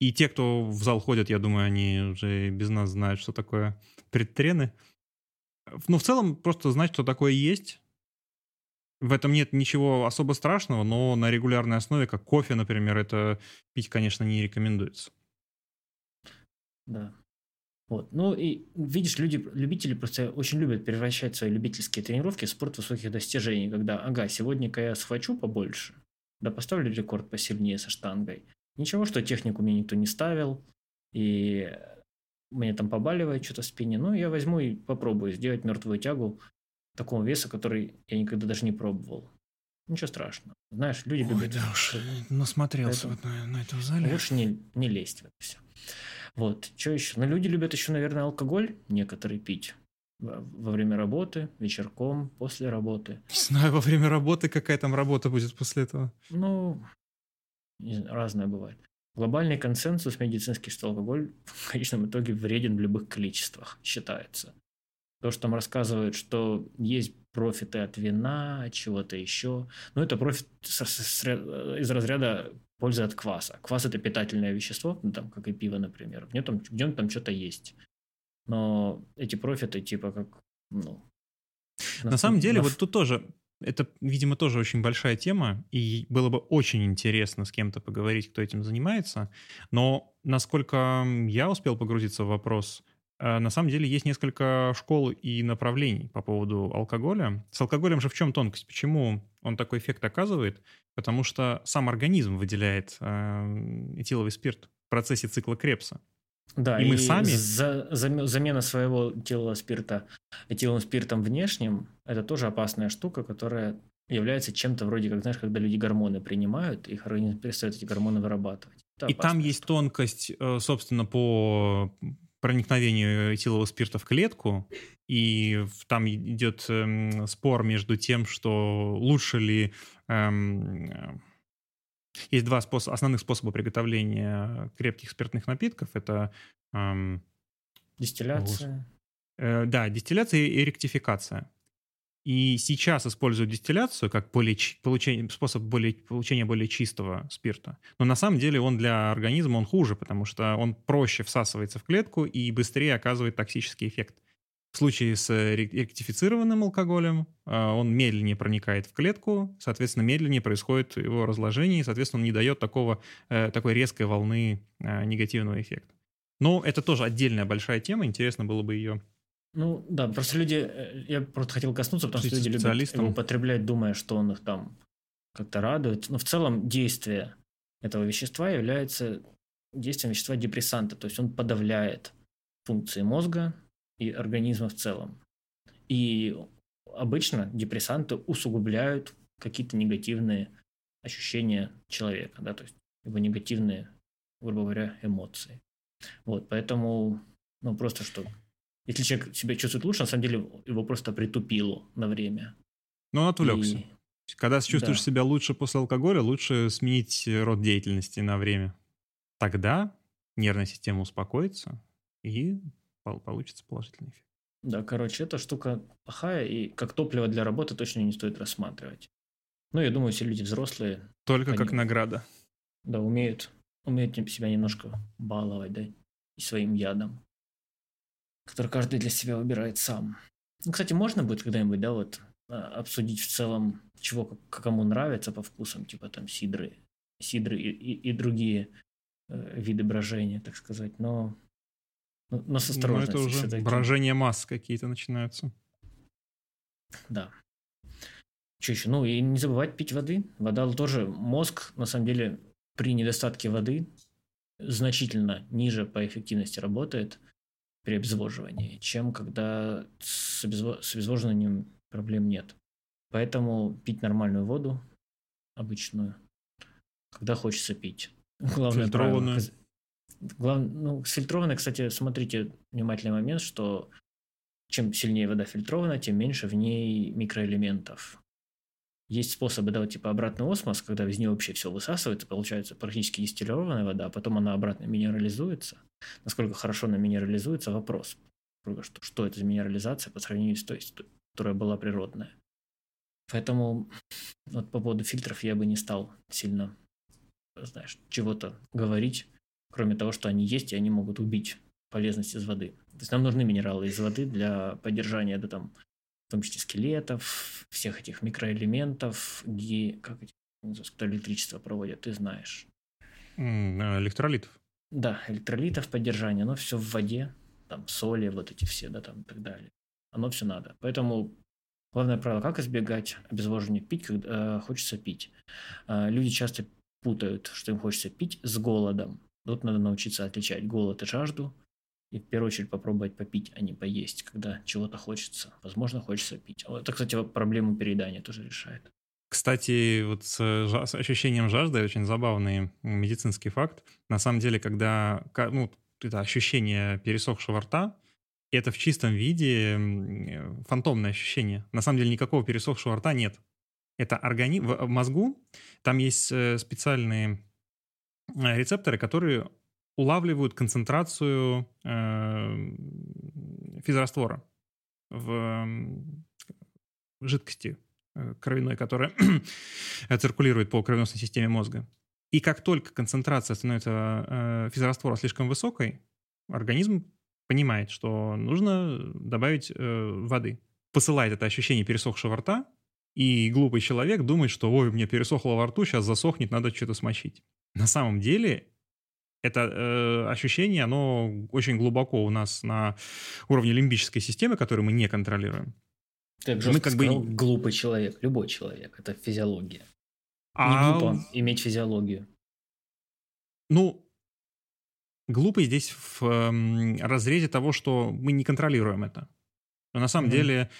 A: И те, кто в зал ходят, я думаю, они уже без нас знают, что такое предтрены. Ну, в целом, просто знать, что такое есть. В этом нет ничего особо страшного, но на регулярной основе, как кофе, например, это пить, конечно, не рекомендуется.
B: Да. Вот. Ну и видишь, люди, любители просто очень любят превращать свои любительские тренировки в спорт высоких достижений, когда, ага, сегодня-ка я схвачу побольше, да поставлю рекорд посильнее со штангой. Ничего, что технику мне никто не ставил, и мне там побаливает что-то в спине, ну я возьму и попробую сделать мертвую тягу такого веса, который я никогда даже не пробовал. Ничего страшного. Знаешь, люди
A: Ой,
B: любят...
A: да уж, насмотрелся
B: Поэтому-
A: вот на, на это в зале.
B: Лучше не, не лезть в это все. Вот, что еще? Ну, люди любят еще, наверное, алкоголь некоторые пить во, время работы, вечерком, после работы.
A: Не знаю, во время работы какая там работа будет после этого.
B: Ну, знаю, разное бывает. Глобальный консенсус медицинский, что алкоголь в конечном итоге вреден в любых количествах, считается. То, что там рассказывают, что есть профиты от вина, от чего-то еще. Но это профит из разряда пользы от кваса. Квас – это питательное вещество, ну, там, как и пиво, например. В нем там, в нем там что-то есть. Но эти профиты типа как, ну...
A: На самом деле,
B: на
A: вот тут тоже, это, видимо, тоже очень большая тема, и было бы очень интересно с кем-то поговорить, кто этим занимается. Но насколько я успел погрузиться в вопрос, на самом деле есть несколько школ и направлений по поводу алкоголя. С алкоголем же в чем тонкость? Почему он такой эффект оказывает? Потому что сам организм выделяет э, этиловый спирт в процессе цикла Крепса.
B: Да,
A: И мы сами-
B: за- заме- замена своего этилового спирта этиловым спиртом внешним – это тоже опасная штука, которая является чем-то вроде как, знаешь, когда люди гормоны принимают, их организм перестает эти гормоны вырабатывать. Это
A: И там
B: опасная
A: есть
B: штука.
A: тонкость, э, собственно, по проникновению этилового спирта в клетку, и там идет эм, спор между тем, что лучше ли... эм, э, есть два способа, основных способа приготовления крепких спиртных напитков. Это эм,
B: Дистилляция.
A: Э, да, дистилляция и ректификация. И сейчас используют дистилляцию как более, получение, способ более, получения более чистого спирта. Но на самом деле он для организма он хуже, потому что он проще всасывается в клетку и быстрее оказывает токсический эффект. В случае с э, ре- ректифицированным алкоголем э, он медленнее проникает в клетку, соответственно, медленнее происходит его разложение, и, соответственно, он не дает такого, э, такой резкой волны э, негативного эффекта. Но это тоже отдельная большая тема, интересно было бы ее
B: Ну да, просто люди, э, я просто хотел коснуться, потому что люди любят его употреблять, думая, что он их там как-то радует. Но в целом действие этого вещества является действием вещества депрессанта, то есть он подавляет функции мозга и организма в целом. И обычно депрессанты усугубляют какие-то негативные ощущения человека, да, то есть его негативные, грубо говоря, эмоции. Вот, поэтому, ну, просто что если человек себя чувствует лучше, на самом деле его просто притупило на время.
A: Но он отвлекся.
B: И-
A: Когда чувствуешь
B: Да.
A: себя лучше после алкоголя, лучше сменить род деятельности на время. Тогда нервная система успокоится и пол- получится положительный эффект.
B: Да, короче, эта штука плохая, и как топливо для работы точно не стоит рассматривать. Ну, я думаю, все люди взрослые,
A: Только как
B: Понятно.
A: награда.
B: да, умеют, умеют себя немножко баловать, да, и своим ядом, который каждый для себя выбирает сам. Ну, кстати, можно будет когда-нибудь, да, вот а, обсудить в целом, чего кому нравится по вкусам, типа там сидры, сидры и, и- и другие э, виды брожения, так сказать, но, но, но с
A: Но
B: осторожностью
A: это уже брожение масс какие-то начинаются.
B: Да. Что еще? Ну и не забывать пить воды. Вода тоже мозг, на самом деле, при недостатке воды значительно ниже по эффективности работает при обезвоживании, чем когда с, обезво- с обезвоживанием проблем нет. Поэтому пить нормальную воду, обычную, когда хочется пить. Главное
A: Фильтрованную.
B: правило- Глав... Ну, с фильтрованной, кстати, смотрите внимательный момент, что чем сильнее вода фильтрована, тем меньше в ней микроэлементов. Есть способы, да, типа обратный осмос, когда из нее вообще все высасывается, получается практически дистиллированная вода, а потом она обратно минерализуется. Насколько хорошо она минерализуется, вопрос. Что, что это за минерализация по сравнению с той, которая была природная. Поэтому вот по поводу фильтров я бы не стал сильно, знаешь, чего-то говорить, кроме того, что они есть, и они могут убить полезность из воды. То есть нам нужны минералы из воды для поддержания, да, там, том числе скелетов, всех этих микроэлементов, ги, как эти, кто электричество проводит, ты знаешь.
A: Э, электролитов.
B: Да, электролитов поддержание, но все в воде, там соли, вот эти все, да, там и так далее. Оно все надо. Поэтому главное правило, как избегать обезвоживания пить, когда э, хочется пить. Э, люди часто путают, что им хочется пить с голодом. Тут надо научиться отличать голод и жажду. И в первую очередь попробовать попить, а не поесть, когда чего-то хочется. Возможно, хочется пить. Это, кстати, проблему переедания тоже решает.
A: Кстати, вот с, с ощущением жажды очень забавный медицинский факт. На самом деле, когда ну, это ощущение пересохшего рта, это в чистом виде фантомное ощущение. На самом деле никакого пересохшего рта нет. Это организм в мозгу, там есть э, специальные э, рецепторы, которые улавливают концентрацию э, физраствора в жидкости э, кровяной, которая циркулирует по кровеносной системе мозга. И как только концентрация становится э, физраствора слишком высокой, организм понимает, что нужно добавить воды. Посылает это ощущение пересохшего рта, и глупый человек думает, что ой, мне пересохло во рту, сейчас засохнет, надо что-то смочить. На самом деле это э, ощущение, оно очень глубоко у нас на уровне лимбической системы, которую мы не контролируем.
B: Ты мы как сказал, бы глупый человек, любой человек, это физиология. А... Не глупо иметь физиологию.
A: Ну, глупый здесь в э, разрезе того, что мы не контролируем это. Но на самом mm-hmm. деле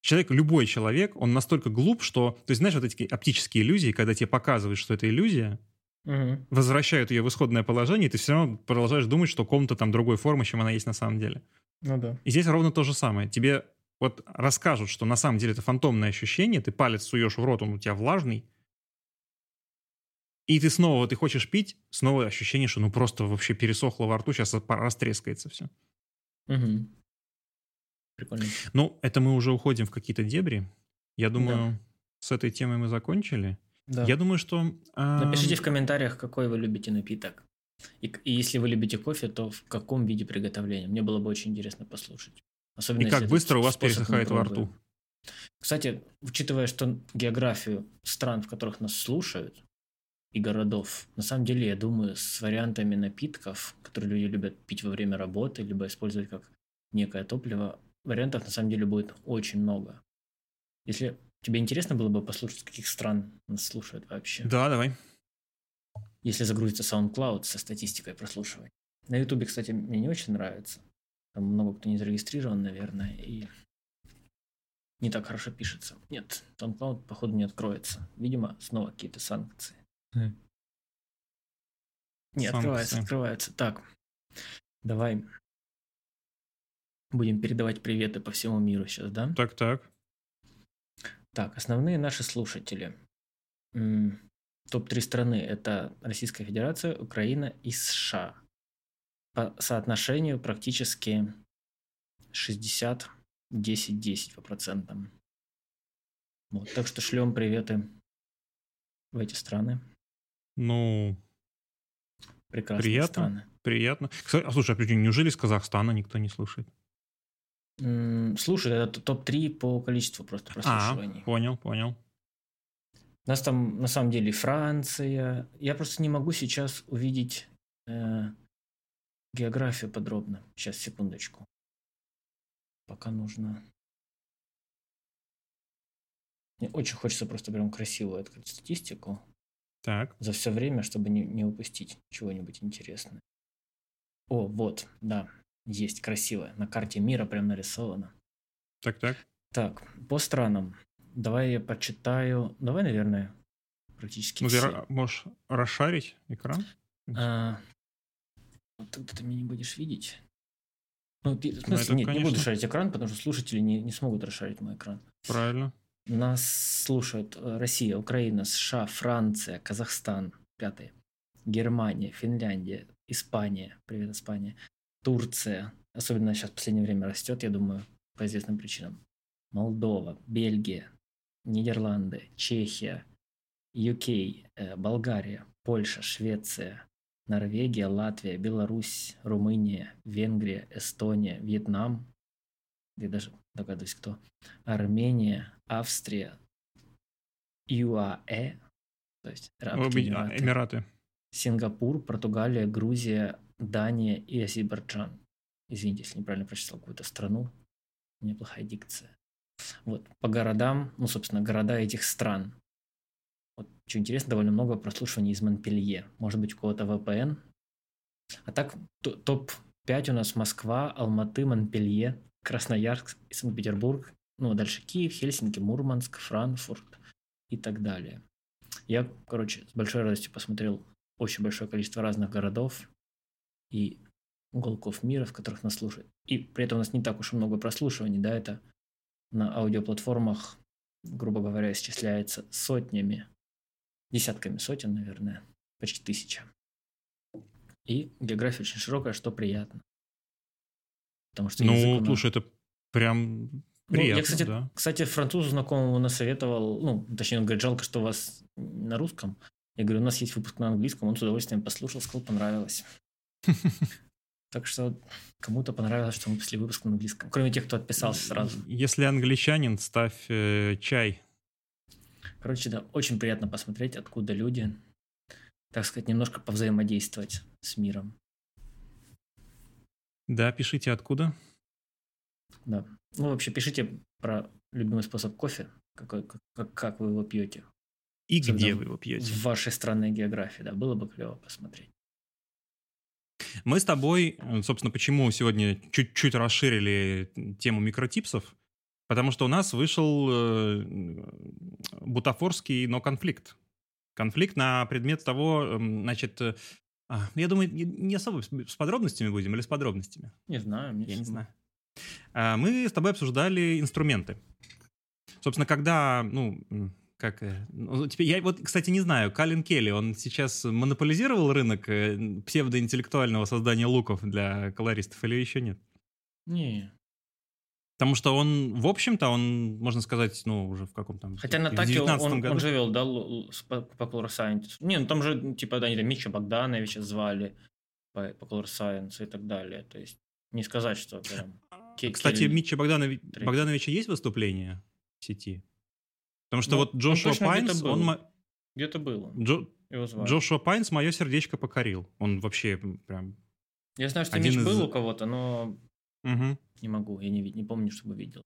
A: человек, любой человек, он настолько глуп, что... То есть, знаешь, вот эти оптические иллюзии, когда тебе показывают, что это иллюзия, угу. возвращают ее в исходное положение, и ты все равно продолжаешь думать, что комната там другой формы, чем она есть на самом деле.
B: Ну да.
A: И здесь ровно то же самое. Тебе вот расскажут, что на самом деле это фантомное ощущение, ты палец суешь в рот, он у тебя влажный, и ты снова, ты хочешь пить, снова ощущение, что ну просто вообще пересохло во рту, сейчас растрескается все.
B: Угу. Прикольно.
A: Ну, это мы уже уходим в какие-то дебри. Я думаю, да. с этой темой мы закончили. Да. Я думаю, что...
B: Э... Напишите в комментариях, какой вы любите напиток. И, и если вы любите кофе, то в каком виде приготовления. Мне было бы очень интересно послушать.
A: Особенно, и как быстро у вас пересыхает во рту.
B: Кстати, учитывая, что географию стран, в которых нас слушают, и городов, на самом деле, я думаю, с вариантами напитков, которые люди любят пить во время работы, либо использовать как некое топливо, вариантов на самом деле будет очень много. Если Тебе интересно было бы послушать, с каких стран нас слушают вообще?
A: Да, давай.
B: Если загрузится SoundCloud со статистикой прослушивания. На Ютубе, кстати, мне не очень нравится. Там много кто не зарегистрирован, наверное, и не так хорошо пишется. Нет, SoundCloud, походу, не откроется. Видимо, снова какие-то санкции. Mm. Не, санкции. открывается, открывается. Так, давай будем передавать приветы по всему миру сейчас, да?
A: Так, так.
B: Так, основные наши слушатели. Топ-3 страны – это Российская Федерация, Украина и США. По соотношению практически 60 10-10 по процентам. Вот, так что шлем приветы в эти страны.
A: Ну,
B: прекрасные
A: приятно,
B: страны.
A: Приятно. Кстати, а слушай, а неужели из Казахстана никто не слушает?
B: Слушай, это топ-3 по количеству просто а, прослушиваний.
A: А, понял, понял.
B: У нас там на самом деле Франция. Я просто не могу сейчас увидеть э, географию подробно. Сейчас, секундочку. Пока нужно. Мне очень хочется просто прям красивую открыть статистику.
A: Так.
B: За все время, чтобы не, не упустить чего-нибудь интересного. О, вот, да. Есть красиво. На карте мира прям нарисовано.
A: Так, так.
B: Так, по странам. Давай я почитаю. Давай, наверное, практически
A: ну, все. Ты можешь расшарить экран?
B: А, тогда ты меня не будешь видеть. Ну, ты, в ну, смысле, ну, нет, конечно. не буду шарить экран, потому что слушатели не, не смогут расшарить мой экран.
A: Правильно.
B: Нас слушают э, Россия, Украина, США, Франция, Казахстан, пятый, Германия, Финляндия, Испания, привет, Испания, Турция, особенно сейчас в последнее время растет, я думаю, по известным причинам. Молдова, Бельгия, Нидерланды, Чехия, UK, э, Болгария, Польша, Швеция, Норвегия, Латвия, Беларусь, Румыния, Венгрия, Эстония, Вьетнам, я даже догадываюсь, кто, Армения, Австрия, ЮАЭ, то есть Арабские
A: Эмираты. Эмираты.
B: Сингапур, Португалия, Грузия, Дания и Азербайджан. Извините, если неправильно прочитал какую-то страну. У меня плохая дикция. Вот, по городам, ну, собственно, города этих стран. Вот, что интересно, довольно много прослушиваний из Монпелье. Может быть, у кого-то VPN. А так, топ-5 у нас Москва, Алматы, Монпелье, Красноярск и Санкт-Петербург. Ну, а дальше Киев, Хельсинки, Мурманск, Франкфурт и так далее. Я, короче, с большой радостью посмотрел очень большое количество разных городов и уголков мира, в которых нас слушают. И при этом у нас не так уж и много прослушиваний, да, это на аудиоплатформах, грубо говоря, исчисляется сотнями, десятками сотен, наверное, почти тысяча. И география очень широкая, что приятно.
A: Потому что ну, слушай, это прям приятно, ну, я,
B: кстати,
A: да.
B: кстати, французу знакомому насоветовал, ну, точнее, он говорит, жалко, что у вас на русском. Я говорю, у нас есть выпуск на английском, он с удовольствием послушал, сказал, понравилось. Так что кому-то понравилось, что мы после выпуска на английском. Кроме тех, кто отписался сразу.
A: Если англичанин, ставь э, чай.
B: Короче, да, очень приятно посмотреть, откуда люди, так сказать, немножко повзаимодействовать с миром.
A: Да, пишите откуда.
B: Да. Ну, вообще, пишите про любимый способ кофе, какой, как, как вы его пьете.
A: И где вы его пьете.
B: В вашей странной географии, да, было бы клево посмотреть.
A: Мы с тобой, собственно, почему сегодня чуть-чуть расширили тему микротипсов, потому что у нас вышел э, бутафорский, но конфликт. Конфликт на предмет того, значит, э, а, я думаю, не особо с подробностями будем или с подробностями?
B: Не знаю.
A: Я не знаю. А, мы с тобой обсуждали инструменты. Собственно, когда, ну, как... Э, ну, теперь, я вот, кстати, не знаю, Калин Келли, он сейчас монополизировал рынок э, псевдоинтеллектуального создания луков для колористов или еще нет?
B: Не.
A: Потому что он, в общем-то, он, можно сказать, ну, уже в каком-то...
B: Хотя на таке он, году. он же вел, да, по, по Color Science. Не, ну там же, типа, да, они там Митча Богдановича звали по, по Color Science и так далее. То есть не сказать, что прям...
A: А, кстати, Митча Богданович, Богдановича есть выступление в сети? Потому что ну, вот Джошуа он Пайнс,
B: где-то
A: он...
B: Где-то было.
A: Джо... Джошуа Пайнс мое сердечко покорил. Он вообще прям...
B: Я знаю, что Мич из... был у кого-то, но угу. не могу, я не, не помню, чтобы видел.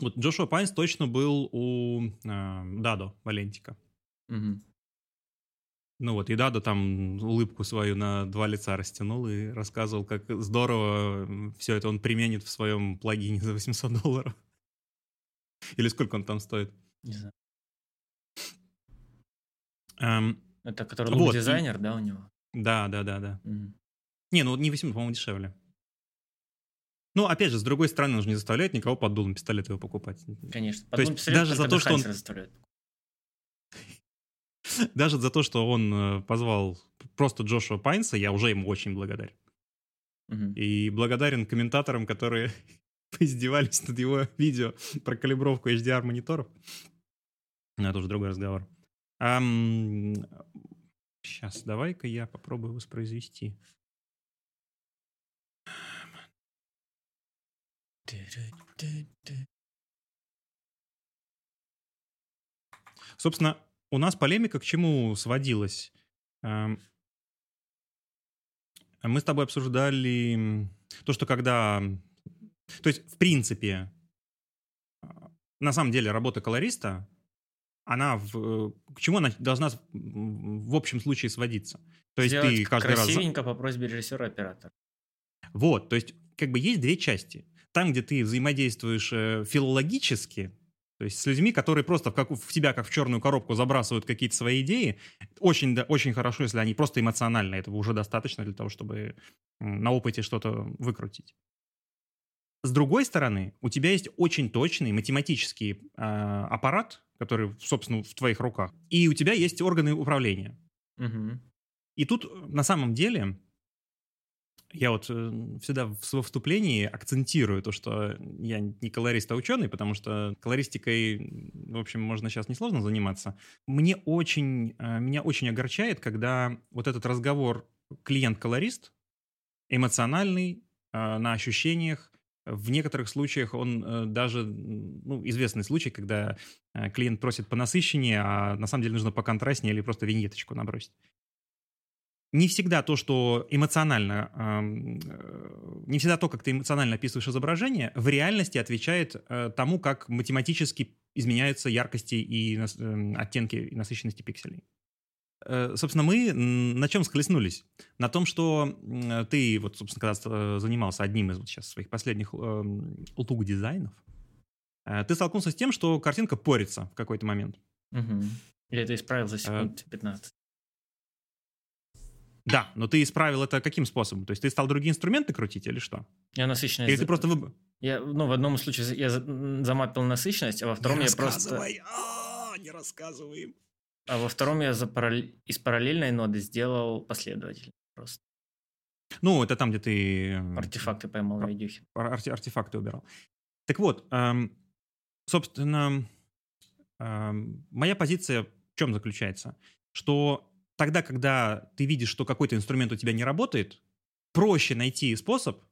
A: Вот Джошуа Пайнс точно был у э, Дадо Валентика. Угу. Ну вот, и Дадо там улыбку свою на два лица растянул и рассказывал, как здорово все это он применит в своем плагине за 800 долларов. Или сколько он там стоит?
B: Не знаю. Um, это который вот, дизайнер, и... да, у него?
A: Да, да, да, да. Не, ну не 800, по-моему, дешевле. Ну, опять же, с другой стороны, он же не заставляет никого под дулом пистолета его покупать.
B: Конечно.
A: Под то есть даже за то, что он... Даже за то, что он позвал просто Джошуа Пайнса, я уже ему очень благодарен. Угу. И благодарен комментаторам, которые поиздевались над его видео про калибровку HDR мониторов. Но это уже другой разговор. Um, сейчас, давай-ка я попробую воспроизвести. Собственно, у нас полемика к чему сводилась? Мы с тобой обсуждали то, что когда то есть, в принципе, на самом деле работа колориста, она в, к чему она должна в общем случае сводиться?
B: То есть Сделать ты каждый красивенько раз... по просьбе режиссера оператора.
A: Вот, то есть как бы есть две части. Там, где ты взаимодействуешь э, филологически, то есть с людьми, которые просто в, как, в тебя, как в черную коробку, забрасывают какие-то свои идеи, очень, да, очень хорошо, если они просто эмоциональны. Этого уже достаточно для того, чтобы на опыте что-то выкрутить. С другой стороны, у тебя есть очень точный математический э, аппарат, который, собственно, в твоих руках, и у тебя есть органы управления. Угу. И тут на самом деле я вот э, всегда в своем вступлении акцентирую то, что я не колорист, а ученый, потому что колористикой, в общем, можно сейчас несложно заниматься. Мне очень, э, меня очень огорчает, когда вот этот разговор клиент-колорист эмоциональный, э, на ощущениях, в некоторых случаях он даже, ну, известный случай, когда клиент просит по насыщеннее, а на самом деле нужно по контрастнее или просто виньеточку набросить не всегда то, что эмоционально, э, не всегда то, как ты эмоционально описываешь изображение, в реальности отвечает э, тому, как математически изменяются яркости и э, оттенки и насыщенности пикселей. Собственно, мы на чем схлестнулись? На том, что ты, вот, собственно, когда занимался одним из вот сейчас своих последних ултуг дизайнов, ты столкнулся с тем, что картинка порится в какой-то момент.
B: Угу. Или ты исправил за секунд 15.
A: Да, но ты исправил это каким способом? То есть ты стал другие инструменты крутить или что?
B: Я насыщенность...
A: Или ты просто выбрал?
B: Я, ну, в одном случае я замапил насыщенность, а во втором
A: не
B: я
A: просто... А, не рассказывай.
B: А во втором я за параллель... из параллельной ноды сделал последовательно просто.
A: Ну, это там, где ты...
B: Артефакты поймал в видюхе.
A: Арте... Артефакты убирал. Так вот, эм, собственно, эм, моя позиция в чем заключается? Что тогда, когда ты видишь, что какой-то инструмент у тебя не работает, проще найти способ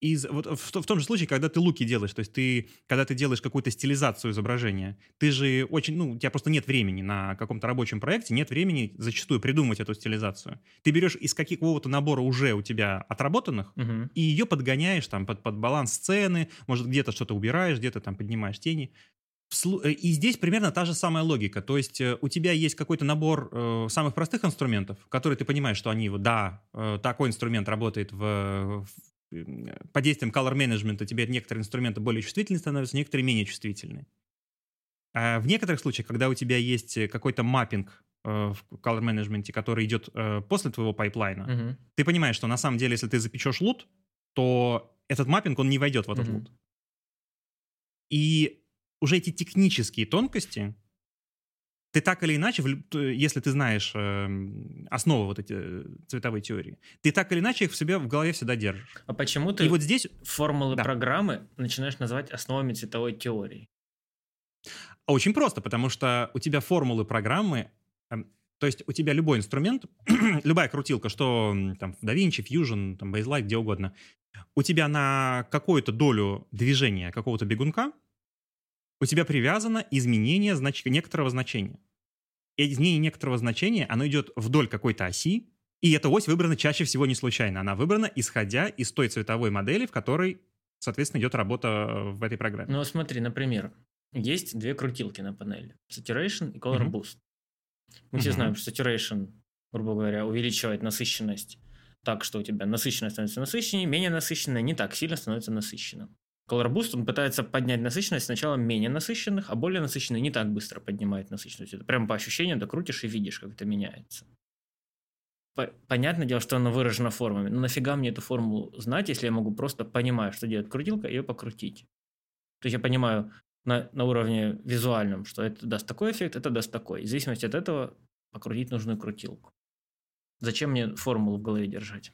A: из, вот в, в том же случае, когда ты луки делаешь, то есть ты, когда ты делаешь какую-то стилизацию изображения, ты же очень, ну, у тебя просто нет времени на каком-то рабочем проекте, нет времени зачастую придумать эту стилизацию. Ты берешь из какого-то набора уже у тебя отработанных
B: угу.
A: и ее подгоняешь там под, под баланс сцены, может где-то что-то убираешь, где-то там поднимаешь тени. Э, и здесь примерно та же самая логика. То есть э, у тебя есть какой-то набор э, самых простых инструментов, которые ты понимаешь, что они, да, э, такой инструмент работает в, под действием color management, тебе некоторые инструменты более чувствительны становятся, некоторые менее чувствительны. А в некоторых случаях, когда у тебя есть какой-то mapping э, в color management, который идет э, после твоего пайплайна,
B: uh-huh.
A: ты понимаешь, что на самом деле, если ты запечешь LUT, то этот маппинг, он не войдет в этот uh-huh. лут. И уже эти технические тонкости, ты так или иначе, если ты знаешь э, основы вот эти э, цветовой теории, ты так или иначе их в себе в голове всегда держишь.
B: А почему ты
A: И вот здесь...
B: формулы да. программы начинаешь называть основами цветовой теории?
A: А очень просто, потому что у тебя формулы программы, э, то есть у тебя любой инструмент, любая крутилка, что там DaVinci, Fusion, там Baselight, где угодно, у тебя на какую-то долю движения какого-то бегунка у тебя привязано изменение знач... некоторого значения. И изменение некоторого значения, оно идет вдоль какой-то оси, и эта ось выбрана чаще всего не случайно. Она выбрана, исходя из той цветовой модели, в которой, соответственно, идет работа э, в этой программе.
B: Ну, смотри, например, есть две крутилки на панели. Saturation и Color mm-hmm. Boost. Мы mm-hmm. все знаем, что Saturation, грубо говоря, увеличивает насыщенность так, что у тебя насыщенность становится насыщеннее, менее насыщенная не так сильно становится насыщенным. Color Boost, он пытается поднять насыщенность сначала менее насыщенных, а более насыщенные не так быстро поднимает насыщенность. Это прямо по ощущениям докрутишь и видишь, как это меняется. Понятное дело, что оно выражено формами. Но нафига мне эту формулу знать, если я могу просто понимать, что делает крутилка, и ее покрутить. То есть я понимаю на, на уровне визуальном, что это даст такой эффект, это даст такой. в зависимости от этого покрутить нужную крутилку. Зачем мне формулу в голове держать?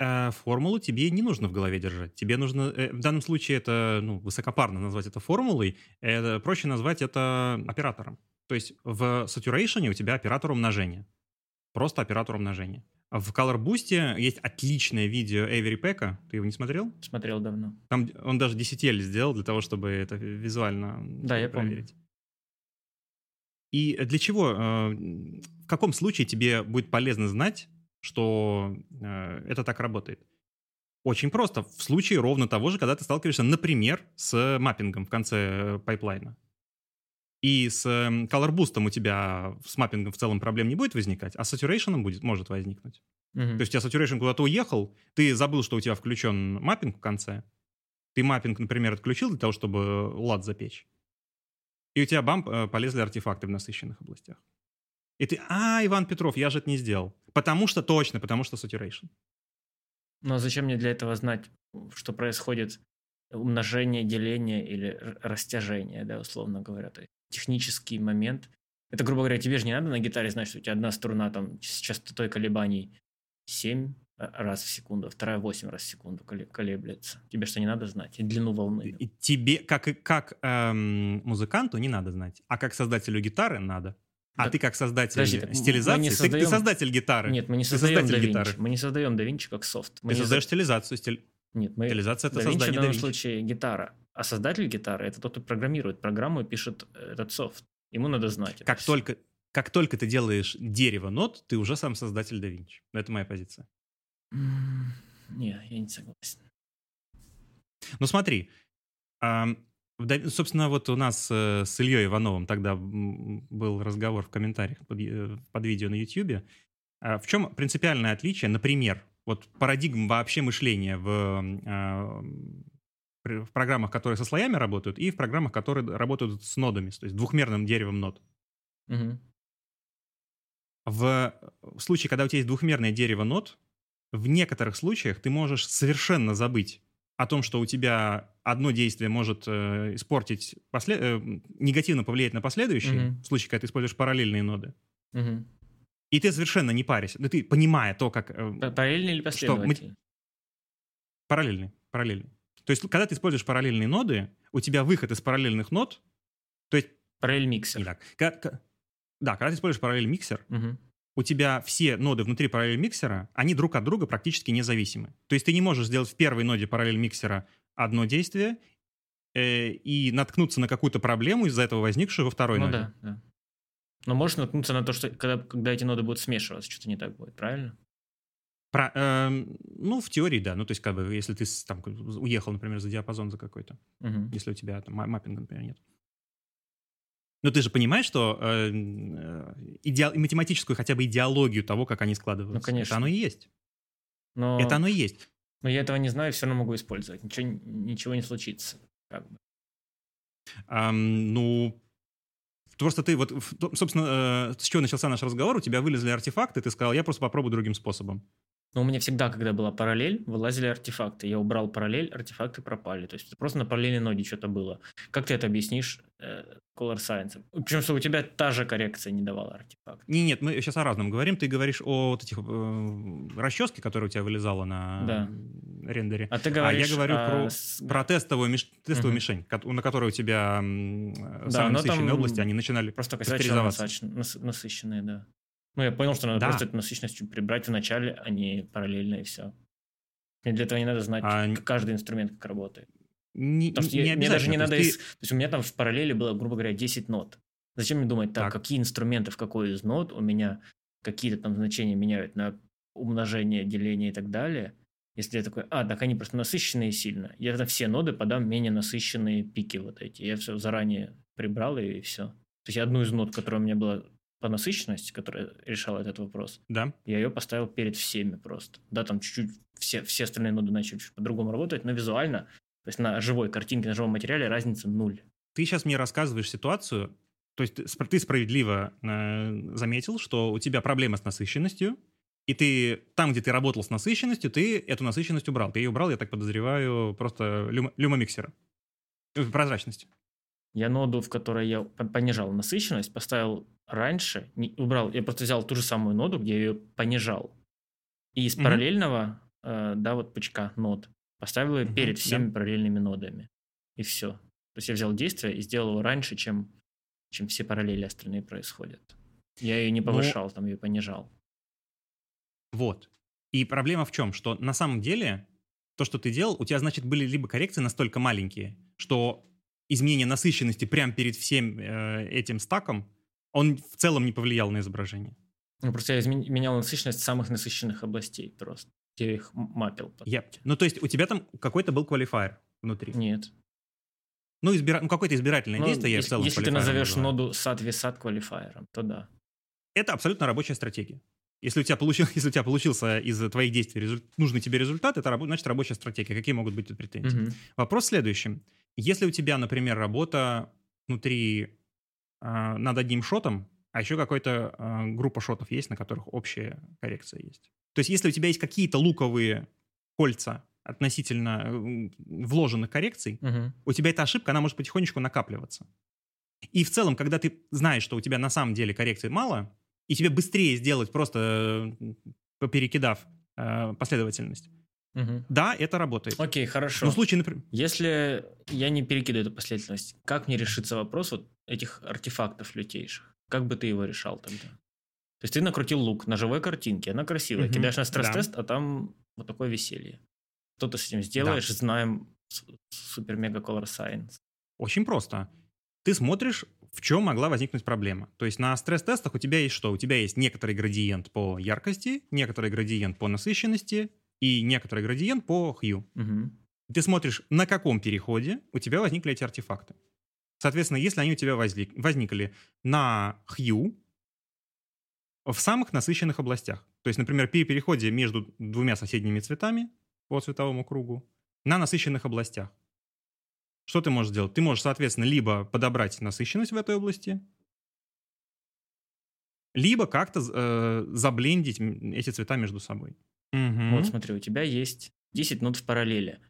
A: А формулу тебе не нужно в голове держать. Тебе нужно, э, в данном случае это, ну, высокопарно назвать это формулой, это, проще назвать это оператором. То есть в saturation у тебя оператор умножения. Просто оператор умножения. В Color Boost есть отличное видео Эвери Пека. Ты его не смотрел?
B: Смотрел давно.
A: Там он даже DCTL сделал для того, чтобы это визуально
B: да, я проверить. Помню.
A: И для чего, э, в каком случае тебе будет полезно знать, что э, это так работает? Очень просто. В случае ровно того же, когда ты сталкиваешься, например, с маппингом в конце э, пайплайна. И с Color Boost у тебя с маппингом в целом проблем не будет возникать, а с Saturation будет, может возникнуть.
B: Mm-hmm.
A: То есть у тебя Saturation куда-то уехал, ты забыл, что у тебя включен mapping в конце, ты mapping, например, отключил для того, чтобы LUT запечь, и у тебя бамп э, полезли артефакты в насыщенных областях. И ты, а, Иван Петров, я же это не сделал. Потому что точно, потому что saturation.
B: Но зачем мне для этого знать, что происходит умножение, деление или растяжение, да, условно говоря. То есть технический момент. Это, грубо говоря, тебе же не надо на гитаре знать, что у тебя одна струна там с частотой колебаний 7 раз в секунду, а вторая 8 раз в секунду колеблется. Тебе что, не надо знать? И длину волны.
A: И тебе, как, как эм, музыканту, не надо знать. А как создателю гитары надо. А да. ты как создатель Подожди, стилизации, ты, создаем... ты создатель гитары.
B: Нет, мы не создаем DaVinci. Гитары. Мы не создаем DaVinci как софт. Мы
A: ты создаешь за... стилизацию. Стиль...
B: Нет, мы...
A: Стилизация — это
B: DaVinci
A: создание
B: в данном случае гитара. А создатель гитары — это тот, кто программирует программу и пишет этот софт. Ему надо знать.
A: Как только, как только ты делаешь дерево нот, ты уже сам создатель DaVinci. Это моя позиция.
B: Не, я не согласен.
A: Ну смотри, собственно, вот у нас э, с Ильей Ивановым тогда был разговор в комментариях под, под видео на YouTube. А в чем принципиальное отличие, например, вот парадигм вообще мышления в, а, в программах, которые со слоями работают, и в программах, которые работают с нодами, то есть двухмерным деревом нод.
B: Угу.
A: В случае, когда у тебя есть двухмерное дерево нод, в некоторых случаях ты можешь совершенно забыть о том, что у тебя одно действие может э, испортить, послед... э, негативно повлиять на последующие, mm-hmm. в случае, когда ты используешь параллельные ноды.
B: Mm-hmm.
A: И ты совершенно не паришься. Да ты, понимая то, как...
B: Э, параллельные или последовательные? Мы...
A: Параллельные. Параллельные. То есть, когда ты используешь параллельные ноды, у тебя выход из параллельных нод, то есть...
B: Параллель миксер.
A: Не так. Когда, да, когда ты используешь параллель миксер,
B: угу
A: у тебя все ноды внутри параллель миксера, они друг от друга практически независимы. То есть ты не можешь сделать в первой ноде параллель миксера одно действие э, и наткнуться на какую-то проблему из-за этого возникшую во второй
B: ну,
A: ноде.
B: Да, да. Но можешь наткнуться на то, что когда, когда эти ноды будут смешиваться, что-то не так будет, правильно?
A: Про, э, ну, в теории, да. Ну, то есть, как бы, если ты там уехал, например, за диапазон за какой-то,
B: угу.
A: если у тебя там маппинга, например, нет. Но ты же понимаешь, что э, э иде... математическую хотя бы идеологию того, как они складываются.
B: Ну, конечно.
A: Это оно и есть.
B: Но...
A: Это оно и есть.
B: Но я этого не знаю, все равно могу использовать. Ничего, ничего не случится. Как бы.
A: а, ну, просто ты вот, собственно, э, с чего начался наш разговор, у тебя вылезли артефакты, ты сказал, я просто попробую другим способом.
B: Но у меня всегда, когда была параллель, вылазили артефакты. Я убрал параллель, артефакты пропали. То есть просто на параллельной ноде что-то было. Как ты это объяснишь э, Color Science? Причем, что у тебя та же коррекция не давала артефакт.
A: Не, нет, мы сейчас о разном говорим. Ты говоришь о вот этих э, расческе, которая у тебя вылезала на
B: да.
A: рендере.
B: А ты говоришь...
A: А я говорю
B: а...
A: про, про тестовую, миш... тестовую угу. мишень, на которой у тебя да, самые насыщенные области, они начинали
B: Просто насыщенные, да. Ну, я понял, что надо да. просто эту насыщенность прибрать в начале, а не параллельно, и все. Мне для этого не надо знать а... каждый инструмент, как работает.
A: Не, Потому что не я,
B: мне даже не надо... Ты... Из... То есть у меня там в параллели было, грубо говоря, 10 нот. Зачем мне думать, так, так. какие инструменты в какой из нот у меня какие-то там значения меняют на умножение, деление и так далее. Если я такой, а, так они просто насыщенные сильно. Я на все ноды подам менее насыщенные пики вот эти. Я все заранее прибрал и все. То есть одну из нот, которая у меня была по насыщенности, которая решала этот вопрос,
A: да.
B: я ее поставил перед всеми просто. Да, там чуть-чуть все, все остальные ноды начали чуть по-другому работать, но визуально, то есть на живой картинке, на живом материале разница нуль.
A: Ты сейчас мне рассказываешь ситуацию, то есть ты справедливо э, заметил, что у тебя проблема с насыщенностью, и ты там, где ты работал с насыщенностью, ты эту насыщенность убрал. Ты ее убрал, я так подозреваю, просто люм, люмомиксера. Э, прозрачность.
B: Я ноду, в которой я понижал насыщенность, поставил раньше, не, убрал, я просто взял ту же самую ноду, где я ее понижал. И из mm-hmm. параллельного, э, да, вот пучка нод, поставил ее mm-hmm. перед всеми yeah. параллельными нодами. И все. То есть я взял действие и сделал его раньше, чем, чем все параллели остальные происходят. Я ее не повышал, Но... там ее понижал.
A: Вот. И проблема в чем? Что на самом деле то, что ты делал, у тебя, значит, были либо коррекции настолько маленькие, что изменение насыщенности прямо перед всем э, этим стаком он в целом не повлиял на изображение.
B: Ну, просто я изменял насыщенность самых насыщенных областей просто. Я их мапил.
A: Я... Ну, то есть у тебя там какой-то был квалифайер внутри?
B: Нет.
A: Ну, избира... ну какое-то избирательное ну, действие
B: если,
A: я в целом
B: Если ты назовешь называю. ноду сад-висад квалифайером, то да.
A: Это абсолютно рабочая стратегия. Если у тебя, получил, если у тебя получился из твоих действий результ, нужный тебе результат, это значит рабочая стратегия. Какие могут быть тут претензии?
B: Угу.
A: Вопрос следующий. Если у тебя, например, работа внутри э, над одним шотом, а еще какая-то э, группа шотов есть, на которых общая коррекция есть. То есть если у тебя есть какие-то луковые кольца относительно э, вложенных коррекций,
B: угу.
A: у тебя эта ошибка, она может потихонечку накапливаться. И в целом, когда ты знаешь, что у тебя на самом деле коррекции мало, и тебе быстрее сделать, просто перекидав э, последовательность.
B: Мгм.
A: Да, это работает.
B: Окей, хорошо.
A: Но в случае, например...
B: Если я не перекидываю эту последовательность, как мне решится вопрос вот этих артефактов лютейших? Как бы ты его решал тогда? То есть ты накрутил лук на живой картинке, она красивая,
A: Мгм,
B: кидаешь на стресс-тест, а там вот такое веселье. Что ты с этим сделаешь, знаем супер-мега color science.
A: Очень просто. Ты смотришь, в чем могла возникнуть проблема. То есть на стресс-тестах у тебя есть что? У тебя есть некоторый градиент по яркости, некоторый градиент по насыщенности и некоторый градиент по хью.
B: Мгм.
A: Ты смотришь, на каком переходе у тебя возникли эти артефакты. Соответственно, если они у тебя возник- возникли на хью, в самых насыщенных областях. То есть, например, при переходе между двумя соседними цветами по цветовому кругу на насыщенных областях. Что ты можешь сделать? Ты можешь, соответственно, либо подобрать насыщенность в этой области, либо как-то э, заблендить эти цвета между собой. Мгм.
B: Вот смотри, у тебя есть 10 нод в параллели.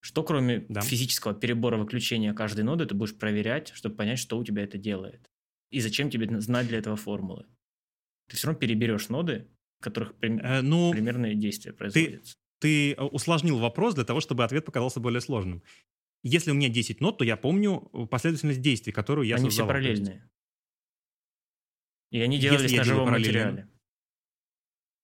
B: Что кроме
A: Да.
B: физического перебора выключения каждой ноды ты будешь проверять, чтобы понять, что у тебя это делает? И зачем тебе знать для этого формулы? Ты все равно переберешь ноды, в которых прим-
A: Э, ну,
B: примерные действия производятся.
A: ты э, усложнил вопрос для того, чтобы ответ показался более сложным. Если у меня 10 нот, то я помню э, последовательность действий, которую я
B: Они все
A: создавал. То есть-
B: параллельные. И они
A: Если
B: делались
A: я
B: на живом материале.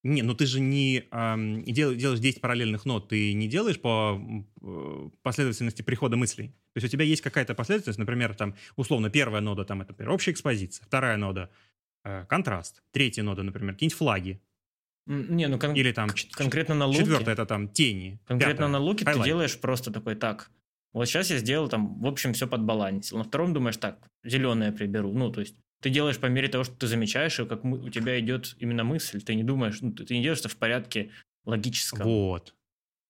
A: Не, ну ты же не ам, дел- делаешь 10 параллельных нот, ты не делаешь по э, последовательности прихода мыслей. То есть у тебя есть какая-то последовательность, например, там, условно, первая нода, там, это, например, общая экспозиция, вторая нода э, контраст, третья нода, например, какие-нибудь флаги,
B: Не, ну кон-
A: или там
B: к-
A: ч-
B: конкретно на луке.
A: четвертая это там тени,
B: Конкретно
A: пятая
B: на луке ты делаешь просто такой так. Вот сейчас я сделал там, в общем, все подбалансил. На втором думаешь так, зеленое приберу. Ну, то есть ты делаешь по мере того, что ты замечаешь, и как мы- у тебя идет именно мысль. Ты не думаешь, ну, ты ты не делаешь это в порядке логическом.
A: Вот.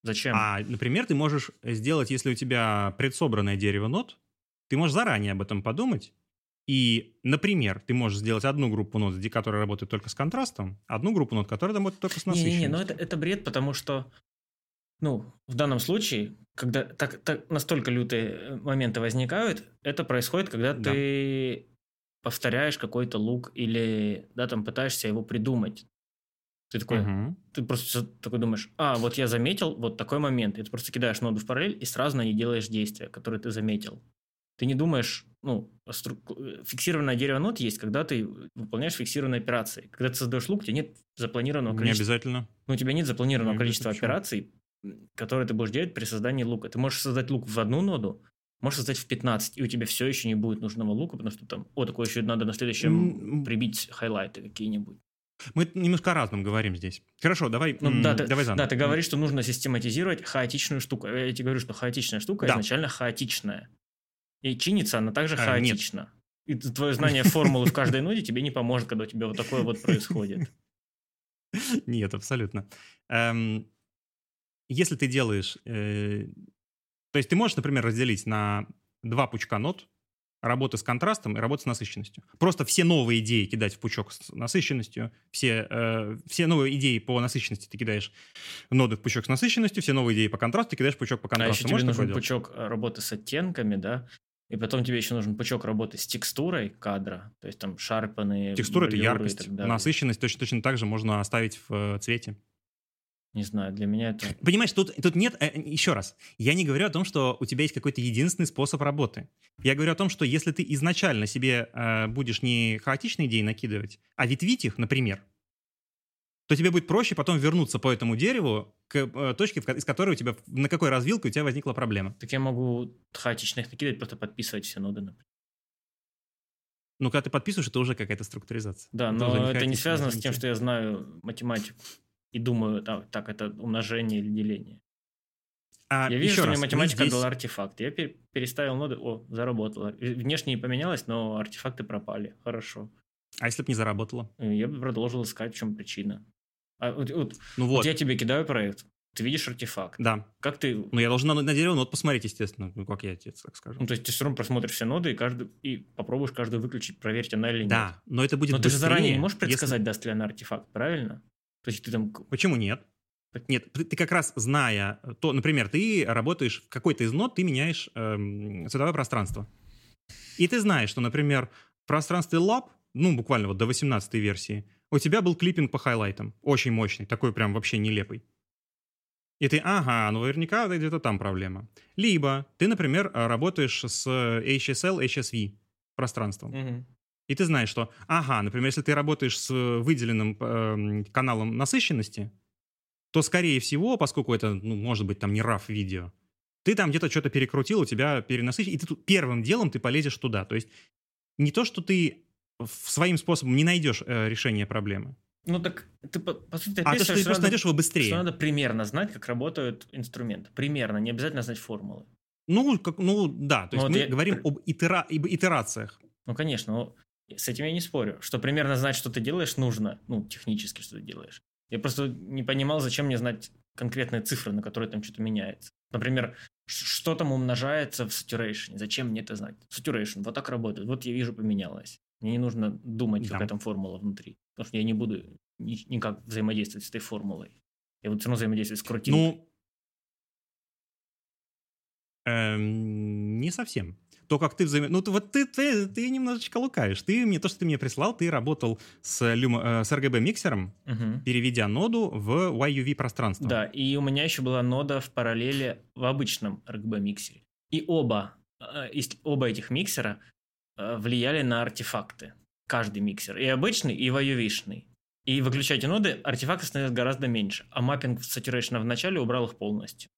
B: Зачем?
A: А, например, ты можешь сделать, если у тебя предсобранное дерево нот, ты можешь заранее об этом подумать. И, например, ты можешь сделать одну группу нот, которая работает только с контрастом, одну группу нот, которая работает только с насыщенностью.
B: Не-не-не, ну это, это бред, потому что, ну, в данном случае, когда так, так настолько лютые моменты возникают, это происходит, когда
A: Да.
B: ты повторяешь какой-то лук или, да, там пытаешься его придумать. Ты такой,
A: Мгм.
B: ты просто такой думаешь, а, вот я заметил вот такой момент, и ты просто кидаешь ноду в параллель и сразу на ней делаешь действия, которые ты заметил. Ты не думаешь, ну, стру- э, фиксированное дерево нот есть, когда ты выполняешь фиксированные операции. Когда ты создаешь лук, у тебя нет запланированного
A: Не
B: количества
A: обязательно.
B: ну, у тебя нет запланированного
A: Не
B: количества операций, которые ты будешь делать при создании лука. Ты можешь создать лук в одну ноду, можешь создать в 15, и у тебя все еще не будет нужного лука, потому что там, о, такое еще надо на следующем прибить хайлайты какие-нибудь.
A: Мы немножко о разном говорим здесь. Хорошо, давай,
B: Ну, да, ты,
A: давай заново.
B: да, ты говоришь, что нужно систематизировать хаотичную штуку. Я тебе говорю, что хаотичная штука
A: Да.
B: изначально хаотичная. И чинится она также
A: А, нет.
B: хаотично. И твое знание формулы в каждой ноде тебе не поможет, когда у тебя вот такое вот происходит.
A: Нет, абсолютно. Эм, если ты делаешь... то есть ты можешь, например, разделить на два пучка нот работы с контрастом и работы с насыщенностью. Просто все новые идеи кидать в пучок с насыщенностью, все, э, все новые идеи по насыщенности ты кидаешь ноды в пучок с насыщенностью, все новые идеи по контрасту ты кидаешь в пучок по
B: А
A: контрасту.
B: еще тебе
A: Можешь
B: нужен
A: такое делать?
B: пучок э, работы с оттенками, да, и потом тебе еще нужен пучок работы с текстурой кадра, то есть там шарпаны,
A: Текстура — это яркость. Насыщенность точно, точно так же можно оставить в э, цвете.
B: Не знаю, для меня это...
A: Понимаешь, тут, тут нет... э, еще раз, я не говорю о том, что у тебя есть какой-то единственный способ работы. Я говорю о том, что если ты изначально себе э, будешь не хаотичные идеи накидывать, а ветвить их, например, то тебе будет проще потом вернуться по этому дереву к э, точке, из которой у тебя, на какой развилке у тебя возникла проблема.
B: Так я могу хаотично их накидать, просто подписывать все ноды, например.
A: Ну, когда ты подписываешь, это уже какая-то структуризация.
B: Да,
A: уже
B: но это не связано с тем, что я знаю математику и думаю, так, так это умножение или деление.
A: А,
B: я вижу,
A: еще
B: что
A: раз,
B: мне
A: мы
B: математика
A: здесь-
B: дала артефакт. Я пер- переставил ноды, о, заработало. В- Внешне не поменялось, но артефакты пропали. Хорошо.
A: А если бы не заработало?
B: И Я бы продолжил искать, в чем причина. А вот, вот-
A: Ну
B: вот
A: вот,
B: я тебе кидаю проект, ты видишь артефакт.
A: да.
B: Как ты...
A: Ну, я должен на, на дерево нот посмотреть, естественно. Ну, как я тебе так скажу.
B: Ну, то есть ты все равно просмотришь все ноды и, каждый, и попробуешь каждую выключить, проверить она или нет.
A: Да, но это будет
B: Но ты же
A: быстрее,
B: заранее не можешь
A: если-
B: предсказать, даст ли она артефакт, правильно? То есть ты там...
A: Почему нет? Нет, ты, ты как раз зная то, например, ты работаешь в какой-то из нот, ты меняешь эм, цветовое пространство. И ты знаешь, что, например, в пространстве Lab, ну, буквально вот до 18 версии, у тебя был клиппинг по хайлайтам. Очень мощный, такой прям вообще нелепый. И ты, ага, ну наверняка где-то там проблема. Либо ты, например, работаешь с HSL, HSV пространством.
B: Мгм.
A: И ты знаешь, что, ага, например, если ты работаешь с выделенным эм, каналом насыщенности, то, скорее всего, поскольку это, ну, может быть, там не RAW видео, ты там где-то что-то перекрутил, у тебя перенасыщение, и ты тут первым делом ты полезешь туда. То есть не то, что ты своим способом не найдешь э, решение проблемы,
B: Ну так ты по, по сути
A: а то, что ты просто
B: надо-
A: найдешь его быстрее.
B: что надо примерно знать, как работают инструменты. Примерно, не обязательно знать формулы.
A: Ну, как, ну, да, то
B: Ну,
A: есть
B: вот
A: мы
B: я-
A: говорим об итера- итерациях.
B: Ну, конечно, но с этим я не спорю. Что примерно знать, что ты делаешь, нужно. Ну, технически, что ты делаешь. Я просто не понимал, зачем мне знать конкретные цифры, на которые там что-то меняется. Например, что там умножается в saturation. Зачем мне это знать? Saturation, вот так работает. Вот я вижу, поменялось. Мне не нужно думать,
A: Да.
B: какая там формула внутри. Потому что я не буду ни- никак взаимодействовать с этой формулой. Я буду все равно взаимодействовать с крутилкой.
A: Ну, эм, не совсем. То, как ты взаим... Ну, ты, вот ты, ты, ты немножечко лукаешь. Ты мне, то, что ты мне прислал, ты работал с, люма- э, с RGB-миксером,
B: Мгм.
A: переведя ноду в YUV пространство.
B: Да, и у меня еще была нода в параллели в обычном RGB-миксере. И оба, э, оба этих миксера э, влияли на артефакты. Каждый миксер. И обычный, и воювишный. И выключайте ноды, артефакты становятся гораздо меньше. А маппинг saturation в начале убрал их полностью.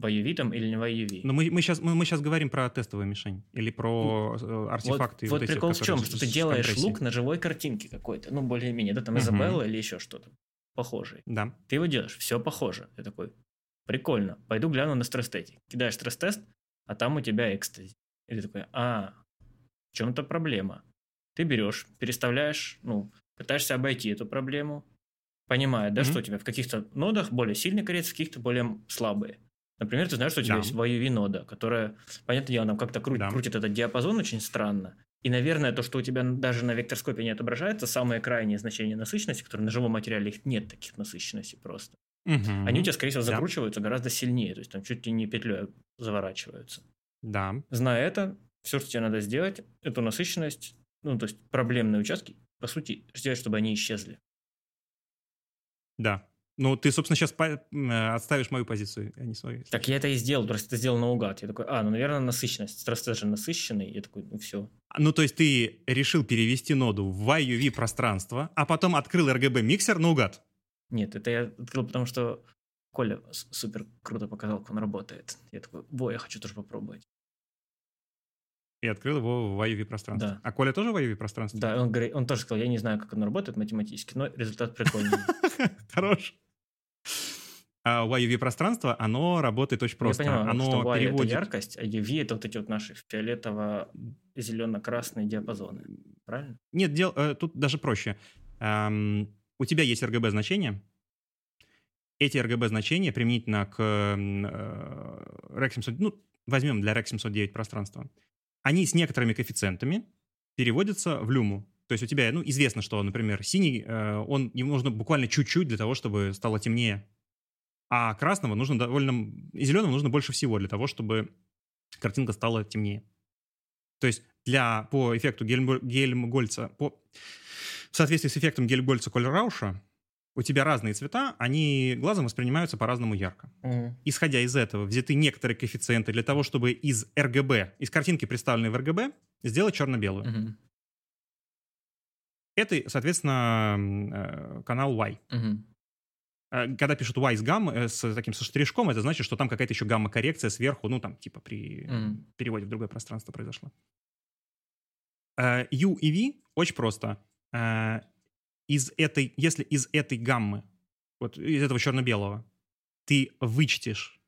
B: Воюви там или не воюви.
A: Но мы, мы, сейчас, мы, мы сейчас говорим про тестовую мишень. Или про э, артефакты.
B: вот, вот
A: эти,
B: прикол в
A: которые
B: чем, что ты делаешь
A: компрессией.
B: лук на живой картинке какой-то. Ну, более-менее, да, там. Изабелла или еще что-то похожее.
A: Да.
B: Ты его делаешь, все похоже. Ты такой, прикольно, пойду гляну на стресс-тесте. Кидаешь стресс-тест, а там у тебя экстази. И ты такой, а, в чем-то проблема. Ты берешь, переставляешь, ну, пытаешься обойти эту проблему, понимая, да,
A: Мгм.
B: что у тебя в каких-то нодах более сильные коррекции, в каких-то более слабые. Например, ты знаешь, что у тебя
A: Да.
B: есть YUV нода, которая, понятное дело, нам как-то кру-
A: Да.
B: крутит этот диапазон очень странно. И, наверное, то, что у тебя даже на векторскопе не отображается, самые крайние значения насыщенности, которые на живом материале, их нет таких насыщенностей просто.
A: Мгм.
B: Они у тебя, скорее всего,
A: Да.
B: закручиваются гораздо сильнее, то есть там чуть ли не петлей заворачиваются.
A: Да.
B: Зная это, все, что тебе надо сделать, эту насыщенность, ну, то есть проблемные участки, по сути, сделать, чтобы они исчезли.
A: Да. Ну, ты, собственно, сейчас отставишь мою позицию, а не свою.
B: Так я это и сделал, просто это сделал наугад. Я такой, а, ну, наверное, насыщенность. Стресс же насыщенный. Я такой, ну, все.
A: Ну, то есть ты решил перевести ноду в YUV пространство, а потом открыл RGB-миксер наугад.
B: Нет, это я открыл, потому что Коля супер круто показал, как он работает. Я такой, во, я хочу тоже попробовать.
A: И открыл его в YUV пространство.
B: Да.
A: А Коля тоже в YUV пространстве?
B: Да, он, говорит, он тоже сказал, я не знаю, как оно работает математически, но результат прикольный.
A: Хорош. А YUV пространство, оно работает очень просто.
B: Я понимаю,
A: оно
B: что
A: переводит...
B: это яркость, а UV это вот эти вот наши фиолетово-зелено-красные диапазоны. Правильно?
A: Нет, дел, э, тут даже проще. У тебя есть RGB-значения. Эти RGB-значения применительно к э, REC 700, ну, возьмем для REC 709 пространство, они с некоторыми коэффициентами переводятся в люму. То есть у тебя, ну, известно, что, например, синий, э, он, ему нужно буквально чуть-чуть для того, чтобы стало темнее. А красного нужно довольно... И зеленого нужно больше всего для того, чтобы картинка стала темнее. То есть для, по эффекту Гельм- Гельмгольца, по, в соответствии с эффектом Гельмгольца Коль-Рауша, у тебя разные цвета, они глазом воспринимаются по-разному ярко. Исходя из этого, взяты некоторые коэффициенты для того, чтобы из RGB, из картинки, представленной в RGB, сделать черно-белую.
B: Мгм.
A: Это, соответственно, э, канал Y. Э, Когда пишут Y с гаммой, э, с таким со штришком, это значит, что там какая-то еще гамма-коррекция сверху, ну, там, типа при
B: Мгм.
A: переводе в другое пространство произошло. Э, U и V очень просто. Из этой, если из этой гаммы, вот из этого черно-белого, ты вычтешь,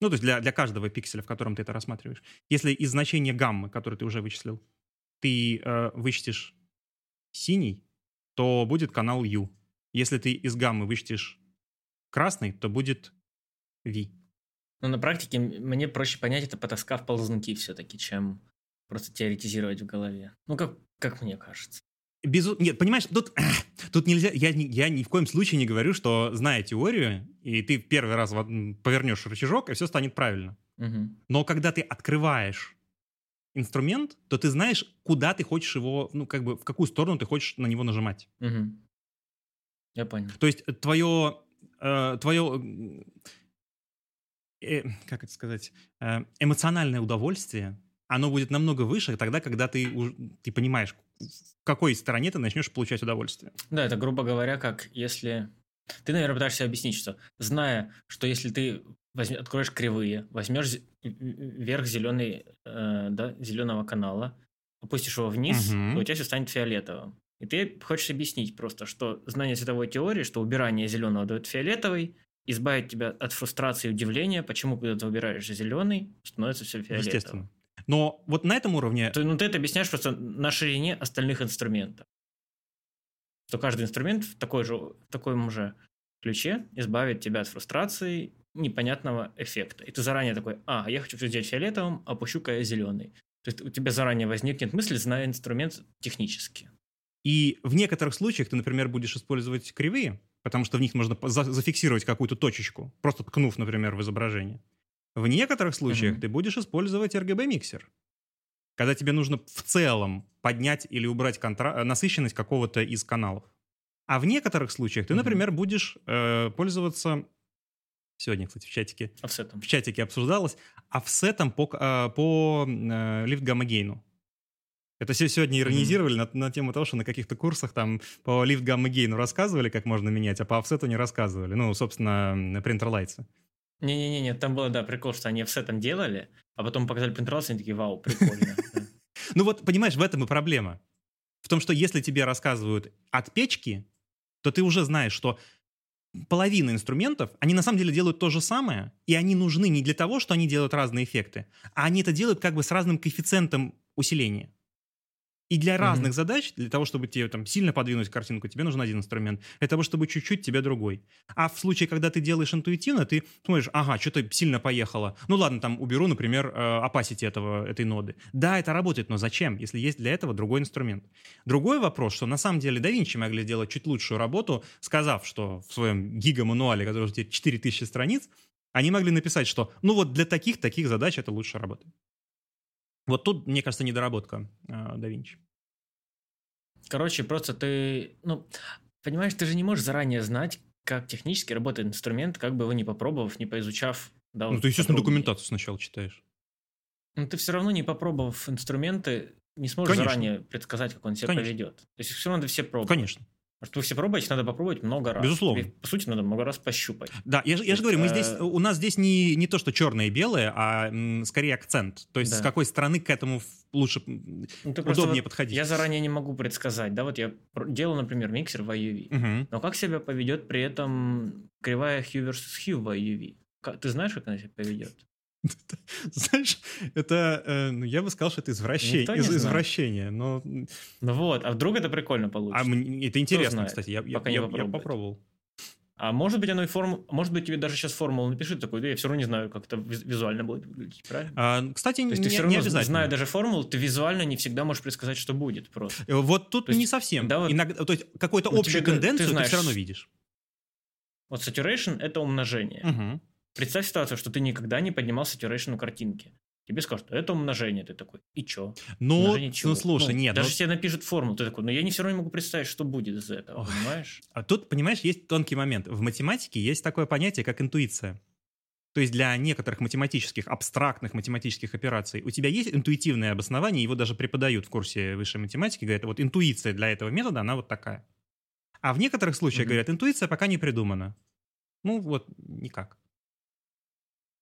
A: ну, то есть для, для каждого пикселя, в котором ты это рассматриваешь, если из значения гаммы, которое ты уже вычислил, ты э, вычтешь синий, то будет канал U. Если ты из гаммы вычтешь красный, то будет V.
B: Но на практике мне проще понять это, потаскав ползунки все-таки, чем просто теоретизировать в голове. Ну, как, как мне кажется.
A: Безу... Нет, понимаешь, тут, тут нельзя... Я, я ни в коем случае не говорю, что, зная теорию, и ты первый раз повернешь рычажок, и все станет правильно.
B: Мгм.
A: Но когда ты открываешь инструмент, то ты знаешь, куда ты хочешь его, ну, как бы, в какую сторону ты хочешь на него нажимать.
B: Мгм. Я понял.
A: То есть твое э, твое, э, как это сказать, э, эмоциональное удовольствие, оно будет намного выше тогда, когда ты, ты понимаешь, в какой стороне ты начнешь получать удовольствие.
B: Да, это, грубо говоря, как если... Ты, наверное, пытаешься объяснить, что зная, что если ты возьмешь, откроешь кривые, возьмешь верх зеленый, э, да, зеленого канала, опустишь его вниз, угу. то у тебя все станет фиолетовым. И ты хочешь объяснить просто, что знание цветовой теории, что убирание зеленого дает фиолетовый, избавит тебя от фрустрации и удивления, почему, когда ты выбираешь зеленый, становится все фиолетовым. Естественно.
A: Но вот на этом уровне...
B: То, ну, ты это объясняешь просто на ширине остальных инструментов. Что каждый инструмент в, такой же, в таком же ключе избавит тебя от фрустрации непонятного эффекта. И ты заранее такой, а, я хочу все сделать фиолетовым, опущу-ка я зеленый. То есть у тебя заранее возникнет мысль, зная инструмент технически.
A: И в некоторых случаях ты, например, будешь использовать кривые, потому что в них можно зафиксировать какую-то точечку, просто ткнув, например, в изображение. В некоторых случаях mm-hmm. ты будешь использовать RGB-миксер, когда тебе нужно в целом поднять или убрать контра- насыщенность какого-то из каналов. А в некоторых случаях ты, например, будешь э, пользоваться Сегодня, кстати, в чатике,
B: офсетом.
A: в чатике обсуждалось, офсетом по, э, по э, лифт гамма-гейну. Это все сегодня иронизировали mm-hmm. на, на тему того, что на каких-то курсах там по лифт гамма-гейну рассказывали, как можно менять, а по офсету не рассказывали. Ну, собственно, принтер лайтсы.
B: Не-не-не, там было, да, прикол, что они офсетом делали, а потом показали принтер лайтсы, они такие, вау, прикольно.
A: Ну вот, понимаешь, в этом и проблема. В том, что если тебе рассказывают от печки, то ты уже знаешь, что половина инструментов, они на самом деле делают то же самое, и они нужны не для того, что они делают разные эффекты, а они это делают как бы с разным коэффициентом усиления. И для разных mm-hmm. задач, для того, чтобы тебе там сильно подвинуть картинку, тебе нужен один инструмент. Для того, чтобы чуть-чуть, тебе другой. А в случае, когда ты делаешь интуитивно, ты смотришь, ага, что-то сильно поехало. Ну ладно, там уберу, например, э, opacity этого, этой ноды. Да, это работает, но зачем, если есть для этого другой инструмент? Другой вопрос, что на самом деле DaVinci могли сделать чуть лучшую работу, сказав, что в своем гига-мануале, который уже 4000 страниц, они могли написать, что ну вот для таких-таких задач это лучше работает. Вот тут, мне кажется, недоработка э, да Винчи.
B: Короче, просто ты, ну, понимаешь, ты же не можешь заранее знать, как технически работает инструмент, как бы его не попробовав, не поизучав.
A: Да, ну, ты, естественно, документацию сначала читаешь.
B: Ну, ты все равно не попробовав инструменты, не сможешь Конечно. заранее предсказать, как он себя Конечно. поведет. То есть все равно ты все пробуешь.
A: Конечно.
B: Чтобы все пробовать, надо попробовать много раз.
A: Безусловно. Тебе,
B: по сути, надо много раз пощупать.
A: Да, я, я же говорю, мы здесь, у нас здесь не, не то, что черное и белое, а м, скорее акцент. То есть да. с какой стороны к этому лучше, ну, удобнее вот подходить.
B: Я заранее не могу предсказать. Да, вот я делаю, например, миксер в IUV. Угу. Но как себя поведет при этом кривая Hue versus Hue в IUV? Ты знаешь, как она себя поведет?
A: Знаешь, это, э, ну, я бы сказал, что это извращение, из, извращение, но...
B: Ну вот, а вдруг это прикольно получится? А
A: мне, это интересно, кстати, я, я, я, я попробовал.
B: А может быть, оно и форму, может быть, тебе даже сейчас формулу напишет такой, да я все равно не знаю, как это визуально будет выглядеть, правильно?
A: А, кстати, То
B: есть не, ты все равно, не обязательно. зная даже формулу, ты визуально не всегда можешь предсказать, что будет просто. Э,
A: вот тут то есть, не совсем. Да, вот, Иногда, то есть какую-то общую тебе, тенденцию ты, знаешь, ты все равно видишь.
B: Вот saturation — это умножение. Угу. Представь ситуацию, что ты никогда не поднимал saturation картинки. Тебе скажут, это умножение. Ты такой, и чё?
A: Ну, ну слушай, ну, нет.
B: Даже
A: ну...
B: все напишут формулу, ты такой, но я не все равно не могу представить, что будет из этого, Ох. понимаешь?
A: А тут, понимаешь, есть тонкий момент. В математике есть такое понятие, как интуиция. То есть для некоторых математических, абстрактных математических операций у тебя есть интуитивное обоснование, его даже преподают в курсе высшей математики, говорят, вот интуиция для этого метода, она вот такая. А в некоторых случаях mm-hmm. говорят, интуиция пока не придумана. Ну вот никак.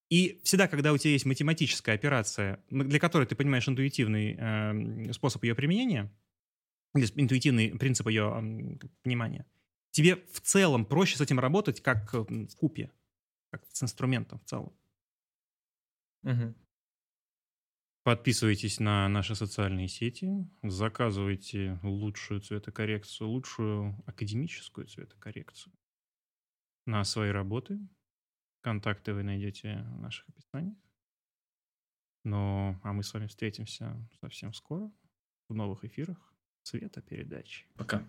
A: И всегда, когда у тебя есть математическая операция, для которой ты понимаешь интуитивный э, способ ее применения, или интуитивный принцип ее э, понимания, тебе в целом проще с этим работать, как в купе, как с инструментом в целом. Угу. Подписывайтесь на наши социальные сети, заказывайте лучшую цветокоррекцию, лучшую академическую цветокоррекцию на свои работы. Контакты вы найдете в наших описаниях. Ну, а мы с вами встретимся совсем скоро в новых эфирах цвета передачи.
B: Пока.